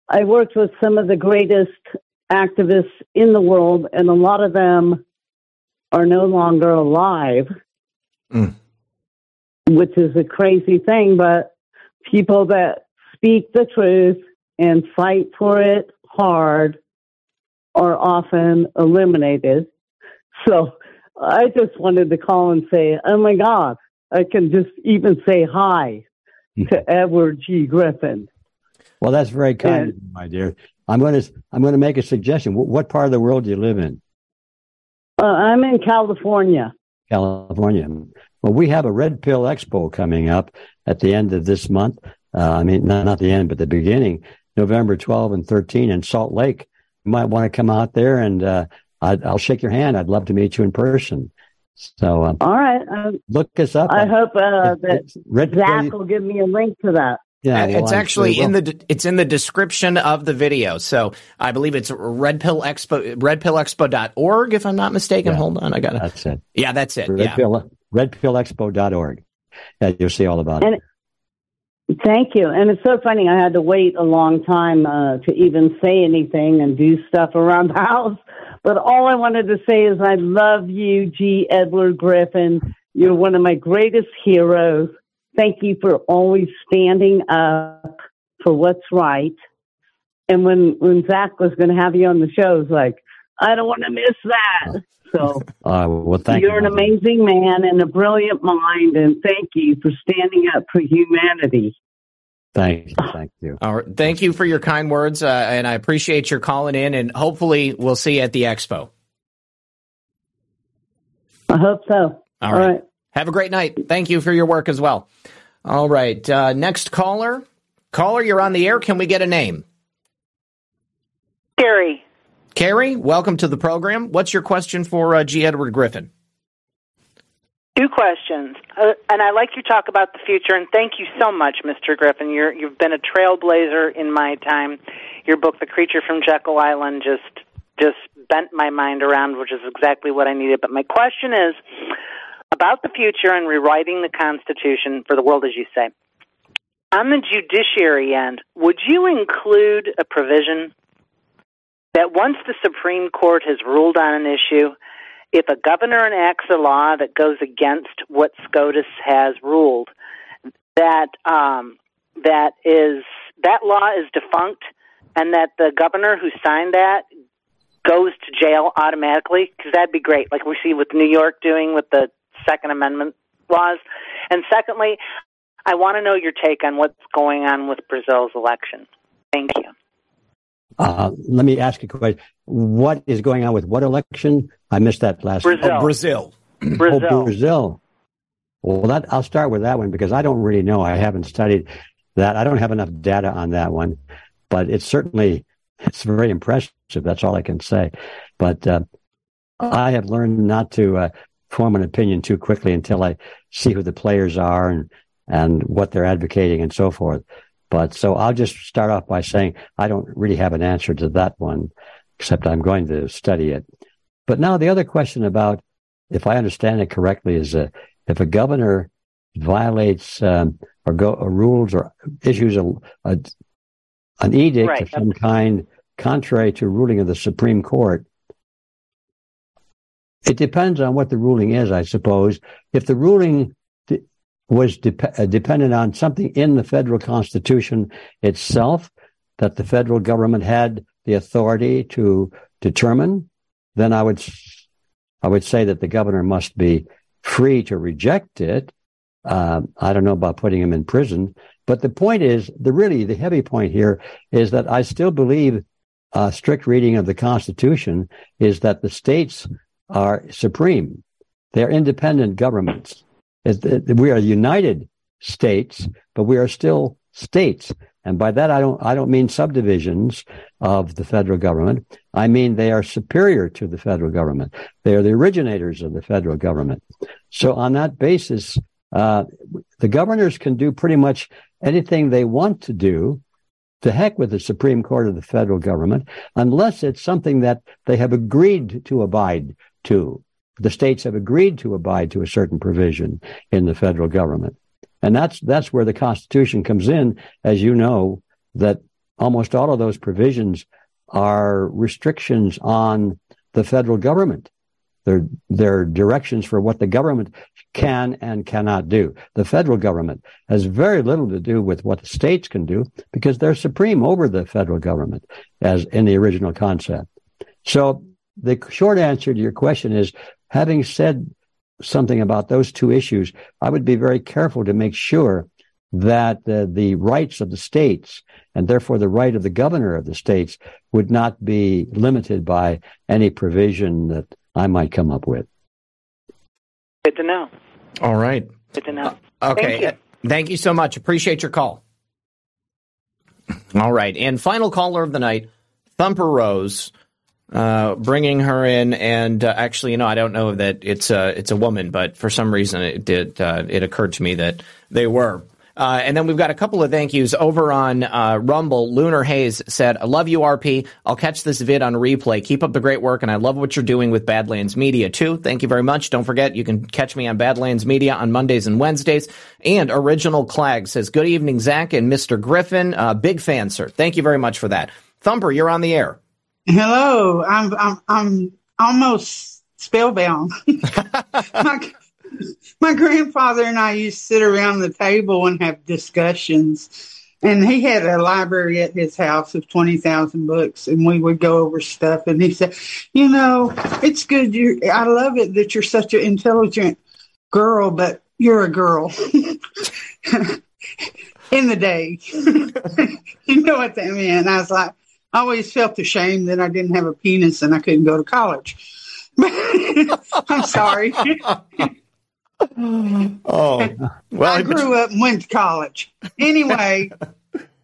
I worked with some of the greatest activists in the world, and a lot of them are no longer alive, mm. which is a crazy thing. But people that speak the truth and fight for it hard are often eliminated. So I just wanted to call and say, oh my God, I can just even say hi to Edward G. Griffin. Well, that's very kind, and, my dear. I'm going to I'm going to make a suggestion. What part of the world do you live in? Uh, I'm in California. California. Well, we have a Red Pill Expo coming up at the end of this month. Uh, I mean, not, not the end, but the beginning, November 12 and 13 in Salt Lake. You might want to come out there and uh, i will shake your hand. I'd love to meet you in person. So, um, all right. Uh, look us up. I hope uh, that Red Zach Pill, will give me a link to that. Yeah, well, it's actually in the it's in the description of the video. So I believe it's Red Pill Expo redpillexpo.org if I'm not mistaken. Yeah, Hold on, I got it. That's it. Yeah, that's it. Red yeah. Pill, redpillexpo.org. Yeah, you'll see all about and, it. Thank you. And it's so funny. I had to wait a long time uh, to even say anything and do stuff around the house. But all I wanted to say is I love you, G. Edward Griffin. You're one of my greatest heroes. Thank you for always standing up for what's right. And when, when Zach was going to have you on the show, it was like, I don't want to miss that. So uh, well, thank you're you, an amazing man and a brilliant mind, and thank you for standing up for humanity. Thank you. Thank you. All right. Thank you for your kind words, uh, and I appreciate your calling in. And hopefully, we'll see you at the expo. I hope so. All, All right. Have a great night. Thank you for your work as well. All right. Uh, next caller. Caller, you're on the air. Can we get a name? Carrie. Carrie, welcome to the program. What's your question for uh, G. Edward Griffin? Two questions, uh, and I like you talk about the future. And thank you so much, Mr. Griffin. You're, you've been a trailblazer in my time. Your book, The Creature from Jekyll Island, just just bent my mind around, which is exactly what I needed. But my question is about the future and rewriting the Constitution for the world, as you say. On the judiciary end, would you include a provision that once the Supreme Court has ruled on an issue, if a governor enacts a law that goes against what SCOTUS has ruled, that um, that is that law is defunct, and that the governor who signed that goes to jail automatically because that'd be great, like we see with New York doing with the Second Amendment laws. And secondly, I want to know your take on what's going on with Brazil's election. Thank you. Uh, let me ask you a question. What is going on with what election? I missed that last. Brazil. Oh, Brazil. Brazil. Oh, Brazil. Well, that I'll start with that one because I don't really know. I haven't studied that. I don't have enough data on that one, but it's certainly it's very impressive. That's all I can say. But uh, I have learned not to uh, form an opinion too quickly until I see who the players are and and what they're advocating and so forth. But so I'll just start off by saying I don't really have an answer to that one, except I'm going to study it. But now the other question about if I understand it correctly, is a, if a governor violates um, or go or rules or issues a, a an edict Right. of some kind contrary to ruling of the Supreme Court. It depends on what the ruling is, I suppose. If the ruling de- was dep- uh, dependent on something in the federal constitution itself that the federal government had the authority to determine, then I would I would say that the governor must be free to reject it. Um, I don't know about putting him in prison, but the point is the really the heavy point here is that I still believe a strict reading of the Constitution is that the states are supreme. They're independent governments. We are united states, but we are still states. And by that, I don't, I don't mean subdivisions of the federal government. I mean they are superior to the federal government. They are the originators of the federal government. So on that basis, uh, the governors can do pretty much anything they want to do. To heck with the Supreme Court of the federal government, unless it's something that they have agreed to abide to. The states have agreed to abide to a certain provision in the federal government. And that's, that's where the Constitution comes in, as you know, that almost all of those provisions are restrictions on the federal government. They're, they're directions for what the government can and cannot do. The federal government has very little to do with what the states can do because they're supreme over the federal government as in the original concept. So the short answer to your question is having said something about those two issues, I would be very careful to make sure that uh, the rights of the states and therefore the right of the governor of the states would not be limited by any provision that I might come up with. Good to know. All right. Good to know. Okay. Thank you. Uh, Thank you so much. Appreciate your call. All right. And final caller of the night, Thumper Rose, uh, bringing her in. And uh, actually, you know, I don't know that it's a, it's a woman, but for some reason it did, uh, it occurred to me that they were. Uh, and then we've got a couple of thank yous over on uh, Rumble. Lunar Hayes said, I love you, RP. I'll catch this vid on replay. Keep up the great work, and I love what you're doing with Badlands Media, too. Thank you very much. Don't forget, you can catch me on Badlands Media on Mondays and Wednesdays. And Original Clag says, Good evening, Zach and Mr. Griffin. Uh, big fan, sir. Thank you very much for that. Thumper, you're on the air. Hello, I'm I'm I'm almost spellbound. my, my grandfather and I used to sit around the table and have discussions. And he had a library at his house of 20,000 books, and we would go over stuff. And he said, You know, it's good. You, I love it that you're such an intelligent girl, but you're a girl. In the day. you know what that meant. I was like, I always felt ashamed that I didn't have a penis and I couldn't go to college. I'm sorry. Oh, well, I grew up and went to college. Anyway,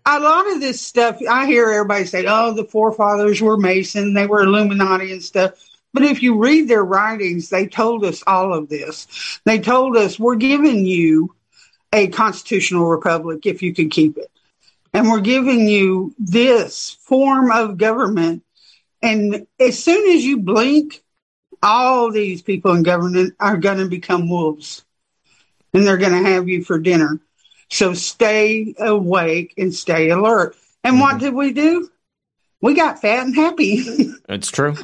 a lot of this stuff, I hear everybody say, oh, the forefathers were Mason, they were Illuminati and stuff. But if you read their writings, they told us all of this. They told us, we're giving you a constitutional republic if you can keep it. And we're giving you this form of government. And as soon as you blink, all these people in government are going to become wolves and they're going to have you for dinner. So stay awake and stay alert. And what mm-hmm. did we do? We got fat and happy. It's true.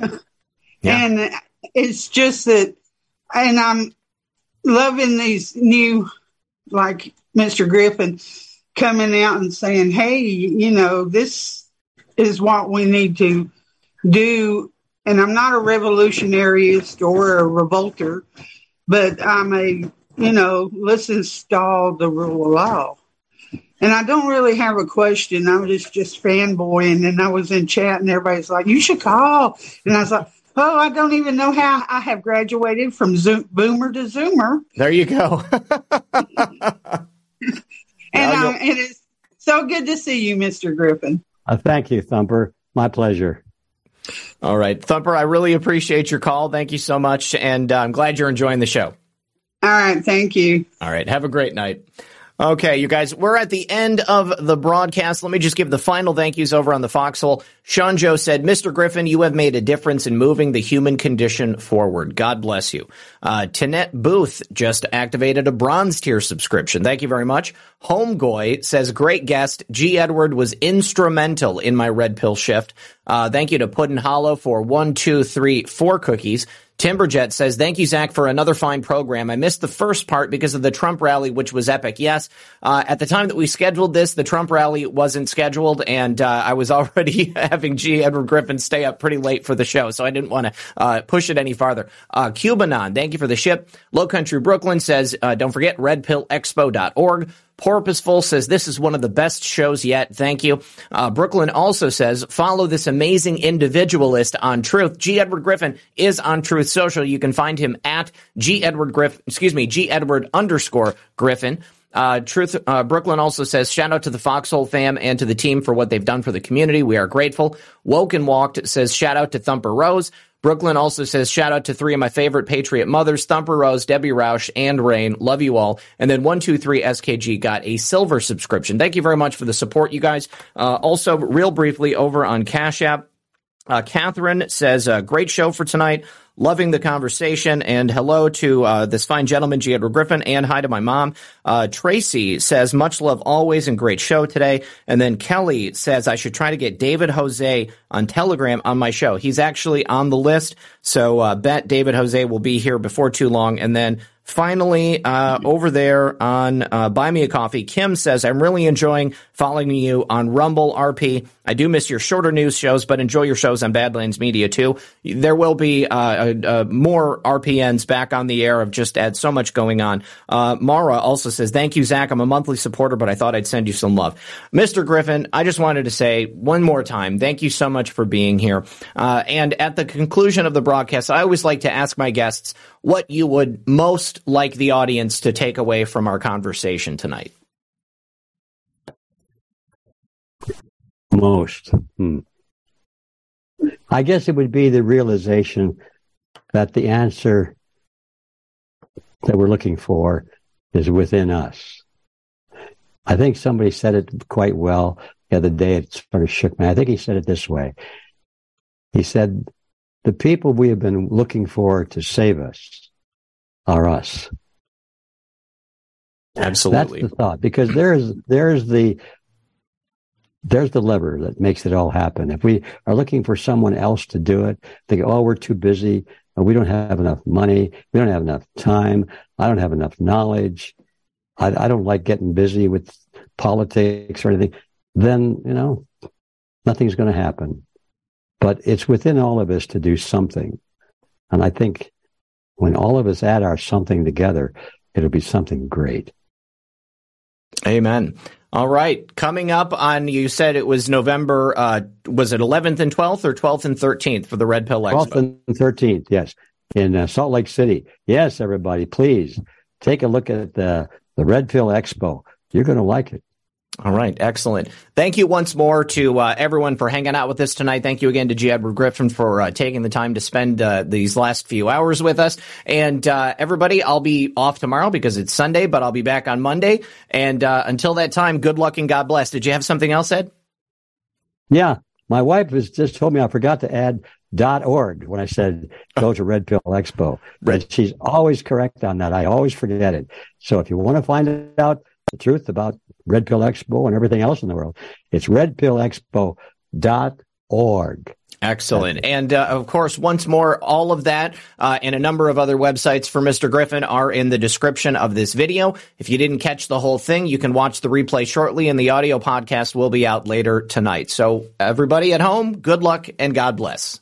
And it's just that, and I'm loving these new, like Mr. Griffin coming out and saying, hey, you know, this is what we need to do. And I'm not a revolutionaryist or a revolter, but I'm a, you know, let's install the rule of law. And I don't really have a question. I was just, just fanboying and I was in chat and everybody's like, you should call. And I was like, oh, I don't even know how I have graduated from Zoom, boomer to zoomer. There you go. And, um, and it's so good to see you, Mr. Griffin. Uh, thank you, Thumper. My pleasure. All right. Thumper, I really appreciate your call. Thank you so much. And uh, I'm glad you're enjoying the show. All right. Thank you. All right. Have a great night. Okay, you guys, we're at the end of the broadcast. Let me just give the final thank yous over on the foxhole. Sean Joe said, Mr. Griffin, you have made a difference in moving the human condition forward. God bless you. Uh, Tinette Booth just activated a bronze tier subscription. Thank you very much. Homegoy says, great guest. G. Edward was instrumental in my red pill shift. Uh, thank you to Puddin Hollow for one, two, three, four cookies. Timberjet says, thank you, Zach, for another fine program. I missed the first part because of the Trump rally, which was epic. Yes, uh, at the time that we scheduled this, the Trump rally wasn't scheduled, and uh, I was already having G. Edward Griffin stay up pretty late for the show, so I didn't want to uh, push it any farther. Uh, Cubanon, thank you for the ship. Low Country Brooklyn says, uh, don't forget redpillexpo.org. Porpoiseful says this is one of the best shows yet. Thank you. Uh, Brooklyn also says follow this amazing individualist on Truth. G. Edward Griffin is on Truth Social. You can find him at G. Edward Griffin. Excuse me, G. Edward underscore Griffin. Uh, Truth uh, Brooklyn also says shout out to the Foxhole fam and to the team for what they've done for the community. We are grateful. Woken Walked says shout out to Thumper Rose. Brooklyn also says, shout out to three of my favorite Patriot mothers, Thumper Rose, Debbie Roush, and Rain. Love you all. And then 123 SKG got a silver subscription. Thank you very much for the support, you guys. Uh, also, real briefly over on Cash App, uh, Catherine says, uh, great show for tonight. Loving the conversation and hello to uh, this fine gentleman, G. Edward Griffin, and hi to my mom. Uh, Tracy says, much love always and great show today. And then Kelly says, I should try to get David Jose on Telegram on my show. He's actually on the list. So uh, bet David Jose will be here before too long. And then Finally, uh, over there on uh, Buy Me a Coffee, Kim says, I'm really enjoying following you on Rumble RP. I do miss your shorter news shows, but enjoy your shows on Badlands Media too. There will be uh, uh more RPNs back on the air of just had so much going on. Uh, Mara also says, Thank you, Zach. I'm a monthly supporter, but I thought I'd send you some love. Mr. Griffin, I just wanted to say one more time, thank you so much for being here. Uh, and at the conclusion of the broadcast, I always like to ask my guests what you would most like the audience to take away from our conversation tonight. Most. Hmm. I guess it would be the realization that the answer that we're looking for is within us. I think somebody said it quite well the other day. It sort of shook me. I think he said it this way. He said, the people we have been looking for to save us are us. Absolutely. That's the thought because there's there's the there's the lever that makes it all happen. If we are looking for someone else to do it, think, oh, we're too busy, we don't have enough money, we don't have enough time, I don't have enough knowledge, I, I don't like getting busy with politics or anything, then you know nothing's going to happen. But it's within all of us to do something. And I think when all of us add our something together, it'll be something great. Amen. All right. Coming up on, you said it was November, uh, was it 11th and 12th or 12th and 13th for the Red Pill Expo? 12th and 13th, yes. In uh, Salt Lake City. Yes, everybody, please take a look at the, the Red Pill Expo. You're going to like it. All right, excellent. Thank you once more to uh, everyone for hanging out with us tonight. Thank you again to G. Edward Griffin for uh, taking the time to spend uh, these last few hours with us. And uh, everybody, I'll be off tomorrow because it's Sunday, but I'll be back on Monday. And uh, until that time, good luck and God bless. Did you have something else, Ed? Yeah, my wife has just told me I forgot to add dot org when I said go to Red Pill Expo. But she's always correct on that. I always forget it. So if you want to find out the truth about Red Pill Expo and everything else in the world. It's redpillexpo.org. Excellent. And uh, of course, once more, all of that uh, and a number of other websites for Mr. Griffin are in the description of this video. If you didn't catch the whole thing, you can watch the replay shortly, and the audio podcast will be out later tonight. So, everybody at home, good luck and God bless.